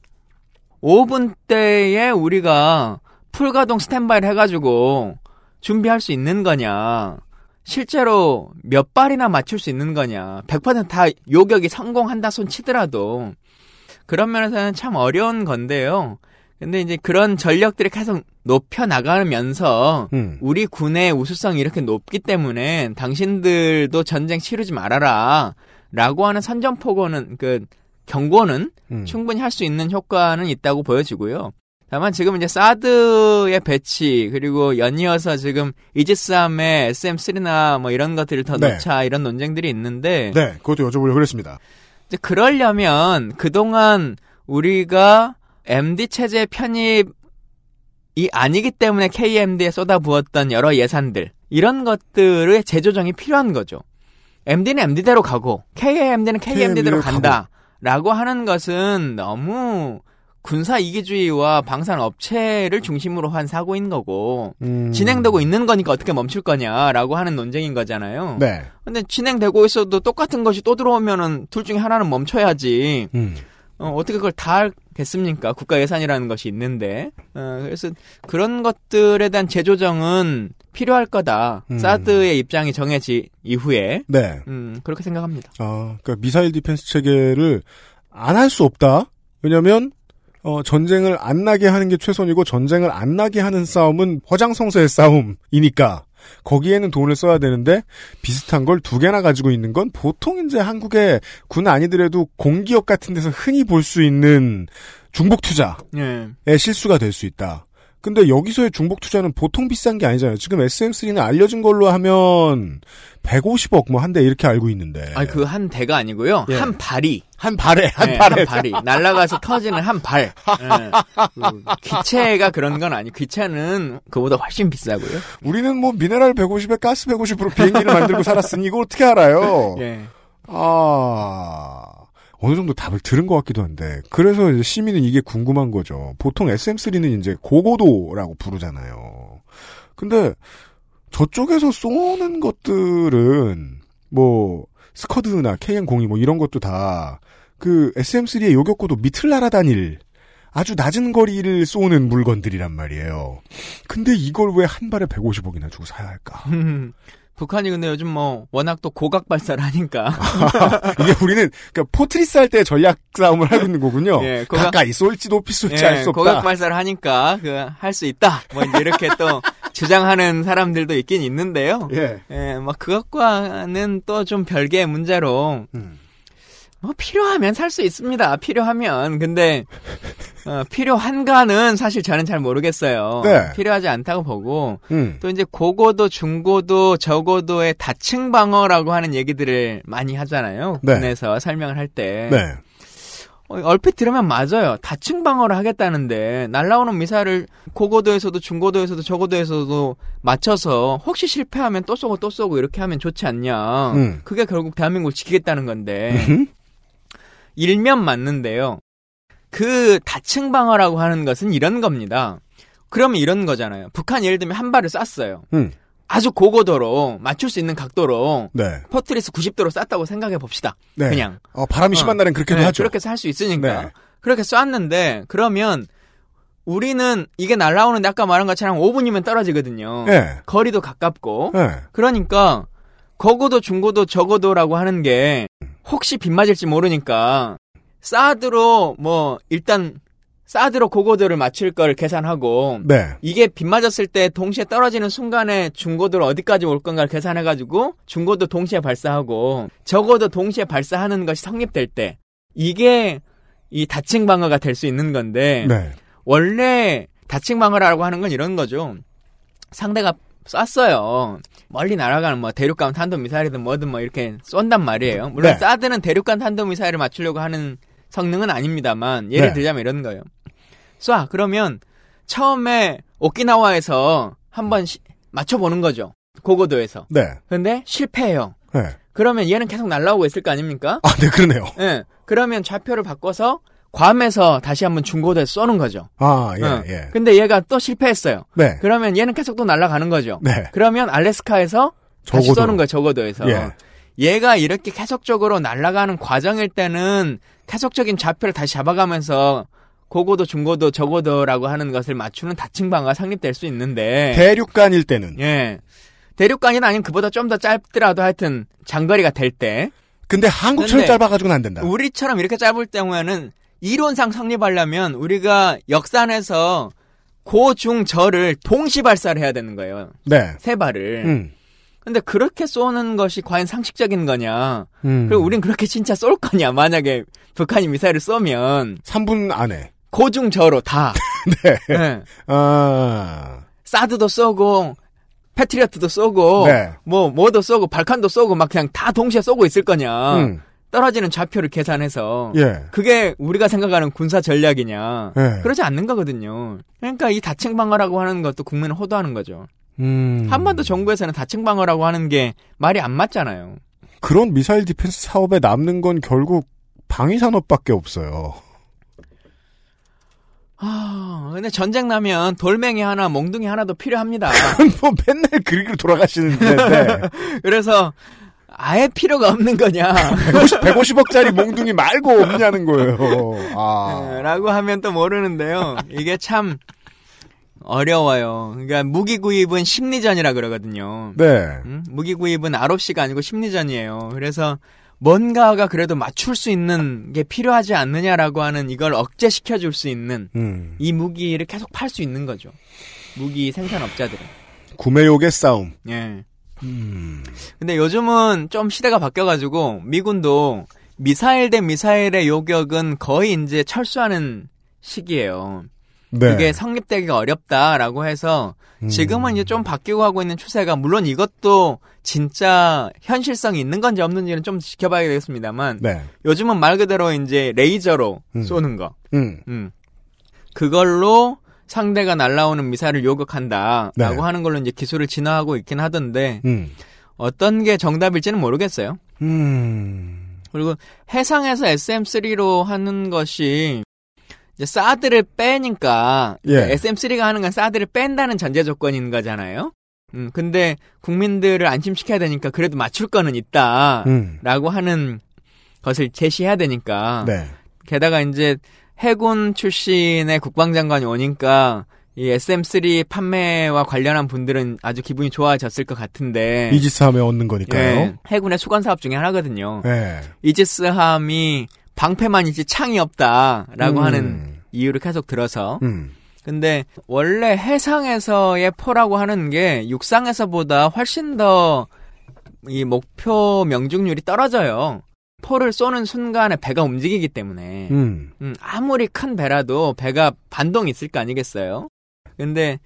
Speaker 8: 5분 때에 우리가 풀가동 스탠바이를 해가지고 준비할 수 있는 거냐. 실제로 몇 발이나 맞출 수 있는 거냐. 100%다 요격이 성공한다 손 치더라도. 그런 면에서는 참 어려운 건데요. 근데 이제 그런 전력들이 계속 높여 나가면서
Speaker 2: 음.
Speaker 8: 우리 군의 우수성이 이렇게 높기 때문에 당신들도 전쟁 치르지 말아라. 라고 하는 선전포고는 그 경고는
Speaker 2: 음.
Speaker 8: 충분히 할 수 있는 효과는 있다고 보여지고요. 다만 지금 이제 사드의 배치 그리고 연이어서 지금 이지스함의 SM3나 뭐 이런 것들을 더
Speaker 2: 네.
Speaker 8: 넣자 이런 논쟁들이 있는데
Speaker 2: 네, 그것도 여쭤보려고 그랬습니다.
Speaker 8: 이제 그러려면 그동안 우리가 MD 체제 편입이 아니기 때문에 KMD에 쏟아부었던 여러 예산들 이런 것들의 재조정이 필요한 거죠. MD는 MD대로 가고 KMD는 KMD대로 간다라고 하는 것은 너무 군사 이기주의와 방산 업체를 중심으로 한 사고인 거고
Speaker 2: 음.
Speaker 8: 진행되고 있는 거니까 어떻게 멈출 거냐라고 하는 논쟁인 거잖아요.
Speaker 2: 네.
Speaker 8: 근데 진행되고 있어도 똑같은 것이 또 들어오면은 둘 중에 하나는 멈춰야지.
Speaker 2: 음.
Speaker 8: 어, 어떻게 그걸 다 하겠습니까? 국가 예산이라는 것이 있는데. 어, 그래서 그런 것들에 대한 재조정은 필요할 거다.
Speaker 2: 음.
Speaker 8: 사드의 입장이 정해지 이후에.
Speaker 2: 네.
Speaker 8: 음, 그렇게 생각합니다.
Speaker 2: 아, 그러니까 미사일 defense 체계를 안 할 수 없다. 왜냐면 어, 전쟁을 안 나게 하는 게 최선이고 전쟁을 안 나게 하는 싸움은 허장성세의 싸움이니까 거기에는 돈을 써야 되는데 비슷한 걸 두 개나 가지고 있는 건 보통 이제 한국의 군 아니더라도 공기업 같은 데서 흔히 볼 수 있는 중복 투자의
Speaker 8: 예.
Speaker 2: 실수가 될 수 있다. 근데 여기서의 중복 투자는 보통 비싼 게 아니잖아요. 지금 SM3는 알려진 걸로 하면 150억 뭐 한 대 이렇게 알고 있는데.
Speaker 8: 아니, 그 한 대가 아니고요.
Speaker 2: 예.
Speaker 8: 한 발이.
Speaker 2: 한 발에 한
Speaker 8: 네,
Speaker 2: 발에
Speaker 8: 한 발이 날아가서 터지는 한 발. 예. 그 기체가 그런 건 아니. 기체는 그보다 훨씬 비싸고요.
Speaker 2: 우리는 뭐 미네랄 150에 가스 150으로 비행기를 만들고 살았으니 이걸 어떻게 알아요?
Speaker 8: 예.
Speaker 2: 아 어느 정도 답을 들은 것 같기도 한데 그래서 이제 시민은 이게 궁금한 거죠. 보통 SM3는 이제 고고도라고 부르잖아요. 근데 저쪽에서 쏘는 것들은 뭐 스커드나 KN02 뭐 이런 것도 다 그 SM3의 요격고도 밑을 날아다닐 아주 낮은 거리를 쏘는 물건들이란 말이에요. 근데 이걸 왜 한 발에 150억이나 주고 사야 할까?
Speaker 8: 북한이 근데 요즘 뭐 워낙 또 고각 발사를 하니까
Speaker 2: 이게 우리는 그러니까 포트리스 할 때 전략 싸움을 하고 있는 거군요.
Speaker 8: 예, 고각-
Speaker 2: 가까이 쏠지 높이 쏠지
Speaker 8: 예,
Speaker 2: 알수 없다.
Speaker 8: 고각 발사를 하니까 그 할 수 있다. 뭐 이렇게 또 주장하는 사람들도 있긴 있는데요.
Speaker 2: 예.
Speaker 8: 예, 뭐 그것과는 또 좀 별개의 문제로
Speaker 2: 음.
Speaker 8: 뭐 필요하면 살 수 있습니다. 필요하면 근데 어, 필요한가는 사실 저는 잘 모르겠어요.
Speaker 2: 네.
Speaker 8: 필요하지 않다고 보고
Speaker 2: 음.
Speaker 8: 또 이제 고고도 중고도 저고도의 다층 방어라고 하는 얘기들을 많이 하잖아요.
Speaker 2: 네.
Speaker 8: 군에서 설명을 할 때.
Speaker 2: 네.
Speaker 8: 어, 얼핏 들으면 맞아요. 다층 방어를 하겠다는데 날라오는 미사일을 고고도에서도 중고도에서도 저고도에서도 맞춰서 혹시 실패하면 또 쏘고 또 쏘고 이렇게 하면 좋지 않냐.
Speaker 2: 음.
Speaker 8: 그게 결국 대한민국을 지키겠다는 건데 일면 맞는데요. 그 다층 방어라고 하는 것은 이런 겁니다. 그러면 이런 거잖아요. 북한 예를 들면 한 발을 쐈어요.
Speaker 2: 음.
Speaker 8: 아주 고고도로 맞출 수 있는 각도로
Speaker 2: 네.
Speaker 8: 포트리스 90도로 쐈다고 생각해 봅시다.
Speaker 2: 네.
Speaker 8: 그냥
Speaker 2: 어, 바람이 심한
Speaker 8: 어.
Speaker 2: 날엔 그렇게도
Speaker 8: 네,
Speaker 2: 하죠.
Speaker 8: 그렇게 할 수 있으니까.
Speaker 2: 네.
Speaker 8: 그렇게 쐈는데 그러면 우리는 이게 날라오는데 아까 말한 것처럼 5분이면 떨어지거든요.
Speaker 2: 네.
Speaker 8: 거리도 가깝고.
Speaker 2: 네.
Speaker 8: 그러니까 거고도 중고도 저고도라고 하는 게 혹시 빗 맞을지 모르니까 사드로 뭐 일단 사드로 고고도를 맞출 걸 계산하고
Speaker 2: 네.
Speaker 8: 이게 빗 맞았을 때 동시에 떨어지는 순간에 중고도를 어디까지 올 건가를 계산해가지고 중고도 동시에 발사하고 적어도 동시에 발사하는 것이 성립될 때 이게 이 다층 방어가 될 수 있는 건데
Speaker 2: 네.
Speaker 8: 원래 다층 방어라고 하는 건 이런 거죠. 상대가 쐈어요. 멀리 날아가는 뭐 대륙간 탄도 미사일이든 뭐든 뭐 이렇게 쏜단 말이에요. 물론
Speaker 2: 네.
Speaker 8: 사드는 대륙간 탄도 미사일을 맞추려고 하는 성능은 아닙니다만 예를
Speaker 2: 네.
Speaker 8: 들자면 이런 거예요. 쏴 그러면 처음에 오키나와에서 한번 시- 맞춰보는 거죠. 고고도에서.
Speaker 2: 네.
Speaker 8: 근데 실패해요.
Speaker 2: 네.
Speaker 8: 그러면 얘는 계속 날라오고 있을 거 아닙니까?
Speaker 2: 아, 네, 그러네요.
Speaker 8: 예. 그러면 좌표를 바꿔서 괌에서 다시 한번 중고도에 쏘는 거죠.
Speaker 2: 아, 예,
Speaker 8: 어.
Speaker 2: 예.
Speaker 8: 근데 얘가 또 실패했어요.
Speaker 2: 네.
Speaker 8: 그러면 얘는 계속 또 날아가는 거죠.
Speaker 2: 네.
Speaker 8: 그러면 알래스카에서 다시
Speaker 2: 저고도.
Speaker 8: 쏘는 거예요. 저고도에서.
Speaker 2: 예.
Speaker 8: 얘가 이렇게 계속적으로 날아가는 과정일 때는 계속적인 좌표를 다시 잡아가면서 고고도, 중고도, 저고도라고 하는 것을 맞추는 다층 방어가 성립될 수 있는데
Speaker 2: 대륙간일 때는.
Speaker 8: 예. 대륙간이 아닌 그보다 좀 더 짧더라도 하여튼 장거리가 될 때
Speaker 2: 근데 한국처럼 짧아가지고는 안 된다.
Speaker 8: 우리처럼 이렇게 짧을 경우에는 이론상 성립하려면 우리가 역산해서 고 중 저를 동시 발사를 해야 되는 거예요.
Speaker 2: 네.
Speaker 8: 세 발을.
Speaker 2: 음.
Speaker 8: 근데 그렇게 쏘는 것이 과연 상식적인 거냐?
Speaker 2: 음.
Speaker 8: 그리고 우린 그렇게 진짜 쏠 거냐? 만약에 북한이 미사일을 쏘면
Speaker 2: 3분 안에.
Speaker 8: 고 중 저로 다.
Speaker 2: 네.
Speaker 8: 네.
Speaker 2: 아.
Speaker 8: 사드도 쏘고 패트리어트도 쏘고
Speaker 2: 네.
Speaker 8: 뭐 뭐도 쏘고 발칸도 쏘고 막 그냥 다 동시에 쏘고 있을 거냐?
Speaker 2: 음.
Speaker 8: 떨어지는 좌표를 계산해서
Speaker 2: 예.
Speaker 8: 그게 우리가 생각하는 군사 전략이냐?
Speaker 2: 예.
Speaker 8: 그러지 않는 거거든요. 그러니까 이 다층 방어라고 하는 것도 국민을 호도하는 거죠.
Speaker 2: 음.
Speaker 8: 한반도 정부에서는 다층 방어라고 하는 게 말이 안 맞잖아요.
Speaker 2: 그런 미사일 defense 사업에 남는 건 결국 방위 산업밖에 없어요.
Speaker 8: 아, 근데 전쟁 나면 돌멩이 하나, 몽둥이 하나도 필요합니다.
Speaker 2: 뭐 맨날 그리로 돌아가시는데 네.
Speaker 8: 그래서 아예 필요가 없는 거냐?
Speaker 2: 150, 150 억짜리 몽둥이 말고 없냐는 거예요. 아.
Speaker 8: 라고 하면 또 모르는데요. 이게 참 어려워요. 그러니까 무기 구입은 심리전이라 그러거든요.
Speaker 2: 네.
Speaker 8: 음? 무기 구입은 아롭시가 아니고 심리전이에요. 그래서 뭔가가 그래도 맞출 수 있는 게 필요하지 않느냐라고 하는 이걸 억제시켜 줄 수 있는
Speaker 2: 음.
Speaker 8: 이 무기를 계속 팔 수 있는 거죠. 무기 생산업자들은.
Speaker 2: 구매욕의 싸움.
Speaker 8: 예.
Speaker 2: 음.
Speaker 8: 근데 요즘은 좀 시대가 바뀌어가지고 미군도 미사일 대 미사일의 요격은 거의 이제 철수하는 시기예요.
Speaker 2: 네.
Speaker 8: 그게 성립되기가 어렵다라고 해서
Speaker 2: 음.
Speaker 8: 지금은 이제 좀 바뀌고 하고 있는 추세가 물론 이것도 진짜 현실성이 있는 건지 없는지는 좀 지켜봐야 되겠습니다만
Speaker 2: 네.
Speaker 8: 요즘은 말 그대로 이제 레이저로
Speaker 2: 음.
Speaker 8: 쏘는 거.
Speaker 2: 음.
Speaker 8: 음. 그걸로 상대가 날라오는 미사일을 요격한다라고
Speaker 2: 네.
Speaker 8: 하는 걸로 이제 기술을 진화하고 있긴 하던데
Speaker 2: 음.
Speaker 8: 어떤 게 정답일지는 모르겠어요.
Speaker 2: 음.
Speaker 8: 그리고 해상에서 SM3로 하는 것이 이제 사드를 빼니까
Speaker 2: 예.
Speaker 8: SM3가 하는 건 사드를 뺀다는 전제 조건인 거잖아요. 음, 근데 국민들을 안심시켜야 되니까 그래도 맞출 거는 있다라고
Speaker 2: 음.
Speaker 8: 하는 것을 제시해야 되니까
Speaker 2: 네.
Speaker 8: 게다가 이제 해군 출신의 국방장관이 오니까 이 SM3 판매와 관련한 분들은 아주 기분이 좋아졌을 것 같은데
Speaker 2: 이지스함에 얻는 거니까요.
Speaker 8: 예, 해군의 수건 사업 중에 하나거든요.
Speaker 2: 예.
Speaker 8: 이지스함이 방패만이지 창이 없다라고
Speaker 2: 음.
Speaker 8: 하는 이유를 계속 들어서
Speaker 2: 음.
Speaker 8: 근데 원래 해상에서의 포라고 하는 게 육상에서보다 훨씬 더 이 목표 명중률이 떨어져요. 포를 쏘는 순간에 배가 움직이기 때문에
Speaker 2: 음.
Speaker 8: 음, 아무리 큰 배라도 배가 반동이 있을 거 아니겠어요? 근데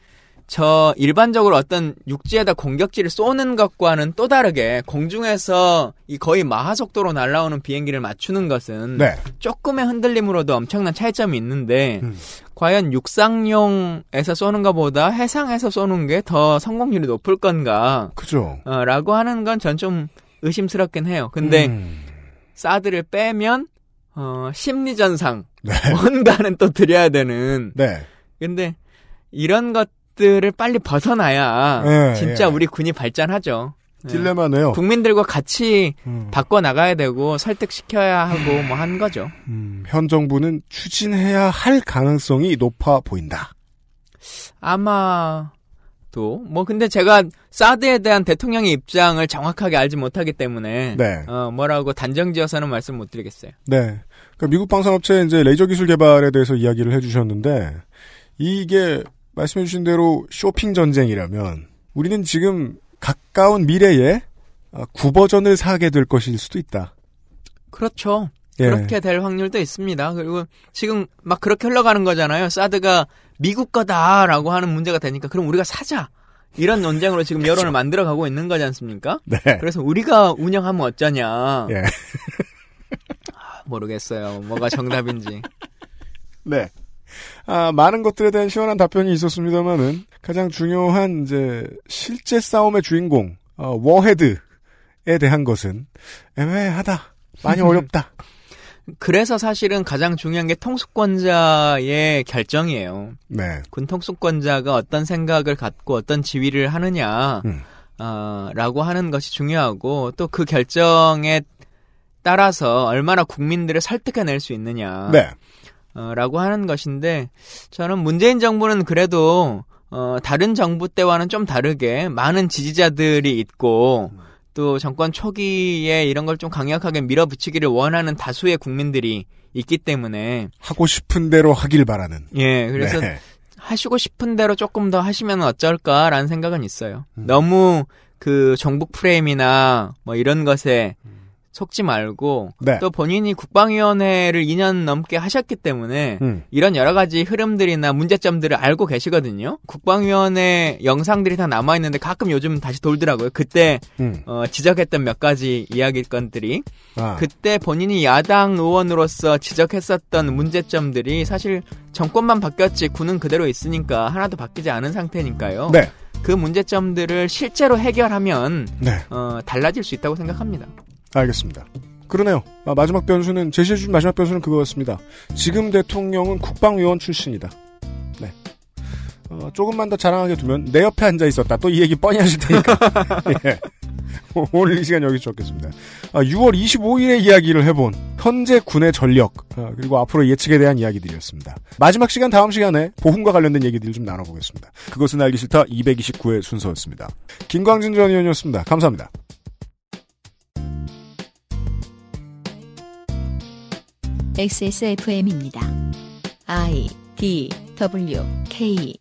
Speaker 8: 저 일반적으로 어떤 육지에다 공격지를 쏘는 것과는 또 다르게 공중에서 이 거의 마하 속도로 날아오는 비행기를 맞추는 것은
Speaker 2: 네.
Speaker 8: 조금의 흔들림으로도 엄청난 차이점이 있는데
Speaker 2: 음.
Speaker 8: 과연 육상용에서 쏘는 것보다 해상에서 쏘는 게 더 성공률이 높을 건가?
Speaker 2: 그죠.
Speaker 8: 어, 라고 하는 건 전 좀 의심스럽긴 해요. 근데
Speaker 2: 음.
Speaker 8: 사드를 빼면 어, 심리전상
Speaker 2: 네.
Speaker 8: 뭔가는 또 드려야 되는.
Speaker 2: 네.
Speaker 8: 근데 이런 것들을 빨리 벗어나야
Speaker 2: 예,
Speaker 8: 진짜
Speaker 2: 예.
Speaker 8: 우리 군이 발전하죠. 예.
Speaker 2: 딜레마네요.
Speaker 8: 국민들과 같이
Speaker 2: 음.
Speaker 8: 바꿔 나가야 되고 설득시켜야 하고 뭐 한 거죠.
Speaker 2: 음, 현 정부는 추진해야 할 가능성이 높아 보인다.
Speaker 8: 아마 도뭐 근데 제가 사드에 대한 대통령의 입장을 정확하게 알지 못하기 때문에
Speaker 2: 네.
Speaker 8: 어, 뭐라고 단정지어서는 말씀 못 드리겠어요.
Speaker 2: 네. 그러니까 미국 방산업체 이제 레이저 기술 개발에 대해서 이야기를 해주셨는데 이게 말씀해주신 대로 쇼핑 전쟁이라면 우리는 지금 가까운 미래에 어, 구버전을 사게 될 것일 수도 있다.
Speaker 8: 그렇죠.
Speaker 2: 예.
Speaker 8: 그렇게 될 확률도 있습니다. 그리고 지금 막 그렇게 흘러가는 거잖아요. 사드가 미국 거다라고 하는 문제가 되니까 그럼 우리가 사자. 이런 논쟁으로 지금 여론을 만들어 가고 있는 거지 않습니까?
Speaker 2: 네.
Speaker 8: 그래서 우리가 운영하면 어쩌냐.
Speaker 2: 예.
Speaker 8: 아, 모르겠어요. 뭐가 정답인지.
Speaker 2: 네. 아, 많은 것들에 대한 시원한 답변이 있었습니다만은 가장 중요한 이제 실제 싸움의 주인공 어, 워헤드에 대한 것은 애매하다. 많이 어렵다.
Speaker 8: 그래서 사실은 가장 중요한 게 통수권자의 결정이에요.
Speaker 2: 네.
Speaker 8: 군 통수권자가 어떤 생각을 갖고 어떤 지위를 하느냐,
Speaker 2: 음.
Speaker 8: 어, 라고 하는 것이 중요하고 또 그 결정에 따라서 얼마나 국민들을 설득해낼 수 있느냐,
Speaker 2: 네.
Speaker 8: 어, 라고 하는 것인데 저는 문재인 정부는 그래도 어, 다른 정부 때와는 좀 다르게 많은 지지자들이 있고 또 정권 초기에 이런 걸 좀 강력하게 밀어붙이기를 원하는 다수의 국민들이 있기 때문에
Speaker 2: 하고 싶은 대로 하길 바라는.
Speaker 8: 예, 그래서
Speaker 2: 네.
Speaker 8: 하시고 싶은 대로 조금 더 하시면 어쩔까라는 생각은 있어요. 너무 그 정북 프레임이나 뭐 이런 것에 속지 말고
Speaker 2: 네.
Speaker 8: 또 본인이 국방위원회를 2년 넘게 하셨기 때문에
Speaker 2: 음.
Speaker 8: 이런 여러 가지 흐름들이나 문제점들을 알고 계시거든요. 국방위원회 영상들이 다 남아 있는데 가끔 요즘 다시 돌더라고요. 그때
Speaker 2: 음.
Speaker 8: 어, 지적했던 몇 가지 이야기건들이
Speaker 2: 아.
Speaker 8: 그때 본인이 야당 의원으로서 지적했었던 문제점들이 사실 정권만 바뀌었지 군은 그대로 있으니까 하나도 바뀌지 않은 상태니까요.
Speaker 2: 네.
Speaker 8: 그 문제점들을 실제로 해결하면
Speaker 2: 네.
Speaker 8: 어, 달라질 수 있다고 생각합니다.
Speaker 2: 알겠습니다. 그러네요. 아, 마지막 변수는 제시해준 마지막 변수는 그거였습니다. 지금 대통령은 국방위원 출신이다. 네. 어, 조금만 더 자랑하게 두면 내 옆에 앉아 있었다. 또 이 얘기 뻔히 하실 테니까. 예. 오늘 이 시간 여기서 적겠습니다. 아, 6월 25일에 이야기를 해본 현재 군의 전력 아, 그리고 앞으로 예측에 대한 이야기들이었습니다. 마지막 시간 다음 시간에 보훈과 관련된 얘기들을 좀 나눠보겠습니다. 그것은 알기 싫다 229회 순서였습니다. 김광진 전 의원이었습니다. 감사합니다.
Speaker 1: XSFM입니다. I D W K